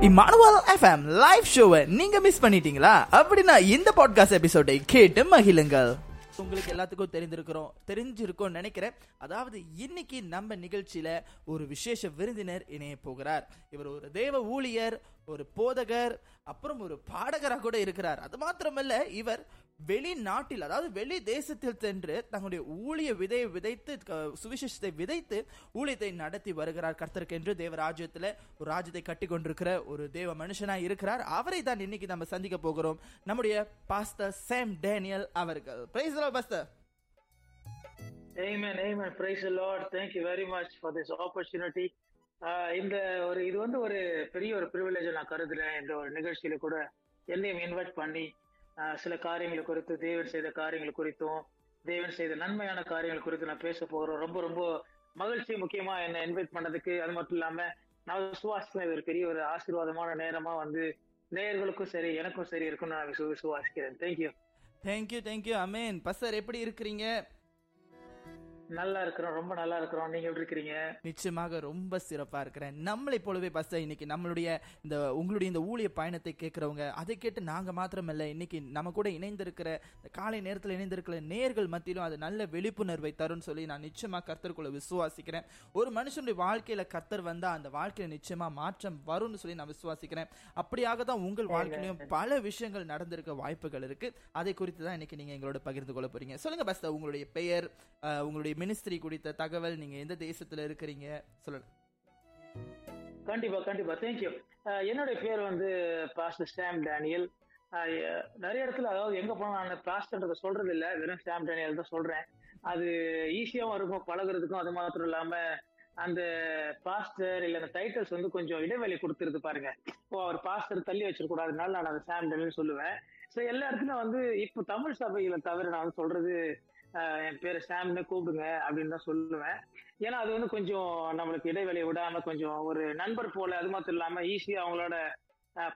Emmanuel FM live ஷோவை நீங்க miss பண்ணிட்டீங்களா? அப்படின்னா இந்த பாட்காஸ்ட் எபிசோடை கேட்டு மகிழுங்கள். உங்களுக்கு எல்லாத்துக்கும் தெரிந்திருக்கிறோம் தெரிஞ்சிருக்கோம் நினைக்கிறேன். அதாவது இன்னைக்கு நம்ம நிகழ்ச்சியில ஒரு விசேஷ விருந்தினர் இணைய போகிறார். இவர் ஒரு தேவ ஊழியர் ஒரு போதகர் அப்புறம் ஒரு பாடகராக கூட இருக்கிறார். அது மாத்திரமல்ல இவர் வெளிநாட்டில் அதாவது வெளி தேசத்தில் சென்று தங்களுடைய ஊழிய விதையை விதைத்து சுவிசேஷத்தை விதைத்து ஊழியத்தை நடத்தி வருகிறார் கர்த்தருக்கு தேவ ராஜ்யத்தில் ஒரு ராஜ்யத்தை கட்டி கொண்டிருக்கிற ஒரு தேவ மனுஷனா இருக்கிறார் அவரை தான் இன்னைக்கு நம்ம சந்திக்க போகிறோம் நம்முடைய பாஸ்தர் சேம் டேனியல் அவர்கள் praise pastor Amen, amen. Praise the Lord. Thank you very much for this opportunity. இந்த ஒரு இது வந்து ஒரு பெரிய ஒரு ப்ரிவிலேஜ் நான் கருதுறேன் இந்த ஒரு நிகழ்ச்சியில கூட என்னையும் இன்வைட் பண்ணி சில காரியங்கள் குறித்து தேவன் செய்த காரியங்கள் குறித்தும் தேவன் செய்த நன்மையான காரியங்கள் குறித்து நான் பேச போகிறோம். ரொம்ப ரொம்ப மகிழ்ச்சி. முக்கியமா என்ன இன்வைட் பண்ணதுக்கு அது மட்டும் இல்லாம நான் விசுவாசிக்கிறேன். ஒரு பெரிய ஒரு ஆசீர்வாதமான நேரமா வந்து நேயர்களுக்கும் சரி எனக்கும் சரி இருக்கும்னு நான் விசுவாசிக்கிறேன். Thank you thank you thank you amen பசர் எப்படி இருக்கிறீங்க? நல்லா இருக்கிறோம் ரொம்ப நல்லா இருக்கிறோம் நீங்க எப்படி இருக்கிறீங்க? நிச்சயமாக ரொம்ப சிறப்பா இருக்கிறேன். நம்மளை போலவே பஸ் இன்னைக்கு நம்மளுடைய இந்த உங்களுடைய இந்த ஊழிய பயணத்தை கேட்கிறவங்க அதை கேட்டு நாங்க மாத்திரமல்ல இன்னைக்கு நம்ம கூட இணைந்திருக்கிற காலை நேரத்தில் இணைந்திருக்கிற நேர்கள் மத்தியிலும் அது நல்ல விழிப்புணர்வை தரும் சொல்லி நான் நிச்சயமா கர்த்தருக்குள்ள விசுவாசிக்கிறேன். ஒரு மனுஷனுடைய வாழ்க்கையில கர்த்தர் வந்தா அந்த வாழ்க்கையில நிச்சயமா மாற்றம் வரும்னு சொல்லி நான் விசுவாசிக்கிறேன். அப்படியாக தான் உங்கள் வாழ்க்கையிலும் பல விஷயங்கள் நடந்திருக்க வாய்ப்புகள் இருக்கு. அதை குறித்து தான் இன்னைக்கு நீங்க எங்களோட பகிர்ந்து கொள்ள போறீங்க. சொல்லுங்க பஸ் உங்களுடைய பெயர் உங்களுடைய மினிஸ்ட்ரி குறித்த தகவல் நீங்க எந்த தேசத்துல இருக்கிறீங்க? சொல்லணும் கண்டிப்பா கண்டிப்பா. தேங்க்யூ என்னுடைய பேர் வந்து பாஸ்டர் ஸ்டாம் டேனியல் நிறைய இடத்துல அதாவது எங்க போனா நான் பாஸ்டர்ன்றத சொல்றது இல்ல வெறும் ஸ்டாம் டேனியல் தான் சொல்றேன். அது ஈஸியாவும் இருக்கும் பழகுறதுக்கும் அது மாத்திரம் இல்லாம அந்த பாஸ்டர் இல்ல அந்த டைட்டில்ஸ் வந்து கொஞ்சம் இடைவெளி கொடுத்துருது பாருங்க. ஓ அவர் பாஸ்டர் தள்ளி வச்சிருக்கூடாதுனால நான் அந்த சாம் டேனியல் சொல்லுவேன். ஸோ எல்லா இடத்துலயும் வந்து இப்போ தமிழ் சபையில தவிர நான் வந்து சொல்றது என் பேர் சாம்னு கூப்பிடுங்க அப்படின்னு தான் சொல்லுவேன். ஏன்னா அது வந்து கொஞ்சம் நம்மளுக்கு இடைவெளியை விடாம கொஞ்சம் ஒரு நண்பர் போல அது மட்டும் இல்லாம ஈஸியா அவங்களோட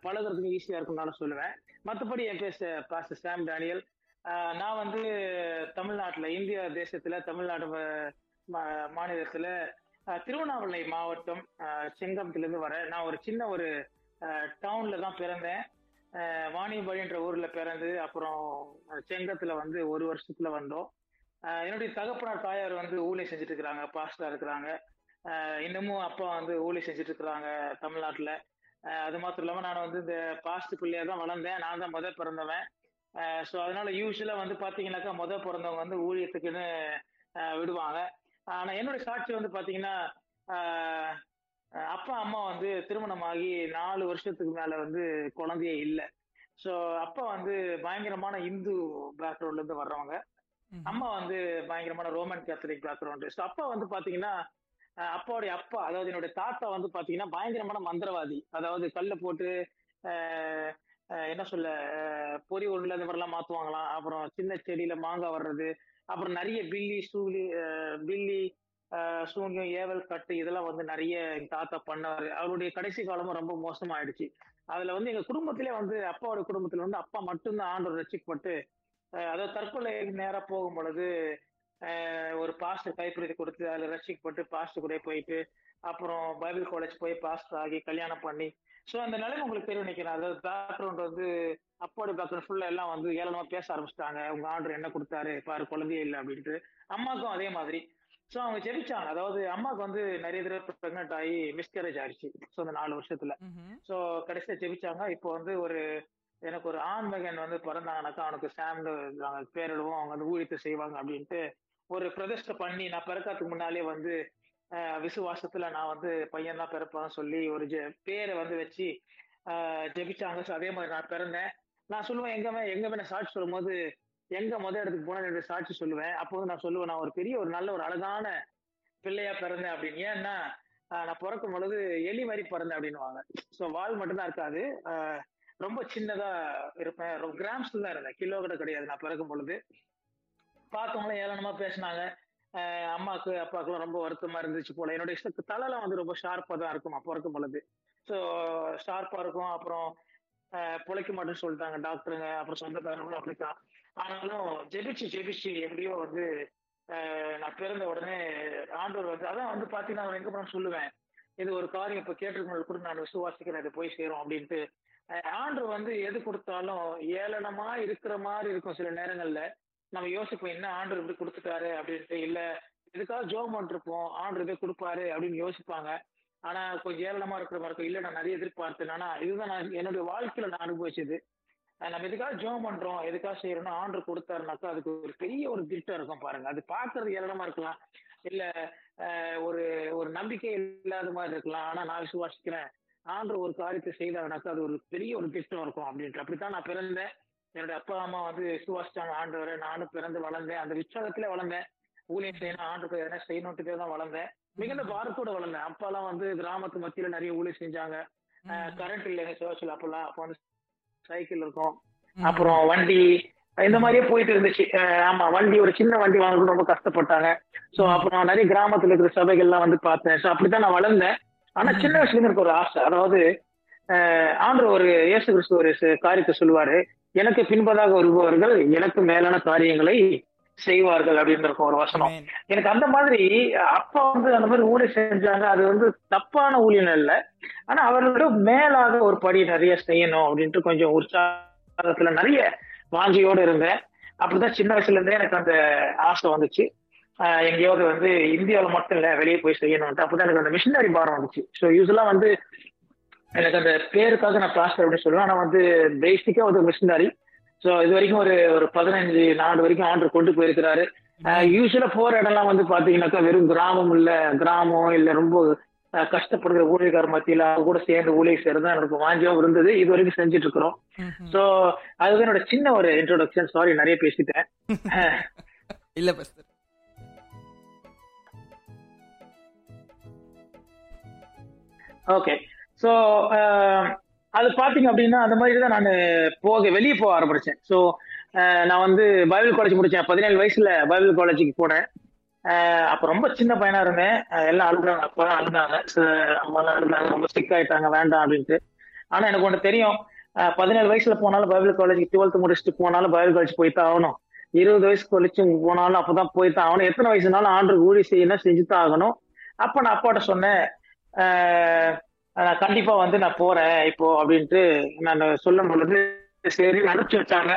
பழகிறதுக்கு ஈஸியா இருக்கும்னால சொல்லுவேன். மற்றபடி என் பேர் பாஸ்டர் சாம் டேனியல். நான் வந்து தமிழ்நாட்டில் இந்திய தேசத்துல தமிழ்நாடு மாநிலத்துல திருவண்ணாமலை மாவட்டம் செங்கமத்திலேருந்து வரேன் நான் ஒரு சின்ன ஒரு டவுன்ல தான் பிறந்தேன். வாணியம்பாடின்ற ஊர்ல பிறந்து அப்புறம் செங்கத்துல வந்து ஒரு வருஷத்துல வந்தோம். என்னுடைய தகப்பனார் தாயார் வந்து ஊழி செஞ்சுட்டு இருக்கிறாங்க. பாஸ்டா இருக்கிறாங்க இன்னமும் அப்பா வந்து ஊழியை செஞ்சுட்டு இருக்கிறாங்க தமிழ்நாட்டுல அது மாத்திரம் இல்லாம நான் வந்து இந்த பாஸ்ட் பிள்ளையா தான் வளர்ந்தேன். நான் தான் முதல் பிறந்தவன். ஸோ அதனால யூஸ்வலா வந்து பாத்தீங்கன்னாக்கா முதல் பிறந்தவங்க வந்து ஊழியத்துக்குன்னு விடுவாங்க. ஆனா என்னுடைய சாட்சி வந்து பாத்தீங்கன்னா அப்பா அம்மா வந்து திருமணமாகி நாலு வருஷத்துக்கு மேல வந்து குழந்தையே இல்லை. ஸோ அப்பா வந்து பயங்கரமான இந்து பேக்ரவுண்ட்ல இருந்து வர்றவங்க. அம்மா வந்து பயங்கரமான ரோமன் கேத்தலிக் பேக்ரவுண்ட் அப்பா வந்து பாத்தீங்கன்னா அப்பாவுடைய அப்பா அதாவது என்னுடைய தாத்தா வந்து பாத்தீங்கன்னா பயங்கரமான மந்திரவாதி. அதாவது கல்ல போட்டு என்ன சொல்ல பொறி ஒண்ணுல இந்த மாதிரிலாம் மாத்துவாங்களாம். அப்புறம் சின்ன செடியில மாங்காய் வர்றது அப்புறம் நிறைய பில்லி சூலி பில்லி சூன்யம் ஏவல் கட்டு இதெல்லாம் வந்து நிறைய எங்க தாத்தா பண்ணாரு. அவருடைய கடைசி காலமும் ரொம்ப மோசமாயிடுச்சு. அதுல வந்து எங்க குடும்பத்திலே வந்து அப்பாவோட குடும்பத்துல வந்து அப்பா மட்டும்தான் ஆண்டவர் ரசிக்கப்பட்டு அதாவது தற்கொலை நேரா போகும் பொழுது ஒரு பாஸ்டர் கைப்பிரதி கொடுத்து அதுல ரசிக்கப்பட்டு பாஸ்டர் கூட போயிட்டு அப்புறம் பைபிள் காலேஜ் போய் பாஸ்டர் ஆகி கல்யாணம் பண்ணி. ஸோ அந்த நிலைமை உங்களுக்கு தெரியும் நினைக்கிறேன். அதாவது பேக்ரவுண்ட் வந்து அப்பாவோட பேக்ரவுண்ட் ஃபுல்லா எல்லாம் வந்து ஏளனமா பேச ஆரம்பிச்சிட்டாங்க. உங்க ஆர்டர் என்ன கொடுத்தாரு? பாரு குழந்தையே இல்லை அப்படின்ட்டு. அம்மாக்கும் அதே மாதிரி. ஸோ அவங்க ஜெபிச்சாங்க. அதாவது அம்மாவுக்கு வந்து நிறைய தடவை ப்ரெக்னென்ட் ஆகி மிஸ்கரேஜ் ஆயிடுச்சு. ஸோ அந்த நாலு வருஷத்துல. ஸோ கடைசியா ஜெபிச்சாங்க. இப்போ வந்து ஒரு எனக்கு ஒரு ஆண் மகன் வந்து பிறந்தாங்கனாக்கா அவனுக்கு சாம்னு நாங்கள் பேரிடுவோம். அவங்க வந்து ஊழியத்தை செய்வாங்க அப்படின்ட்டு ஒரு பிரதிஷ்டை பண்ணி நான் பிறக்கிறதுக்கு முன்னாலே வந்து விசுவாசத்துல நான் வந்து பையன் தான் பிறப்பான்னு சொல்லி ஒரு ஜெ பேரை வந்து வச்சு ஜெபிச்சாங்க. ஸோ அதே மாதிரி நான் பிறந்தேன். நான் சொல்லுவேன் எங்கமே எங்கமே நான் சாட்சி சொல்லும் போது எங்க முதல் இடத்துக்கு போனேன் என்னுடைய சாட்சி சொல்லுவேன். அப்போ வந்து நான் சொல்லுவேன் நான் ஒரு பெரிய ஒரு நல்ல ஒரு அழகான பிள்ளையா பிறந்தேன் அப்படின்னு. ஏன்னா நான் பிறக்கும் பொழுது எலி மாதிரி பிறந்தேன் அப்படின்னுவாங்க. ஸோ வால் மட்டும்தான் இருக்காது. ரொம்ப சின்னதா இருப்பேன். ரொம்ப கிராம்ஸ்ல தான் இருந்தேன். கிலோ கூட கிடையாது. நான் பிறக்கும் பொழுது. பார்த்தவங்களும் ஏளனமா பேசினாங்க. அம்மாவுக்கு அம்மாக்கு அப்பாவுக்குலாம் ரொம்ப வருத்தமா இருந்துச்சு போல. என்னுடைய இஷ்டத்துக்கு தலைலாம் வந்து ரொம்ப ஷார்ப்பா தான் இருக்கும் அப்போ இருக்கும் பொழுது. ஸோ ஷார்ப்பா இருக்கும். அப்புறம் ஆஹ் பொழைக்க மாட்டேன்னு சொல்லிட்டாங்க டாக்டருங்க. அப்புறம் சொந்தக்காரங்களும் அப்படித்தான். ஆனாலும் ஜெபிச்சு ஜெபிச்சு எப்படியோ வந்து ஆஹ் நான் பிறந்த உடனே ஆண்டவர் வந்து அதான் வந்து பாத்தீங்கன்னா எங்க போனாலும் சொல்லுவேன். இது ஒரு காரியம் இப்ப கேட்டிருக்கவங்களுக்கு கூட நான் விசுவாசிக்கிறேன். அது போய் சேரும் அப்படின்ட்டு ஆண்டு வந்து எது கொடுத்தாலும் ஏளனமா இருக்கிற மாதிரி இருக்கும் சில நேரங்கள்ல. நம்ம யோசிப்போம் என்ன ஆண்டு இப்படி கொடுத்துட்டாரு? அப்படின்ட்டு. இல்ல இதுக்காக ஜோம் பண்ணிருப்போம் ஆண்டு இதை கொடுப்பாரு அப்படின்னு யோசிப்பாங்க. ஆனா கொஞ்சம் ஏளனமா இருக்கிற மாதிரி இருக்கும். இல்ல நான் நிறைய எதிர்பார்த்தேன். ஆனா இதுதான் நான் என்னுடைய வாழ்க்கையில நான் அனுபவிச்சது. நம்ம எதுக்காக ஜோம் பண்றோம் எதுக்காக செய்யறோம்னா ஆண்டர் கொடுத்தாருனாக்கா அதுக்கு ஒரு பெரிய ஒரு திட்டம் இருக்கும் பாருங்க. அது பாக்குறது ஏளனமா இருக்கலாம். இல்ல ஒரு ஒரு நம்பிக்கை இல்லாத மாதிரி இருக்கலாம். ஆனா நான் விசுவாசிக்கிறேன். ஆண்டர் ஒரு காரியத்தை செய்தாருனாக்கா அது ஒரு பெரிய ஒரு திட்டம் இருக்கும் அப்படின்ட்டு. அப்படித்தான் நான் பிறந்தேன். என்னோட அப்பா அம்மா வந்து விசுவாசிச்சாங்க ஆண்டவரை நானும் பிறந்து வளர்ந்தேன். அந்த உற்சாகத்திலே வளர்ந்தேன். ஊழியம் செய்யணும் ஆண்டுக்கு எதனா செய்யணும்ட்டு தான் வளர்ந்தேன். மிகுந்த பாரத்தோட வளர்ந்தேன். அப்பாலாம் வந்து கிராமத்து மத்தியில நிறைய ஊழியம் செஞ்சாங்க. கரண்ட் இல்லைங்க சோசியல் அப்பெல்லாம் அப்போ வந்து சைக்கிள் இருக்கும். அப்புறம் வண்டி இந்த மாதிரியே போயிட்டு இருந்துச்சு. ஆமா வண்டி ஒரு சின்ன வண்டி வாங்குறது ரொம்ப கஷ்டப்பட்டாங்க. சோ அப்புறம் நிறைய கிராமத்துல இருக்கிற சபைகள்லாம் வந்து பார்த்தேன். சோ அப்படித்தான் நான் வளர்ந்தேன். ஆனா சின்ன வயசுல இருந்து எனக்கு ஒரு ஆசை. அதாவது ஆண்டு ஒரு இயேசு கிறிஸ்து ஒரு காரியத்தை சொல்லுவாரு எனக்கு பின்பதாக வருபவர்கள் எனக்கு மேலான காரியங்களை செய்வார்கள் அப்படின்னு இருக்கும் ஒரு வசனம். எனக்கு அந்த மாதிரி அப்பா வந்து அந்த மாதிரி ஊழியம் செஞ்சாங்க. அது வந்து தப்பான ஊழியம் இல்ல ஆனா அவர்களோட மேலாக ஒரு படி நிறைய செய்யணும் அப்படின்ட்டு கொஞ்சம் உற்சாகத்துல நிறைய வாஞ்சியோட இருந்தேன். அப்படிதான் சின்ன வயசுல இருந்தே எனக்கு அந்த ஆசை வந்துச்சு. எங்கேயாவது வந்து இந்தியாவில் மட்டும் இல்ல வெளியே போய் செய்யணும்ட்டு அப்பதான் எனக்கு அந்த மிஷினரி பாரம் வந்துச்சு. ஸோ யூஸ்வலா வந்து எனக்கு அந்த பேருக்காக நான் பாஸ்டர் அப்படின்னு சொல்லுவேன். ஆனா வந்து பேசிக்கா வந்து மிஷினரி ஸோ இது வரைக்கும் ஒரு ஒரு பதினஞ்சு நாடு வரைக்கும் ஆர்டர் கொண்டு போயிருக்கிறாரு. யூஸ்வலா போற இடம்லாம் வந்து பாத்தீங்கன்னாக்கா வெறும் கிராமம் இல்ல கிராமம் இல்ல ரொம்ப கஷ்டப்படுகிற ஊழியக்கார மத்தியில அவங்க கூட சேர்ந்து ஊழியர் தான் எனக்கு வாஞ்சியாவும் இருந்தது. இது வரைக்கும் செஞ்சுட்டு இருக்கிறோம். சோ அதுதான் என்னோட சின்ன ஒரு இன்ட்ரோடக்ஷன் சாரி நிறைய பேசிட்டேன். இல்ல ஓகே ஸோ um, அது பார்த்தீங்க அப்படின்னா அந்த மாதிரி தான் நான் போக வெளியே போக ஆரம்பிச்சேன். ஸோ நான் வந்து பைபிள் காலேஜ் முடித்தேன் பதினேழு வயசுல பைபிள் காலேஜுக்கு போனேன். அப்போ ரொம்ப சின்ன பையனாக இருந்தேன். எல்லாம் அழுதாங்க. தான் அழுதாங்க. அம்மாலாம் அழுதாங்க. ரொம்ப ஸ்டிக் ஆயிட்டாங்க. வேண்டாம் அப்படின்ட்டு. ஆனால் எனக்கு ஒன்று தெரியும். பதினேழு வயசுல போனாலும் பைபிள் காலேஜ் டுவெல்த் முடிச்சுட்டு போனாலும் பைபிள் காலேஜ் போய் தான் ஆகணும். இருபது வயசு கழிச்சு போனாலும் அப்பதான் போய் தான் ஆகணும். எத்தனை வயசுனாலும் ஆண்டு ஊழி செய்யணும் செஞ்சு தான் ஆகணும். அப்போ நான் அப்பாட்ட சொன்னேன். நான் கண்டிப்பா வந்து நான் போறேன் இப்போ அப்படின்ட்டு நான் சொல்லும் பொழுது சரி அனுப்பிச்சு வச்சாங்க.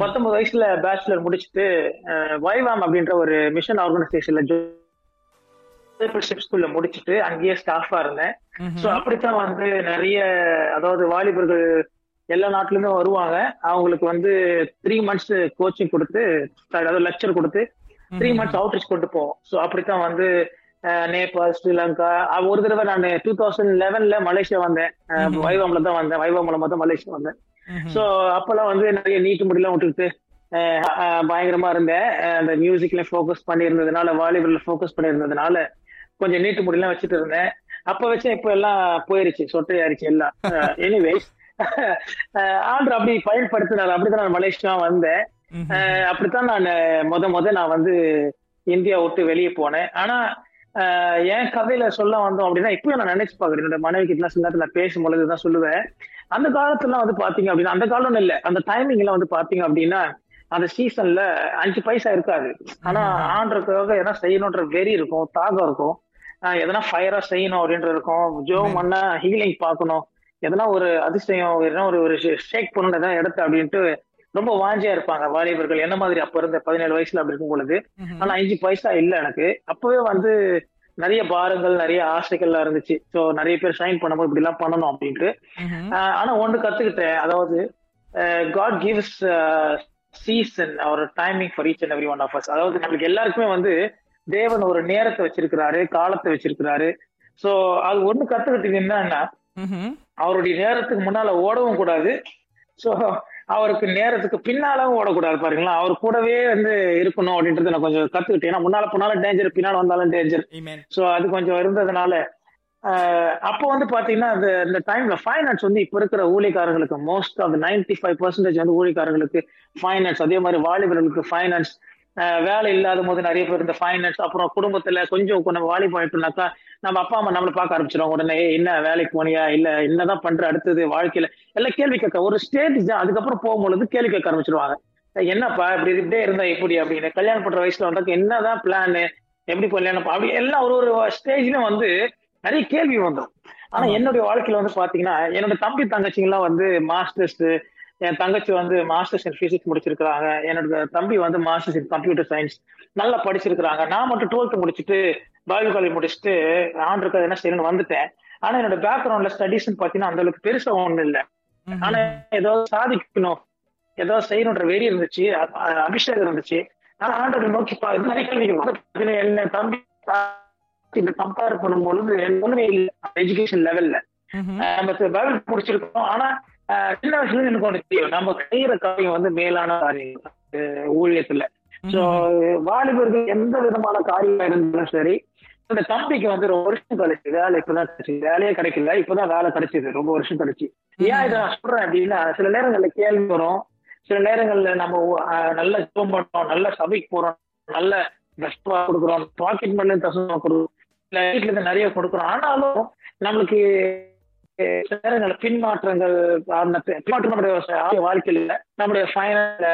பத்தொன்பது வயசுல பேச்சுலர் முடிச்சுட்டு வைவாம் அப்படின்ற ஒரு மிஷன் ஆர்கனைசேஷன்ல ஸ்கூல்ல முடிச்சுட்டு அங்கேயே ஸ்டாஃபா இருந்தேன். சோ அப்படித்தான் வந்து நிறைய அதாவது வாலிபர்கள் எல்லா நாட்டுல இருந்தும் வருவாங்க அவங்களுக்கு வந்து த்ரீ மந்த்ஸ் கோச்சிங் கொடுத்து அதாவது லெக்சர் கொடுத்து த்ரீ. மந்த்ஸ் அவுட்ரீச் கொண்டு போவோம் ஸோ அப்படித்தான் வந்து நேபாள் ஸ்ரீலங்கா ஒரு தடவை நான் டூ தௌசண்ட் லெவன்ல மலேசியா வந்தேன். வைவாம்ல தான் வந்தேன். வைவா மூலமா தான் மலேசியா வந்தேன். ஸோ அப்பெல்லாம் வந்து நிறைய நீட்டு முடியெல்லாம் அஹ், பயங்கரமா இருந்தேன். அந்த மியூசிக்ல ஃபோக்கஸ் பண்ணியிருந்ததுனால வாலிபர்ல ஃபோக்கஸ் பண்ணியிருந்ததுனால கொஞ்சம் நீட்டு முடியெல்லாம் வச்சுட்டு இருந்தேன். அப்ப வச்சு இப்ப எல்லாம் போயிருச்சு. சொட்டையாயிருச்சு எல்லாம். எனிவேஸ் ஆண்டு அப்படி பயன்படுத்தினார். அப்படிதான் நான் மலேசியா வந்தேன். அப்படித்தான் நான் முத முத நான் வந்து இந்தியா விட்டு வெளியே போனேன். ஆனா என் கதையில சொல்ல வந்தோம் அப்படின்னா இப்பயும் நான் நினைச்சு பாக்குறேன் என்னோட மனைவி கிட்ட சில நேரத்துல நான் பேசும் பொழுது தான் சொல்லுவேன். அந்த காலத்துல வந்து பாத்தீங்க அப்படின்னா அந்த காலம் இல்ல அந்த டைமிங் எல்லாம் வந்து பாத்தீங்க அப்படின்னா அந்த சீசன்ல அஞ்சு பைசா இருக்காது. ஆனா ஆண்டுறதுக்காக எதனா செய்யணுன்ற வெறி இருக்கும் தாகம் இருக்கும். எதனா ஃபயரா செய்யணும் அப்படின்ற இருக்கும். ஜோ மண்ணா ஹீலிங் பார்க்கணும். எதனா ஒரு அதிசயம் எதனா ஒரு ஒரு ஷேக் பண்ணணும் எதனா இடத்த அப்படின்ட்டு ரொம்ப வாஞ்சியா இருப்பாங்க வாலிபர்கள். என்ன மாதிரி அப்ப இருந்த பதினேழு வயசுல அப்படி இருக்கும் பொழுது. ஆனா அஞ்சு பைசா இல்ல எனக்கு. அப்பவே வந்து நிறைய பாரங்கள் நிறைய ஆசைகள்லாம் இருந்துச்சு. ஸோ நிறைய பேர் ஷைன் பண்ணும்போது இப்படி எல்லாம் பண்ணணும் அப்படின்ட்டு. ஆனா ஒண்ணு கத்துக்கிட்டேன். அதாவது காட் கிவ்ஸ் சீசன் ஒரு timing for each and every one of us அதாவது நம்மளுக்கு எல்லாருக்குமே வந்து தேவன் ஒரு நேரத்தை வச்சிருக்கிறாரு காலத்தை வச்சிருக்கிறாரு. சோ அது ஒண்ணு கத்துக்கிட்டது என்னன்னா. அவருடைய நேரத்துக்கு முன்னால ஓடவும் கூடாது. சோ அவருக்கு நேரத்துக்கு பின்னாலும் ஓடக்கூடாது பாருங்களா. அவர் கூடவே வந்து இருக்கணும் அப்படின்றத நான் கொஞ்சம் கத்துக்கிட்டேன். ஏன்னா முன்னால போனாலும் டேஞ்சர் பின்னால வந்தாலும் டேஞ்சர். சோ அது கொஞ்சம் இருந்ததுனால அப்போ வந்து பாத்தீங்கன்னா இந்த இந்த டைம்ல ஃபைனான்ஸ் வந்து இப்ப இருக்கிற ஊழியக்காரங்களுக்கு most of ninety five percentage வந்து ஊழியக்காரங்களுக்கு ஃபைனான்ஸ் அதே மாதிரி வாலிபர்களுக்கு ஃபைனான்ஸ் வேலை இல்லாத போது நிறைய பேர் இந்த ஃபைனான்ஸ் அப்புறம் குடும்பத்துல கொஞ்சம் நம்ம வாலிபம் ஆயிட்டோம்னாக்கா நம்ம அப்பா அம்மா நம்மளை பார்க்க ஆரம்பிச்சிடும் உடனே என்ன வேலைக்கு போனியா? இல்ல என்னதான் பண்ற? அடுத்தது வாழ்க்கையில எல்லாம் கேள்வி கேட்க ஒரு ஸ்டேஜ் தான். அதுக்கப்புறம் போகும்பொழுது கேள்வி கேட்க ஆரம்பிச்சிருவாங்க. என்னப்பா இப்படி இப்படியே இருந்தா எப்படி? அப்படின்னு. கல்யாணம் பண்ற வயசுல வந்தாக்க என்னதான் பிளான் எப்படி கல்யாணம் அப்படி எல்லாம் ஒரு ஒரு ஸ்டேஜ்லயும் வந்து நிறைய கேள்வி வந்துடும் ஆனா என்னுடைய வாழ்க்கையில வந்து பாத்தீங்கன்னா என்னோட தம்பி தங்கச்சிங்கெல்லாம் வந்து மாஸ்டர்ஸ் என் தங்கச்சி வந்து மாஸ்டர்ஸ் இன் பிசிக்ஸ் முடிச்சிருக்காங்க என்னோட தம்பி வந்து மாஸ்டர்ஸ் இன் கம்ப்யூட்டர் சயின்ஸ் நல்லா படிச்சிருக்கிறாங்க. நான் மட்டும் டுவெல்த் முடிச்சுட்டு பைபிள் காலேஜ் முடிச்சுட்டு ஆண்டு என்ன செய்யணும்னு வந்துட்டேன். ஆனா என்னோட பேக்ரவுண்ட்ல ஸ்டடிஸ் பாத்தீங்கன்னா அந்த அளவுக்கு பெருசா ஒண்ணு இல்லை. ஆனா ஏதாவது சாதிக்கணும். ஏதாவது செய்யணுன்ற வெறி இருந்துச்சு. அபிஷேகம் இருந்துச்சு. ஆனா ஆண்டோட நோக்கி என்ன தம்பி கம்பேர் பண்ணும் பொழுது ஒண்ணுமே இல்லை. எஜுகேஷன் லெவல்ல நம்ம பைபிள் முடிச்சிருக்கோம். ஆனா சின்ன வயசுல எனக்கு ஒண்ணு தெரியும். நம்ம செய்யற காரியம் வந்து மேலான காரியம் ஊழியத்துல. சோ வாலிபர்கள் எந்த விதமான காரியம் இருந்தாலும் சரி இந்த தம்பிக்கு வந்து ரொம்ப வருஷம் கழிச்சு வேலை இப்பதான் கிடைச்சு. வேலையே கிடைக்கல இப்பதான் வேலை கிடைச்சது. ரொம்ப வருஷம் கழிச்சு. ஏன் இதை நான் சொல்றேன் அப்படின்னா சில நேரங்கள்ல கேள்வி வரும். சில நேரங்கள்ல நம்ம நல்ல ஜோம் பண்றோம் நல்ல சபைக்கு போறோம் நல்ல பெஸ்டா கொடுக்குறோம் பாக்கெட் மணி தசமா கொடுக்குறோம். வீட்டுல இருந்து நிறைய கொடுக்குறோம். ஆனாலும் நம்மளுக்கு சில நேரங்கள்ல பின்மாற்றங்கள் பின்மாற்றம் வாழ்க்கையில நம்முடைய ஃபைனல்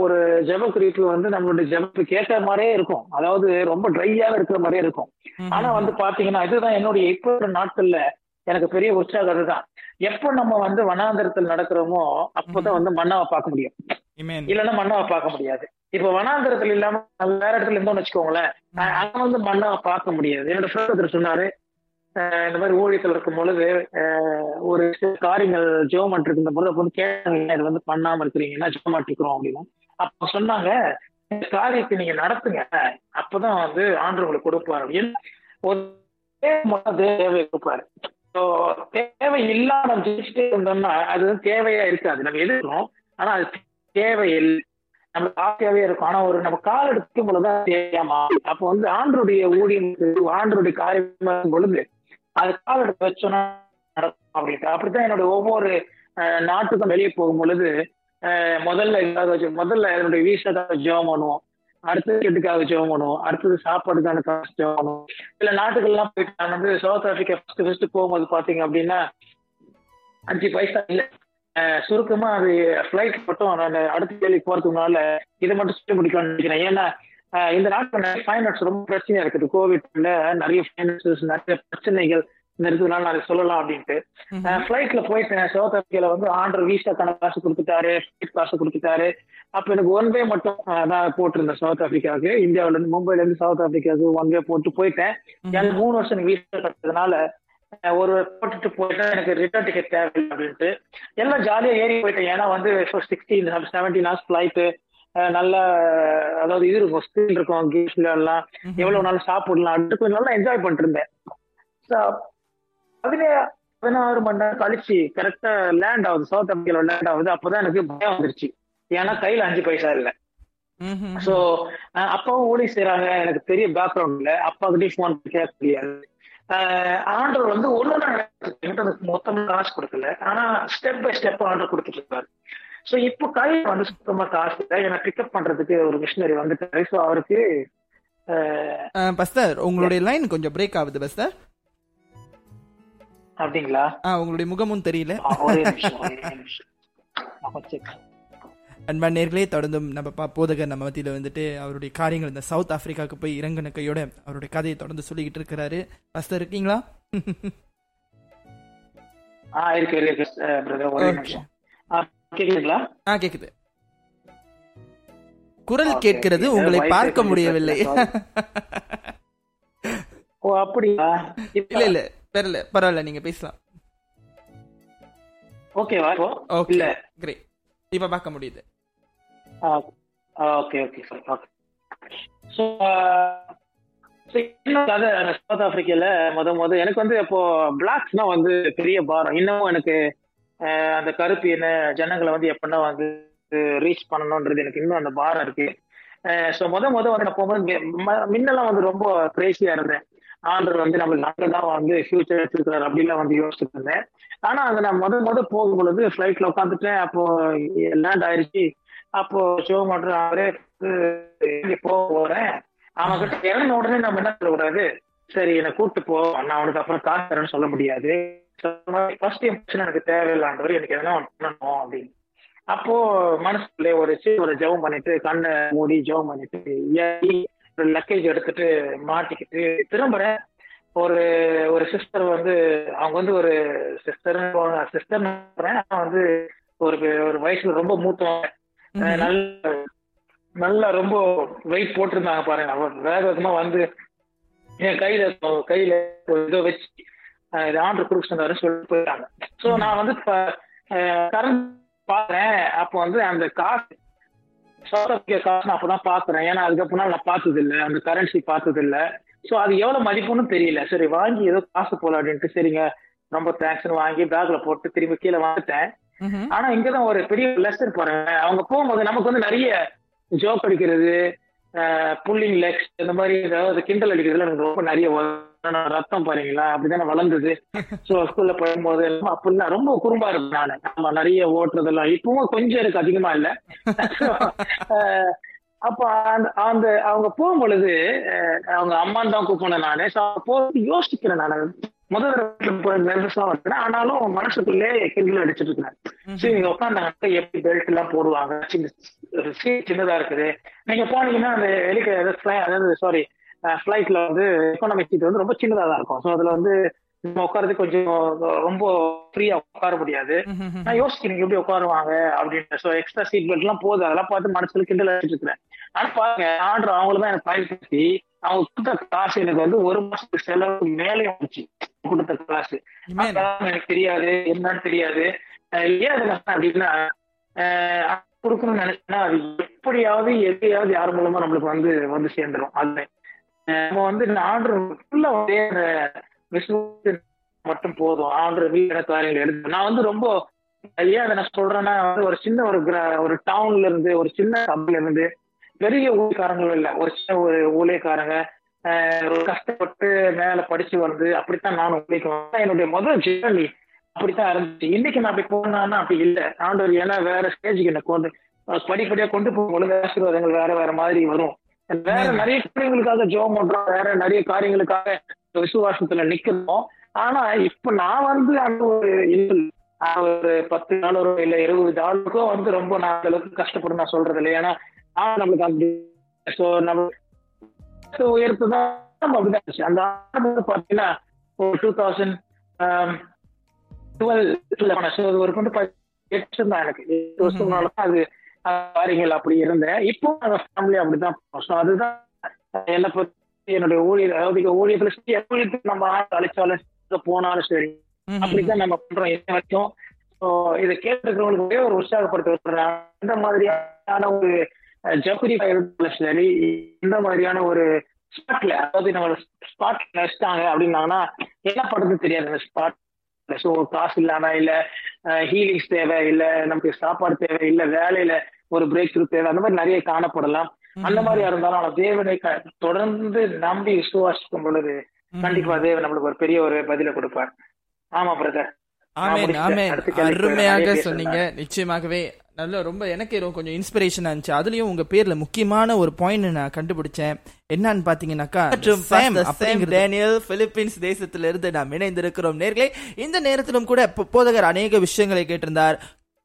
ஒரு ஜப குறிப்பு வந்து நம்மளுடைய ஜபப்பு கேட்ட மாதிரியே இருக்கும். அதாவது ரொம்ப ட்ரையாவே இருக்கிற மாதிரியே இருக்கும். ஆனா வந்து பாத்தீங்கன்னா இதுதான் என்னுடைய இப்ப நாட்கள்ல எனக்கு பெரிய உற்சாகம் அதுதான் எப்ப நம்ம வந்து வனாந்திரத்தில் நடக்கிறோமோ அப்பதான் வந்து மன்னாவை பார்க்க முடியும். இல்லைன்னா மன்னாவை பார்க்க முடியாது. இப்ப வனாந்திரத்துல இல்லாம வேற இடத்துல இருந்தோம்னு வச்சுக்கோங்களேன் அங்க வந்து மன்னாவை பார்க்க முடியாது. என்னோட ஃப்ரெண்ட் சொன்னாரு இந்த மாதிரி ஊழியத்தில் இருக்கும் பொழுது ஒரு சில காரியங்கள் ஜோமன் இருந்த பொழுது அப்போ வந்து கேட்டாங்க இது வந்து பண்ணாம இருக்கிறீங்கன்னா ஜோமாட் இருக்கிறோம் அப்படின்னா. அப்ப சொன்னாங்க இந்த காரியத்தை நீங்க நடத்துங்க அப்பதான் வந்து ஆண்டு உங்களுக்கு கொடுப்பாரு அப்படின்னு. ஒரு தேவை கொடுப்பாரு. தேவை இல்லாம நம்ம ஜெயிச்சுட்டே இருந்தோம்னா அது வந்து தேவையா இருக்காது. நம்ம எதிர்க்கிறோம் ஆனா அது தேவை இல்லை. நம்மளுக்கு ஆசையாவே இருக்கும். ஆனா ஒரு நம்ம கால் எடுக்கும் பொழுதுதான் தேவையாமா அப்ப வந்து ஆண்டருடைய ஊழியம் ஆண்டருடைய காரியம் பொழுது அது கால் எடுத்து வச்சோன்னா நடக்கும் அப்படின்ட்டு அப்படித்தான் என்னோட ஒவ்வொரு நாட்டுக்கும் வெளியே போகும் பொழுது முதல்ல இதாக முதல்ல என்னுடைய வீசாக்காக ஜெபம் பண்ணுவோம். அடுத்தது கெட்டுக்காக ஜெபம் பண்ணுவோம். அடுத்தது சாப்பாடுக்கான காசு ஜெபம் பண்ணுவோம். சில நாட்டுகள்லாம் போயிட்டு நான் வந்து சவுத் ஆப்பிரிக்கா ஃபர்ஸ்ட் ஃபர்ஸ்ட் போகும்போது பாத்தீங்க அப்படின்னா அஞ்சு பைசா இல்லை. சுருக்கமா அது ஃபிளைட் மட்டும் நான் அடுத்த வேலைக்கு போறதுனால இதை மட்டும் சொல்லி முடிக்கணும்னு நினைக்கிறேன். ஏன்னா இந்த நாட்டில் ஃபைனான்ஸ் ரொம்ப பிரச்சனையா இருக்குது. கோவிட்ல நிறைய ஃபைனான்சஸ் நிறைய பிரச்சனைகள் இருக்கிறதுனால நான் சொல்லலாம் அப்படின்ட்டு. ஃபிளைட்ல போயிட்டேன். சவுத் ஆப்பிரிக்கால வந்து ஆண்டர் வீசாக்கான காசு கொடுத்துட்டாரு காசு கொடுத்துட்டாரு. அப்ப எனக்கு ஒன் வே மட்டும் தான் போட்டிருந்தேன் சவுத் ஆப்பிரிக்காவுக்கு இந்தியாவில இருந்து மும்பைல இருந்து சவுத் ஆப்பிரிக்காவுக்கு ஒன் வே போட்டு போயிட்டேன். எனக்கு மூணு வருஷம் எனக்கு வீசா கட்டுறதுனால ஒரு போட்டுட்டு போயிட்டா எனக்கு ரிட்டர்ன் டிக்கெட் தேவையில்லை அப்படின்ட்டு. எல்லாம் ஜாலியா ஏறி போயிட்டேன். ஏன்னா வந்து சிக்ஸ்டீன் செவன்டீன் ஹவர்ஸ் ஃபிளைட்டு நல்ல அதாவது இது இருக்கும் ஸ்கிரீன் இருக்கும் கேம்ஸ்ல எல்லாம். எவ்வளவு நாள் சாப்பிடலாம் அடுத்து நல்லா என்ஜாய் பண்ணிட்டு இருந்தேன் பதினே பதினாறு மணி நேரம் கழிச்சு கரெக்டா லேண்ட் ஆகுது சவுத் ஆப்பிரிக்கால லேண்ட் ஆகுது அப்பதான் எனக்கு பயம் வந்துருச்சு. ஏன்னா கையில அஞ்சு பைசா இல்ல. சோ அப்பாவும் ஊழி செய்யறாங்க எனக்கு பெரிய பேக்ரவுண்ட் இல்ல. அப்பா கிட்டே போன் கேட்க முடியாது. ஆர்டர் வந்து ஒன்னு மொத்தமா காசு கொடுக்கல. ஆனா ஸ்டெப் பை ஸ்டெப் ஆர்டர் கொடுத்துட்டு இருக்காரு. ஸோ இப்போ கையில வந்து சுத்தமா காசு என்னை பிக்கப் பண்றதுக்கு ஒரு மிஷினரி வந்துட்டாரு. ஸோ அவருக்கு பஸ்தர் உங்களுடைய லைன் கொஞ்சம் பிரேக் ஆகுது பஸ்தர். அப்படிங்களா? உங்களுடைய முகமும் தெரியல. ஒரே நிமிஷம் ஒரே நிமிஷம். அன்பா நேர்களே தொடர்ந்தும் நம்ம போதகர் நம்ம மத்தியில வந்துட்டு அவருடைய காரியங்கள் இந்த சவுத் ஆப்பிரிக்காவுக்கு போய் இறங்கின கையோட அவருடைய கதையை தொடர்ந்து சொல்லிக்கிட்டு இருக்கிறாரு. பஸ்தர் இருக்கீங்களா? ஆ இருக்கு இருக்கு பிரதர் ஒரே நிமிஷம். கேக்குதுங்களா? ஆ கேக்குது. குரல் கேட்கிறது உங்களை பார்க்க முடியவில்லை. ஓ அப்படியா? இல்ல இல்ல தெரியல. பரவாயில்ல நீங்க பேசலாம். ஓகேவா ஓகே இல்ல. கிரேட் இப்ப பார்க்க முடியுது. Okay okay sir okay. So கதை சவுத் ஆப்பிரிக்கால முத முத எனக்கு வந்து இப்போ பிளாக்ஸ்னா வந்து பெரிய பாரம். இன்னமும் எனக்கு அந்த கருப்பு என்ன? ஜனங்களை வந்து எப்படின்னா வந்து ரீச் பண்ணணுன்றது எனக்கு இன்னும் அந்த பாரம் இருக்கு. ஸோ முத முத வந்து நான் போகும்போது முன்னெல்லாம் வந்து ரொம்ப கிரேசியா இருந்தேன். ஆண்டர் வந்து நம்ம நல்லதான் வந்து ஃபியூச்சர் வச்சிருக்கிறாரு அப்படிலாம் வந்து யோசிச்சுட்டு இருந்தேன். ஆனா அங்க நான் முத முத போகும் பொழுது ஃப்ளைட்ல உட்காந்துட்டேன் அப்போ லேண்ட் ஆயிடுச்சு அப்போ ஷோ மாட்டர் அவரே போக போறேன். அவன் கிட்ட இறந்த உடனே நம்ம என்ன சொல்லக்கூடாது? சரி என்னை கூப்பிட்டு போ. நான் அவனுக்கு அப்புறம் காசு தரேன்னு சொல்ல முடியாது. ஃபர்ஸ்ட் இம்ப்ரெஷன் எனக்கு தேவையில்லாண்டவர் எனக்கு எதனா பண்ணணும் அப்படின்னு. அப்போ மனசுக்குள்ளே ஒரு ஒரு ஜெபம் பண்ணிட்டு கண்ணை மூடி ஜெபம் பண்ணிட்டு ஏறி ஒரு லக்கேஜ் எடுத்துட்டு மாட்டிக்கிட்டு திரும்புறேன் ஒரு ஒரு சிஸ்டர் வந்து அவங்க வந்து ஒரு சிஸ்டர் சிஸ்டர் வந்து ஒரு ஒரு வயசுல ரொம்ப மூத்தவங்க. நல்ல நல்லா ரொம்ப வெயிட் போட்டிருந்தாங்க பாருங்க. வேக வேகமா வந்து என் கையில கையில இதை வச்சு இது ஆர்டர் கொடுக்க சொன்னாரு சொல்லிட்டு போயிட்டாங்க. ஸோ நான் வந்து கரண்ட் பாக்குறேன். அப்போ வந்து அந்த காசு சவுத் ஆப்பிரிக்கா காசு நான் அப்பதான் பாக்குறேன். ஏன்னா அதுக்கப்புறம் நான் பார்த்தது இல்லை அந்த கரன்சி பார்த்தது இல்லை ஸோ அது எவ்வளவு மதிப்புன்னு தெரியல. சரி வாங்கி ஏதோ காசு போல அப்படின்ட்டு சரிங்க ரொம்ப தேங்க்ஸ்னு வாங்கி பேக்ல போட்டு திரும்பி கீழே வந்துட்டேன். ஆனா இங்கதான் ஒரு பெரிய லெசன் பாருங்க. அவங்க போகும்போது நமக்கு வந்து நிறைய ஜோக் அடிக்கிறது புல்லிங் லெக்ஸ் இந்த மாதிரி ஏதாவது கிண்டல் அடிக்கிறதுல எனக்கு ரொம்ப நிறைய ரத்தம் பாருங்களா அப்படிதானே வளர்ந்தது. ஸோ ஸ்கூல்ல போகும்போது அப்படிலாம் ரொம்ப குறும்பா இருப்பேன் நான். நம்ம நிறைய ஓட்டுறதெல்லாம் இப்பவும் கொஞ்சம் எனக்கு அதிகமா இல்லை. அப்ப அந்த அந்த அவங்க போகும்பொழுது அவங்க அம்மான் தான் கூப்பிடணும் நானு. போய் யோசிக்கிறேன் நான். முதல் நர்வஸா வந்தேன் ஆனாலும் மனசுக்குள்ளே கிண்டல் அடிச்சிட்டு இருக்கேன் சரி நீங்க உட்காந்தாங்க எப்படி பெல்ட் எல்லாம் போடுவாங்க? சின்ன சீட் சின்னதா இருக்குது. நீங்க போனீங்கன்னா அந்த வெளிக்க அதாவது சாரி ஃபிளைட்ல வந்து எக்கானமிக் சீட் வந்து ரொம்ப சின்னதா தான் இருக்கும். ஸோ அதுல வந்து நம்ம உட்காரது கொஞ்சம் ரொம்ப ஃப்ரீயா உட்கார முடியாது. நான் யோசிக்கிறேன் எப்படி உட்காருவாங்க அப்படின்னு. ஸோ எக்ஸ்ட்ரா சீட் பெல்ட் எல்லாம் போகுது அதெல்லாம் பார்த்து மனசுல கிண்டல் அடிச்சிட்டு இருக்கிறேன். ஆனா பாருங்க ஆர்டர் அவங்கள தான் எனக்கு பயன்படுத்தி அவங்க கொடுத்த காசு எனக்கு வந்து ஒரு மாசத்துக்கு செலவுக்கு மேலே வந்துச்சு கொடுத்த காசு. எனக்கு தெரியாது. என்னன்னு தெரியாது. ஏன் அப்படின்னா கொடுக்கணும்னு நினைச்சேன்னா அது எப்படியாவது எதையாவது யார் மூலமா நம்மளுக்கு வந்து வந்து சேர்ந்துடும் அது நம்ம வந்து ஆர்டர் ஃபுல்லா ஒரே மட்டும் போதும். ஆர்டர் வீட்டு காரியங்கள் எடுத்து. நான் வந்து ரொம்ப ஐயா அதை நான் சொல்றேன்னா வந்து ஒரு சின்ன ஒரு ஒரு டவுன்ல இருந்து ஒரு சின்ன சபையில இருந்து பெரிய ஊழியக்காரங்களும் இல்லை. ஒரு சின்ன ஒரு ஊழியக்காரங்க ஒரு கஷ்டப்பட்டு மேல படிச்சு வந்து அப்படித்தான் நானும் ஊழியக்கு என்னுடைய முதல் ஜேர்னி அப்படித்தான் இருந்துச்சு. இன்னைக்கு நான் அப்படி போனான்னா அப்படி இல்லை. ஆண்டவர் ஏன்னா வேற ஸ்டேஜுக்கு என்ன கொண்டு படிப்படியா கொண்டு போகும்போது ஆசீர்வாதங்கள் வேற வேற மாதிரி வரும். வேற நிறைய காரியங்களுக்காக ஜோம் பண்றோம். வேற நிறைய காரியங்களுக்காக விசுவாசத்துல நிக்கிறோம். ஆனா இப்ப நான் வந்து அந்த ஒரு ஒரு பத்து டாலரோ இல்ல இருபது டாலருக்கோ வந்து ரொம்ப நான் அந்த அளவுக்கு கஷ்டப்படும் நான் சொல்றது இல்லை. ஏன்னா நம்மளுக்கு அப்படி ஸோ நம்ம உயர்த்து தான் நம்ம அப்படிதான் அந்த பாத்தீங்கன்னா ஒரு டூ தௌசண்ட் டுவெல் ஒரு கொண்டு எட்டு தான் எனக்கு. எட்டு வருஷம்னால அது காரியங்கள் அப்படி இருந்தேன் இப்போ அந்த ஃபேமிலி அப்படிதான் ஸோ அதுதான் என்னை பத்தி என்னுடைய ஊழியர் அதாவது ஊழியத்துல ஊழியத்துக்கு நம்ம அழைச்சாலும் போனாலும் சரி அப்படிதான் நம்ம பண்றோம் என்ன வரைக்கும். ஸோ இதை கேட்டுக்கிறவங்களுக்கு ஒரே ஒரு உற்சாகப்படுத்த இந்த மாதிரியான ஒரு ஜப்பரி சரி இந்த மாதிரியான ஒரு ஸ்பாட்ல அதாவது நம்ம ஸ்பாட்ல வச்சிட்டாங்க அப்படின்னாங்கன்னா என்ன படுறது தெரியாது. அந்த ஸ்பாட் ஸோ காசு இல்லாம இல்ல ஹீலிங்ஸ் தேவை இல்ல நமக்கு சாப்பாடு தேவை இல்ல வேலையில ஒரு பிரேக் த்ரூ தேவை. அந்த மாதிரி நிறைய காணப்படலாம். அந்த மாதிரி இருந்தாலும் ஆனா தேவனை தொடர்ந்து நம்பி விசுவாசிக்கும் பொழுது கண்டிப்பா தேவன் நம்மளுக்கு ஒரு பெரிய ஒரு பதில கொடுப்பார். ஆமா பிரதர் அருமையாக சொன்னீங்க. நிச்சயமாகவே நல்ல ரொம்ப எனக்கு கொஞ்சம் இன்ஸ்பிரேஷனா இருந்துச்சு. அதுலயும் உங்க பேர்ல முக்கியமான ஒரு பாயிண்ட் நான் கண்டுபிடிச்சேன். என்னன்னு பாத்தீங்கன்னாக்கா டேனியல் பிலிப்பீன்ஸ் தேசத்திலிருந்து இருந்து நாம் இணைந்திருக்கிறோம் நேர்களே. இந்த நேரத்திலும் கூட போதகர் அநேக விஷயங்களை கேட்டிருந்தார்.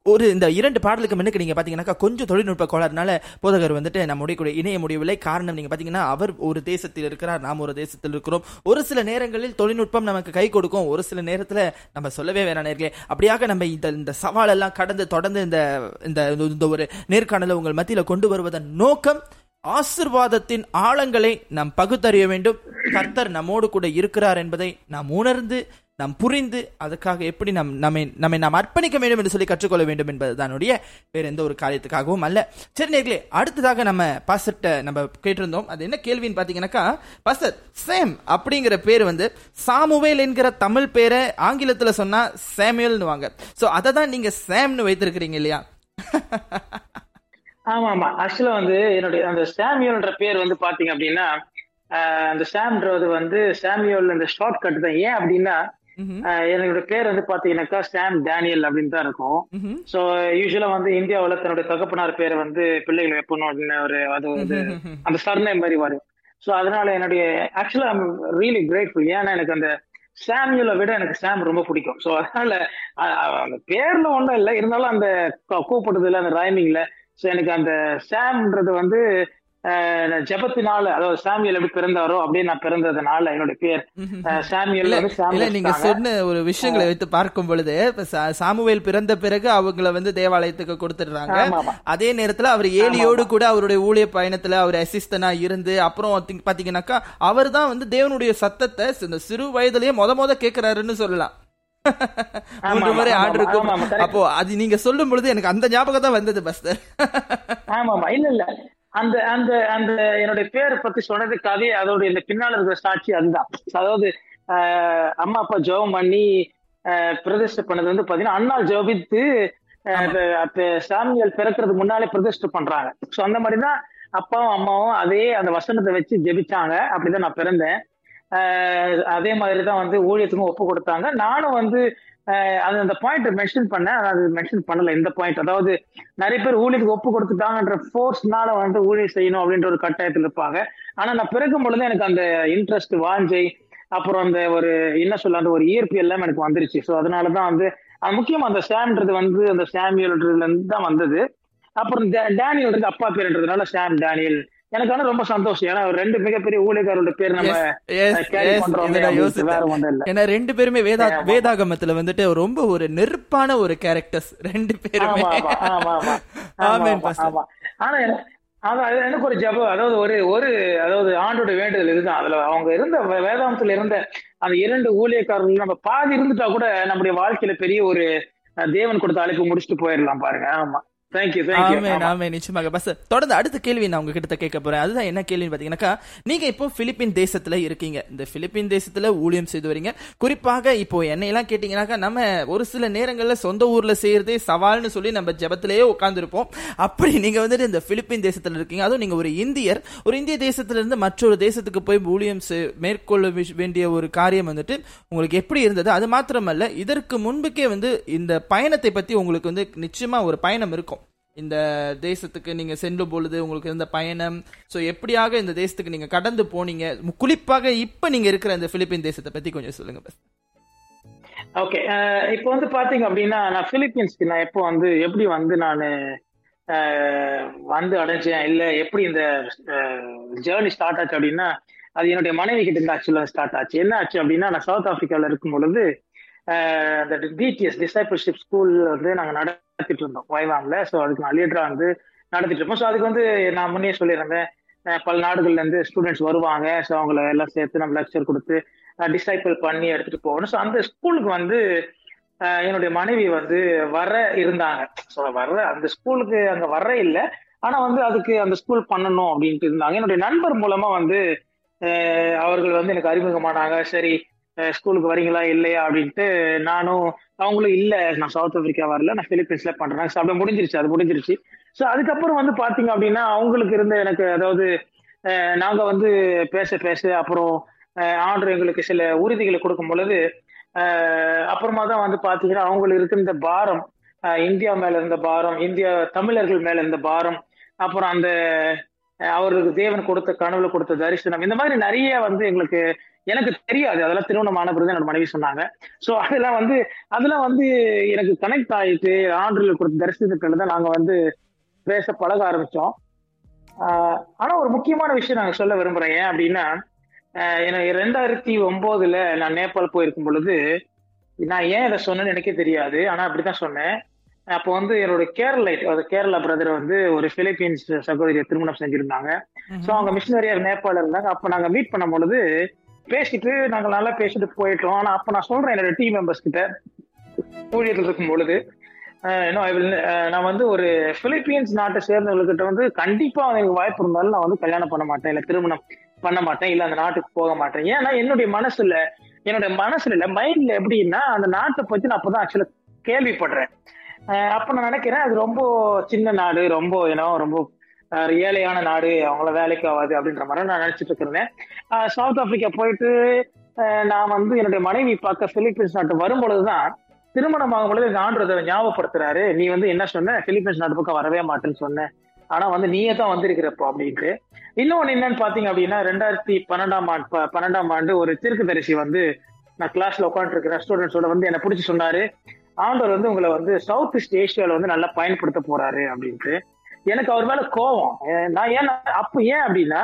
ஒரு இந்த இரண்டு பாடலுக்கு முன்னுக்கு நீங்க பார்த்தீங்கன்னாக்கா கொஞ்சம் தொழில்நுட்ப கோளாறுனால போதகர் வந்துட்டு நம்முடைய கூட இணைய முடியவில்லை காரணம் நீங்க பாத்தீங்கன்னா அவர் ஒரு தேசத்தில் இருக்கிறார் நாம் ஒரு தேசத்தில் இருக்கிறோம். ஒரு சில நேரங்களில் தொழில்நுட்பம் நமக்கு கை கொடுக்கும். ஒரு சில நேரத்துல நம்ம சொல்லவே வேணாம் நேர்களே. அப்படியாக நம்ம இந்த இந்த சவால் எல்லாம் கடந்து தொடர்ந்து இந்த இந்த ஒரு நேர்காணலை உங்கள் மத்தியில கொண்டு வருவதன் நோக்கம் ஆசிர்வாதத்தின் ஆழங்களை நாம் பகுத்தறிய வேண்டும். கர்த்தர் நம்மோடு கூட இருக்கிறார் என்பதை நாம் உணர்ந்து நாம் புரிந்து அதுக்காக எப்படி நம் நம்மை நம்மை நாம் அர்ப்பணிக்க வேண்டும் என்று சொல்லி கற்றுக்கொள்ள வேண்டும் என்பது தானுடைய வேறு எந்த ஒரு காரியத்துக்காகவும் அல்ல. சரி நேர்களே அடுத்ததாக நம்ம பாசர்ட்ட நம்ம கேட்டிருந்தோம். அது என்ன கேள்வின்னு பார்த்தீங்கன்னாக்கா பாஸ்டர் சேம் அப்படிங்கிற பேர் வந்து சாமுவேல் என்கிற தமிழ் பேரை ஆங்கிலத்தில் சொன்னா சேமியல்னு வாங்க. ஸோ அதை தான் நீங்க சேம்னு வைத்திருக்கிறீங்க இல்லையா? ஆமா ஆமா. ஆக்சுவலா வந்து என்னுடைய அந்த சாமியோல்ன்ற பேர் வந்து பாத்தீங்க அப்படின்னா அந்த சாம்ன்றது வந்து சாமியோல் அந்த ஷார்ட் கட் தான். ஏன் அப்படின்னா என்னோட பேர் வந்து பாத்தீங்கன்னாக்கா சாம் டேனியல் அப்படின்னு தான் இருக்கும் சோ யூஸ்வலா வந்து இந்தியாவில தன்னுடைய தகப்பனார் பேரை வந்து பிள்ளைகள் வைப்பணும் அப்படின்னு ஒரு அது வந்து அந்த சர்ணை மாதிரி வரும். சோ அதனால என்னுடைய ஆக்சுவலா ஐம் ரியலி கிரேட்ஃபுல் ஏன்னா எனக்கு அந்த சாமியூலை விட எனக்கு சாம் ரொம்ப பிடிக்கும். ஸோ அதனால அந்த பேர்ல ஒன்றும் இல்லை. இருந்தாலும் அந்த கூப்பிடுறதுல அந்த ரைமிங்ல ஸோ எனக்கு அந்த சாம்ன்றது வந்து ஜபத்தினால அதாவது சாமியல் எப்படி பிறந்தாரோ அப்படியே நான் பிறந்ததுனால என்னோட பேர். சாமியல் இல்ல நீங்க சொன்ன ஒரு விஷயங்களை வைத்து பார்க்கும் பொழுது சாமுவேல் பிறந்த பிறகு அவங்கள வந்து தேவாலயத்துக்கு கொடுத்துடுறாங்க. அதே நேரத்துல அவர் ஏலியோடு கூட அவருடைய ஊழிய பயணத்துல அவர் அசிஸ்டனா இருந்து அப்புறம் பாத்தீங்கன்னாக்கா அவர் தான் வந்து தேவனுடைய சத்தத்தை இந்த சிறு வயதுலயே மொத மொத கேட்கிறாருன்னு சொல்லலாம். மூன்று முறை ஆர்டர் இருக்கும். அப்போ அது நீங்க சொல்லும் பொழுது எனக்கு அந்த ஞாபகம் தான் வந்தது பஸ்தர் ஆமா ஆமா. இல்ல இல்ல. அந்த அந்த அந்த என்னுடைய பேரை பத்தி சொன்னது கதை அதோட இந்த பின்னால் இருக்கிற சாட்சி அதுதான். அதாவது அம்மா அப்பா ஜெபம் பண்ணி பிரதிஷ்டை பண்ணது வந்து பாத்தீங்கன்னா அண்ணா ஜோபித்து சாமியால் பிறக்கிறதுக்கு முன்னாலே பிரதிஷ்டை பண்றாங்க. ஸோ அந்த மாதிரிதான் அப்பாவும் அம்மாவும் அதே அந்த வசனத்தை வச்சு ஜெபிச்சாங்க. அப்படிதான் நான் பிறந்தேன். அதே மாதிரி தான் வந்து ஊழியத்துக்கும் ஒப்பு கொடுத்தாங்க. நானும் வந்து அது அந்த பாயிண்ட் மென்ஷன் பண்ணேன் அது மென்ஷன் பண்ணல இந்த பாயிண்ட் அதாவது நிறைய பேர் ஊழியருக்கு ஒப்பு கொடுத்துட்டாங்கன்ற ஃபோர்ஸ்னால வந்து ஊழியர் செய்யணும் அப்படின்ற ஒரு கட்டாயத்தில் இருப்பாங்க. ஆனா நான் பிறக்கும் பொழுது எனக்கு அந்த இன்ட்ரெஸ்ட் வாஞ்சை அப்புறம் அந்த ஒரு என்ன சொல்ல அந்த ஒரு ஈர்ப்பு எல்லாம் எனக்கு வந்துருச்சு. ஸோ அதனாலதான் வந்து அது முக்கியமா அந்த சாம்ன்றது வந்து அந்த சாமியல்ன்றதுல இருந்து தான் வந்தது. அப்புறம் டேனியல்ன்றது அப்பா பேருன்றதுனால சாம் டேனியல். எனக்கு ஆனா ரொம்ப சந்தோஷம். ஏன்னா ரெண்டு மிகப்பெரிய ஊழியக்காரோட பேர் நம்ம ஏன்னா ரெண்டு பேருமே வேதா வேதாகமத்துல வந்துட்டு ரொம்ப ஒரு நெருப்பான ஒரு கேரக்டர்ஸ் ரெண்டு பேருமே. ஆனா அதான் எனக்கு ஒரு ஜபம். அதாவது ஒரு ஒரு அதாவது ஆண்டோட வேண்டுதல் இதுதான். அதுல அவங்க இருந்த வேதாந்தத்துல இருந்த அந்த இரண்டு ஊழியக்காரர்கள் நம்ம பாதி இருந்துட்டா கூட நம்முடைய வாழ்க்கையில பெரிய ஒரு தேவன் கொடுத்த அழைப்பு முடிச்சுட்டு போயிடலாம் பாருங்க. ஆமா. நிச்சயமாக. பஸ் தொடர்ந்து அடுத்த கேள்வி நான் உங்ககிட்ட கேட்க போறேன். அதுதான் என்ன கேள்வின்னு பாத்தீங்கன்னாக்கா நீங்க இப்போ பிலிப்பின் தேசத்துல இருக்கீங்க. இந்த பிலிப்பின் தேசத்துல ஊழியம் செய்து வரீங்க. குறிப்பாக இப்போ என்னையெல்லாம் கேட்டீங்கன்னாக்கா நம்ம ஒரு சில நேரங்கள்ல சொந்த ஊர்ல செய்யறதே சவால்னு சொல்லி நம்ம ஜபத்திலேயே உட்காந்துருப்போம் அப்படி நீங்க வந்துட்டு இந்த பிலிப்பின் தேசத்துல இருக்கீங்க. அதுவும் நீங்க ஒரு இந்தியர். ஒரு இந்திய தேசத்துல இருந்து மற்றொரு தேசத்துக்கு போய் ஊழியம் மேற்கொள்ள வேண்டிய ஒரு காரியம் வந்துட்டு உங்களுக்கு எப்படி இருந்தது? அது மாத்திரமல்ல இதற்கு முன்புக்கே வந்து இந்த பயணத்தை பத்தி உங்களுக்கு வந்து நிச்சயமா ஒரு பயணம் இருக்கும். இந்த தேசத்துக்கு நீங்க சென்று பொழுது உங்களுக்கு இருந்த பயணம். ஸோ எப்படியாக இந்த தேசத்துக்கு நீங்க கடந்து போனீங்க? குறிப்பாக இப்ப நீங்க இருக்கிற இந்த பிலிப்பின் தேசத்தை பத்தி கொஞ்சம் சொல்லுங்க ஓகே uh, இப்போ வந்து பாத்தீங்க அப்படின்னா நான் பிலிப்பீன்ஸ்க்கு நான் எப்போ வந்து எப்படி வந்து நான் uh, வந்து அடைஞ்சேன்? இல்ல எப்படி இந்த uh, ஜேர்னி ஸ்டார்ட் ஆச்சு அப்படின்னா அது என்னுடைய மனைவி கிட்ட இருந்து ஆக்சுவலா ஸ்டார்ட் ஆச்சு. என்ன ஆச்சு அப்படின்னா நான் சவுத் ஆப்பிரிக்காவில் இருக்கும் பொழுது அந்த டிடிஎஸ் டிசைபிள்ஷிப் ஸ்கூல் வந்து நாங்கள் நடத்திட்டு இருந்தோம் வைவாங்ல ஸோ அதுக்கு நான் லீடரா வந்து நடத்திட்டு இருப்போம் ஸோ அதுக்கு வந்து நான் முன்னே சொல்லியிருந்தேன். பல நாடுகள்ல இருந்து ஸ்டூடெண்ட்ஸ் வருவாங்க. ஸோ அவங்கள எல்லாம் சேர்த்து நம்ம லெக்சர் கொடுத்து டிசைபிள் பண்ணி எடுத்துட்டு போகணும். ஸோ அந்த ஸ்கூலுக்கு வந்து என்னுடைய மனைவி வந்து வர இருந்தாங்க. ஸோ வர்ற அந்த ஸ்கூலுக்கு அங்கே வர இல்லை. ஆனா வந்து அதுக்கு அந்த ஸ்கூல் பண்ணணும் அப்படின்ட்டு இருந்தாங்க. என்னுடைய நண்பர் மூலமா வந்து அவர்கள் வந்து எனக்கு அறிமுகமானாங்க. சரி ஸ்கூலுக்கு வரீங்களா இல்லையா அப்படின்ட்டு நானும் அவங்களும் இல்லை நான் சவுத் ஆப்பிரிக்கா வரல நான் பிலிப்பீன்ஸ்ல பண்றேன். ஸோ அப்படியே முடிஞ்சிருச்சு அது முடிஞ்சிருச்சு. ஸோ அதுக்கப்புறம் வந்து பாத்தீங்க அப்படின்னா அவங்களுக்கு இருந்த எனக்கு அதாவது நாங்க வந்து பேச பேச அப்புறம் ஆண்டு எங்களுக்கு சில உறுதிகளை கொடுக்கும் பொழுது அப்புறமா தான் வந்து பாத்தீங்கன்னா அவங்களுக்கு இருக்க இந்த பாரம் இந்தியா மேல இருந்த பாரம் இந்தியா தமிழர்கள் மேல இருந்த பாரம் அப்புறம் அந்த அவர்களுக்கு தேவன் கொடுத்த கனவுல கொடுத்த தரிசனம் இந்த மாதிரி நிறைய வந்து எங்களுக்கு எனக்கு தெரியாது. அதெல்லாம் திருமணம் ஆன பிறகு என்னோட மனைவி சொன்னாங்க. ஸோ அதெல்லாம் வந்து அதெல்லாம் வந்து எனக்கு கனெக்ட் ஆயிட்டு ஆண்டுகள் கொடுத்த தரிசனத்துல தான் நாங்க வந்து பேச பழக ஆரம்பிச்சோம். ஆனா ஒரு முக்கியமான விஷயம் நாங்க சொல்ல விரும்புறேன். ஏன் அப்படின்னா எனக்கு ரெண்டாயிரத்தி ஒன்பதுல நான் நேபாள் போயிருக்கும் பொழுது நான் ஏன் இதை சொன்னேன்னு எனக்கே தெரியாது. ஆனா அப்படித்தான் சொன்னேன். அப்போ வந்து என்னோட கேரளைட் அது கேரளா பிரதர் வந்து ஒரு பிலிப்பீன்ஸ் சகோதரியை திருமணம் செஞ்சிருந்தாங்க. ஸோ அவங்க மிஷினரியார் நேபாள் இருந்தாங்க அப்போ நாங்க மீட் பண்ணும் பொழுது பேசிட்டு நாங்க நல்லா பேசிட்டு போயிட்டோம். ஆனா அப்ப நான் சொல்றேன் என்னோட டீம் மெம்பர்ஸ் கிட்ட. ஊழியர்கள் இருக்கும் பொழுது நான் வந்து ஒரு பிலிப்பீன்ஸ் நாட்டை சேர்ந்தவர்கிட்ட வந்து கண்டிப்பா எனக்கு வாய்ப்பு இருந்தாலும் நான் வந்து கல்யாணம் பண்ண மாட்டேன். இல்ல திருமணம் பண்ண மாட்டேன். இல்ல அந்த நாட்டுக்கு போக மாட்டேன். ஏன்னா என்னுடைய மனசுல என்னுடைய மனசுல இல்ல மைண்ட்ல எப்படின்னா அந்த நாட்டை பத்தி நான் அப்பதான் ஆக்சுவலா கேள்விப்படுறேன். அப்ப நான் நினைக்கிறேன் அது ரொம்ப சின்ன நாடு ரொம்ப ஏன்னா ரொம்ப ஏழையான நாடு அவங்கள வேலைக்கு ஆகாது அப்படின்ற மாதிரி நான் நினைச்சிட்டு இருக்கிறேன். சவுத் ஆப்பிரிக்கா போயிட்டு நான் வந்து என்னுடைய மனைவி பார்க்க பிலிப்பீன்ஸ் நாட்டு வரும்பொழுதுதான் திருமணம் ஆகும் பொழுது எங்க ஆண்டு ஞாபகப்படுத்துறாரு. நீ வந்து என்ன சொன்ன? பிலிப்பீன்ஸ் நாட்டு பக்கம் வரவே மாட்டேன்னு சொன்ன. ஆனா வந்து நீயே தான் வந்திருக்கிறப்போ அப்படின்ட்டு. இன்னொன்னு என்னன்னு பாத்தீங்க அப்படின்னா ரெண்டாயிரத்தி பன்னெண்டாம் ஆண்டு ப- பன்னெண்டாம் ஆண்டு ஒரு தீர்க்கதரிசி வந்து நான் கிளாஸ்ல உட்காந்துட்டு ஸ்டூடெண்ட்ஸோட வந்து என்னை பிடிச்சி சொன்னாரு. ஆண்டவர் வந்து உங்களை வந்து சவுத் ஈஸ்ட் ஏஷியால வந்து நல்லா பயன்படுத்த போறாரு அப்படின்ட்டு. எனக்கு அவர் மேல கோவம். நான் ஏன் அப்ப ஏன் அப்படின்னா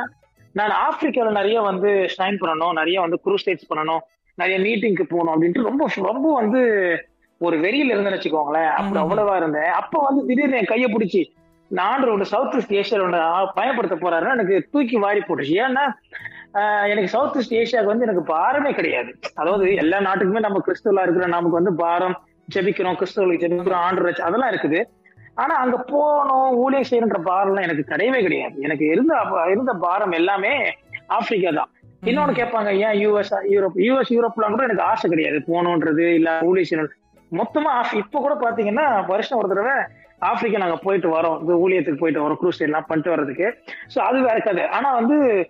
நான் ஆப்பிரிக்கால நிறைய வந்து ஷைன் பண்ணணும் நிறைய வந்து குரூசைட்ஸ் பண்ணணும் நிறைய மீட்டிங்க்கு போகணும் அப்படின்ட்டு ரொம்ப ரொம்ப வந்து ஒரு வெறியில இருந்தேன்னு வச்சுக்கோங்களேன். அப்படி. அவ்வளவா இருந்தேன். அப்ப வந்து திடீர்னு என் கையை பிடிச்சி நான் ஒன்று சவுத் ஈஸ்ட் ஏஷியால ஒன்று பயன்படுத்த போறாருன்னா எனக்கு தூக்கி வாரி போட்டுச்சு. ஏன்னா எனக்கு சவுத் ஈஸ்ட் ஏஷியாவுக்கு வந்து எனக்கு பாரமே கிடையாது. அதாவது எல்லா நாட்டுக்குமே நம்ம கிறிஸ்துவலா இருக்கிற நமக்கு வந்து பாரம் ஜெபிக்கிறோம் கிறிஸ்துவலுக்கு ஜெபிக்கிறோம் ஆண்டு அதெல்லாம் இருக்குது. ஆனா அங்க போகணும் ஊழியம் செய்யணுன்ற பாரம்லாம் எனக்கு கிடையவே கிடையாது. எனக்கு இருந்த இருந்த பாரம் எல்லாமே ஆப்பிரிக்கா தான். இன்னொன்னு கேட்பாங்க ஏன் யூஎஸ் யூரோப் யூஎஸ் யூரோப்லாம் கூட எனக்கு ஆசை கிடையாது. போகணுன்றது இல்ல ஊழியம் செய்யணும். மொத்தமா ஆஃப்- இப்ப கூட பாத்தீங்கன்னா வருஷம் ஒரு தடவை ஆப்பிரிக்கா நாங்க போயிட்டு வரோம். இந்த ஊழியத்துக்கு போயிட்டு வரோம் க்ரூஸ் எல்லாம் பண்ணிட்டு வர்றதுக்கு. சோ அது வேற கதை. ஆனா வந்து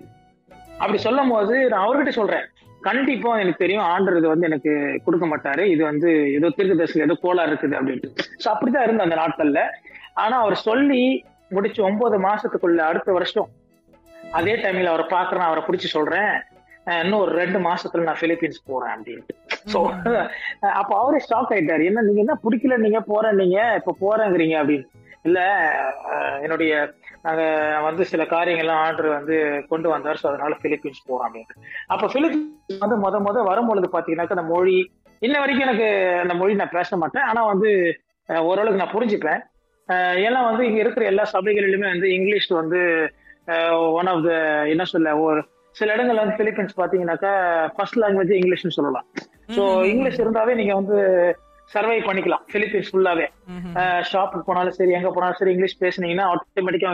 அப்படி சொல்லும் போது நான் அவர்கிட்ட சொல்றேன். கண்டிப்பா எனக்கு தெரியும். ஆண்டர் இது வந்து எனக்கு கொடுக்க மாட்டாரு. இது வந்து ஏதோ திருக்கு தரிசனம் ஏதோ கோலா இருக்குது அப்படின்ட்டு. சோ அப்படிதான் இருந்த அந்த நாட்கள்ல. ஆனா அவர் சொல்லி முடிச்சு ஒன்பது மாசத்துக்குள்ள அடுத்த வருஷம் அதே டைம்ல அவரை பாக்குறேன் அவரை பிடிச்சி சொல்றேன். இன்னும் ஒரு ரெண்டு மாசத்துல நான் பிலிப்பீன்ஸ் போறேன் அப்படின்ட்டு. சோ அப்ப அவரே ஸ்டாக் ஆயிட்டாரு. என்ன நீங்க என்ன பிடிக்கல நீங்க போறேன் நீங்க. இப்ப போறேங்கிறீங்க அப்படின்னு. இல்ல அஹ் என்னுடைய நாங்க வந்து சில காரியங்கள்லாம் ஆர்டர் வந்து கொண்டு வந்தார். ஸோ அதனால பிலிப்பீன்ஸ் போறோம் அப்படின்ட்டு அப்ப பிலிப்பீன்ஸ் வந்து முத முத வரும்பொழுது பாத்தீங்கன்னாக்கா அந்த மொழி இன்ன வரைக்கும் எனக்கு அந்த மொழி நான் பேச மாட்டேன். ஆனா வந்து ஓரளவுக்கு நான் புரிஞ்சுப்பேன் ஏன்னா வந்து இங்க இருக்கிற எல்லா சபைகளிலுமே வந்து இங்கிலீஷ் வந்து ஒன் ஆஃப் த என்ன சொல்ல ஒரு சில இடங்கள்ல வந்து பிலிப்பீன்ஸ் பாத்தீங்கன்னாக்கா ஃபர்ஸ்ட் லாங்குவேஜ் இங்கிலீஷ்னு சொல்லலாம். ஸோ இங்கிலீஷ் இருந்தாவே நீங்க வந்து சர்வை பண்ணிக்கலாம். பிலிப்பீன்ஸ் ஃபுல்லாவே ஷாப்புக்கு போனாலும் சரி எங்க போனாலும் சரி இங்கிலீஷ் பேசுனீங்கன்னா ஆட்டோமேட்டிக்கா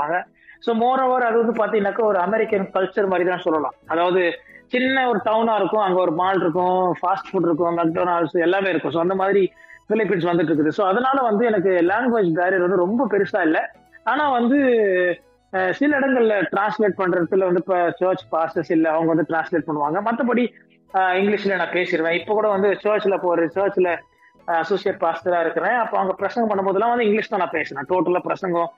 வாங்க. ஸோ மோர் ஓவர் அது வந்து பாத்தீங்கன்னாக்கா ஒரு அமெரிக்கன் கல்ச்சர் மாதிரி தான் சொல்லலாம். அதாவது சின்ன ஒரு டவுனா இருக்கும் அங்க ஒரு மால் இருக்கும் ஃபாஸ்ட் ஃபுட் இருக்கும் மெக்டோனால்ட்ஸ் எல்லாமே இருக்கும். ஸோ அந்த மாதிரி பிலிப்பீன்ஸ் வந்துட்டு இருக்குது ஸோ அதனால வந்து எனக்கு லாங்குவேஜ் பேரியர் வந்து ரொம்ப பெருசா இல்லை. ஆனா வந்து சில இடங்கள்ல டிரான்ஸ்லேட் பண்றதுல வந்து இப்போ சர்ச் பாஸ்டர்ஸ் இல்லை அவங்க வந்து டிரான்ஸ்லேட் பண்ணுவாங்க. மற்றபடி இங்கிலீஷ்ல நான் பேசிடுவேன் இப்போ கூட வந்து சர்ச்சில் போற சர்ச்சில் அசோசியேட் பாஸ்டரா இருக்கிறேன். அப்போ அவங்க பிரசங்கம் பண்ணும்போதெல்லாம் வந்து இங்கிலீஷ் தான் நான் பேசுறேன் டோட்டலா பிரசங்கம்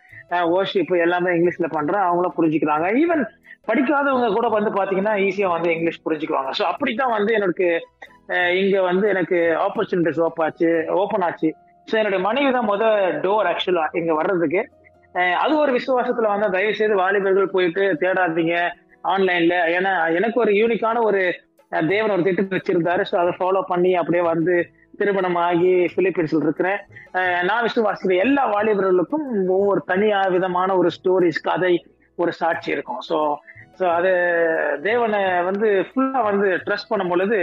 ஓர்ஷிப் எல்லாமே இங்கிலீஷ்ல பண்றேன். அவங்களும் புரிஞ்சுக்கிறாங்க. ஈவன் படிக்காதவங்க கூட வந்து பாத்தீங்கன்னா ஈஸியா வந்து இங்கிலீஷ் புரிஞ்சுக்குவாங்க. ஸோ அப்படித்தான் வந்து எனக்கு இங்க வந்து எனக்கு ஆப்பர்ச்சுனிட்டிஸ் ஓப் ஆச்சு ஓப்பன் ஆச்சு. ஸோ என்னுடைய மனைவி தான் முத டோர் ஆக்சுவலா இங்க வர்றதுக்கு. அது ஒரு விசுவாசத்துல வந்து தயவு செய்து வாலிபர்கள் போயிட்டு தேடாதீங்க. ஆன்லைன்ல ஏன்னா எனக்கு ஒரு யூனிக்கான ஒரு தேவன் ஒரு திட்டம் வச்சிருந்தாரு. ஸோ அதை ஃபாலோ பண்ணி அப்படியே வந்து திருமணம் ஆகி பிலிப்பீன்ஸில் இருக்கிறேன். நான் நான் விசுவாசிக்கிற எல்லா வாலிபர்களுக்கும் ஒவ்வொரு தனியா விதமான ஒரு ஸ்டோரிஸ் கதை ஒரு சாட்சி இருக்கும். ஸோ ஸோ அது தேவனை வந்து ஃபுல்லா வந்து ட்ரஸ்ட் பண்ணும் பொழுது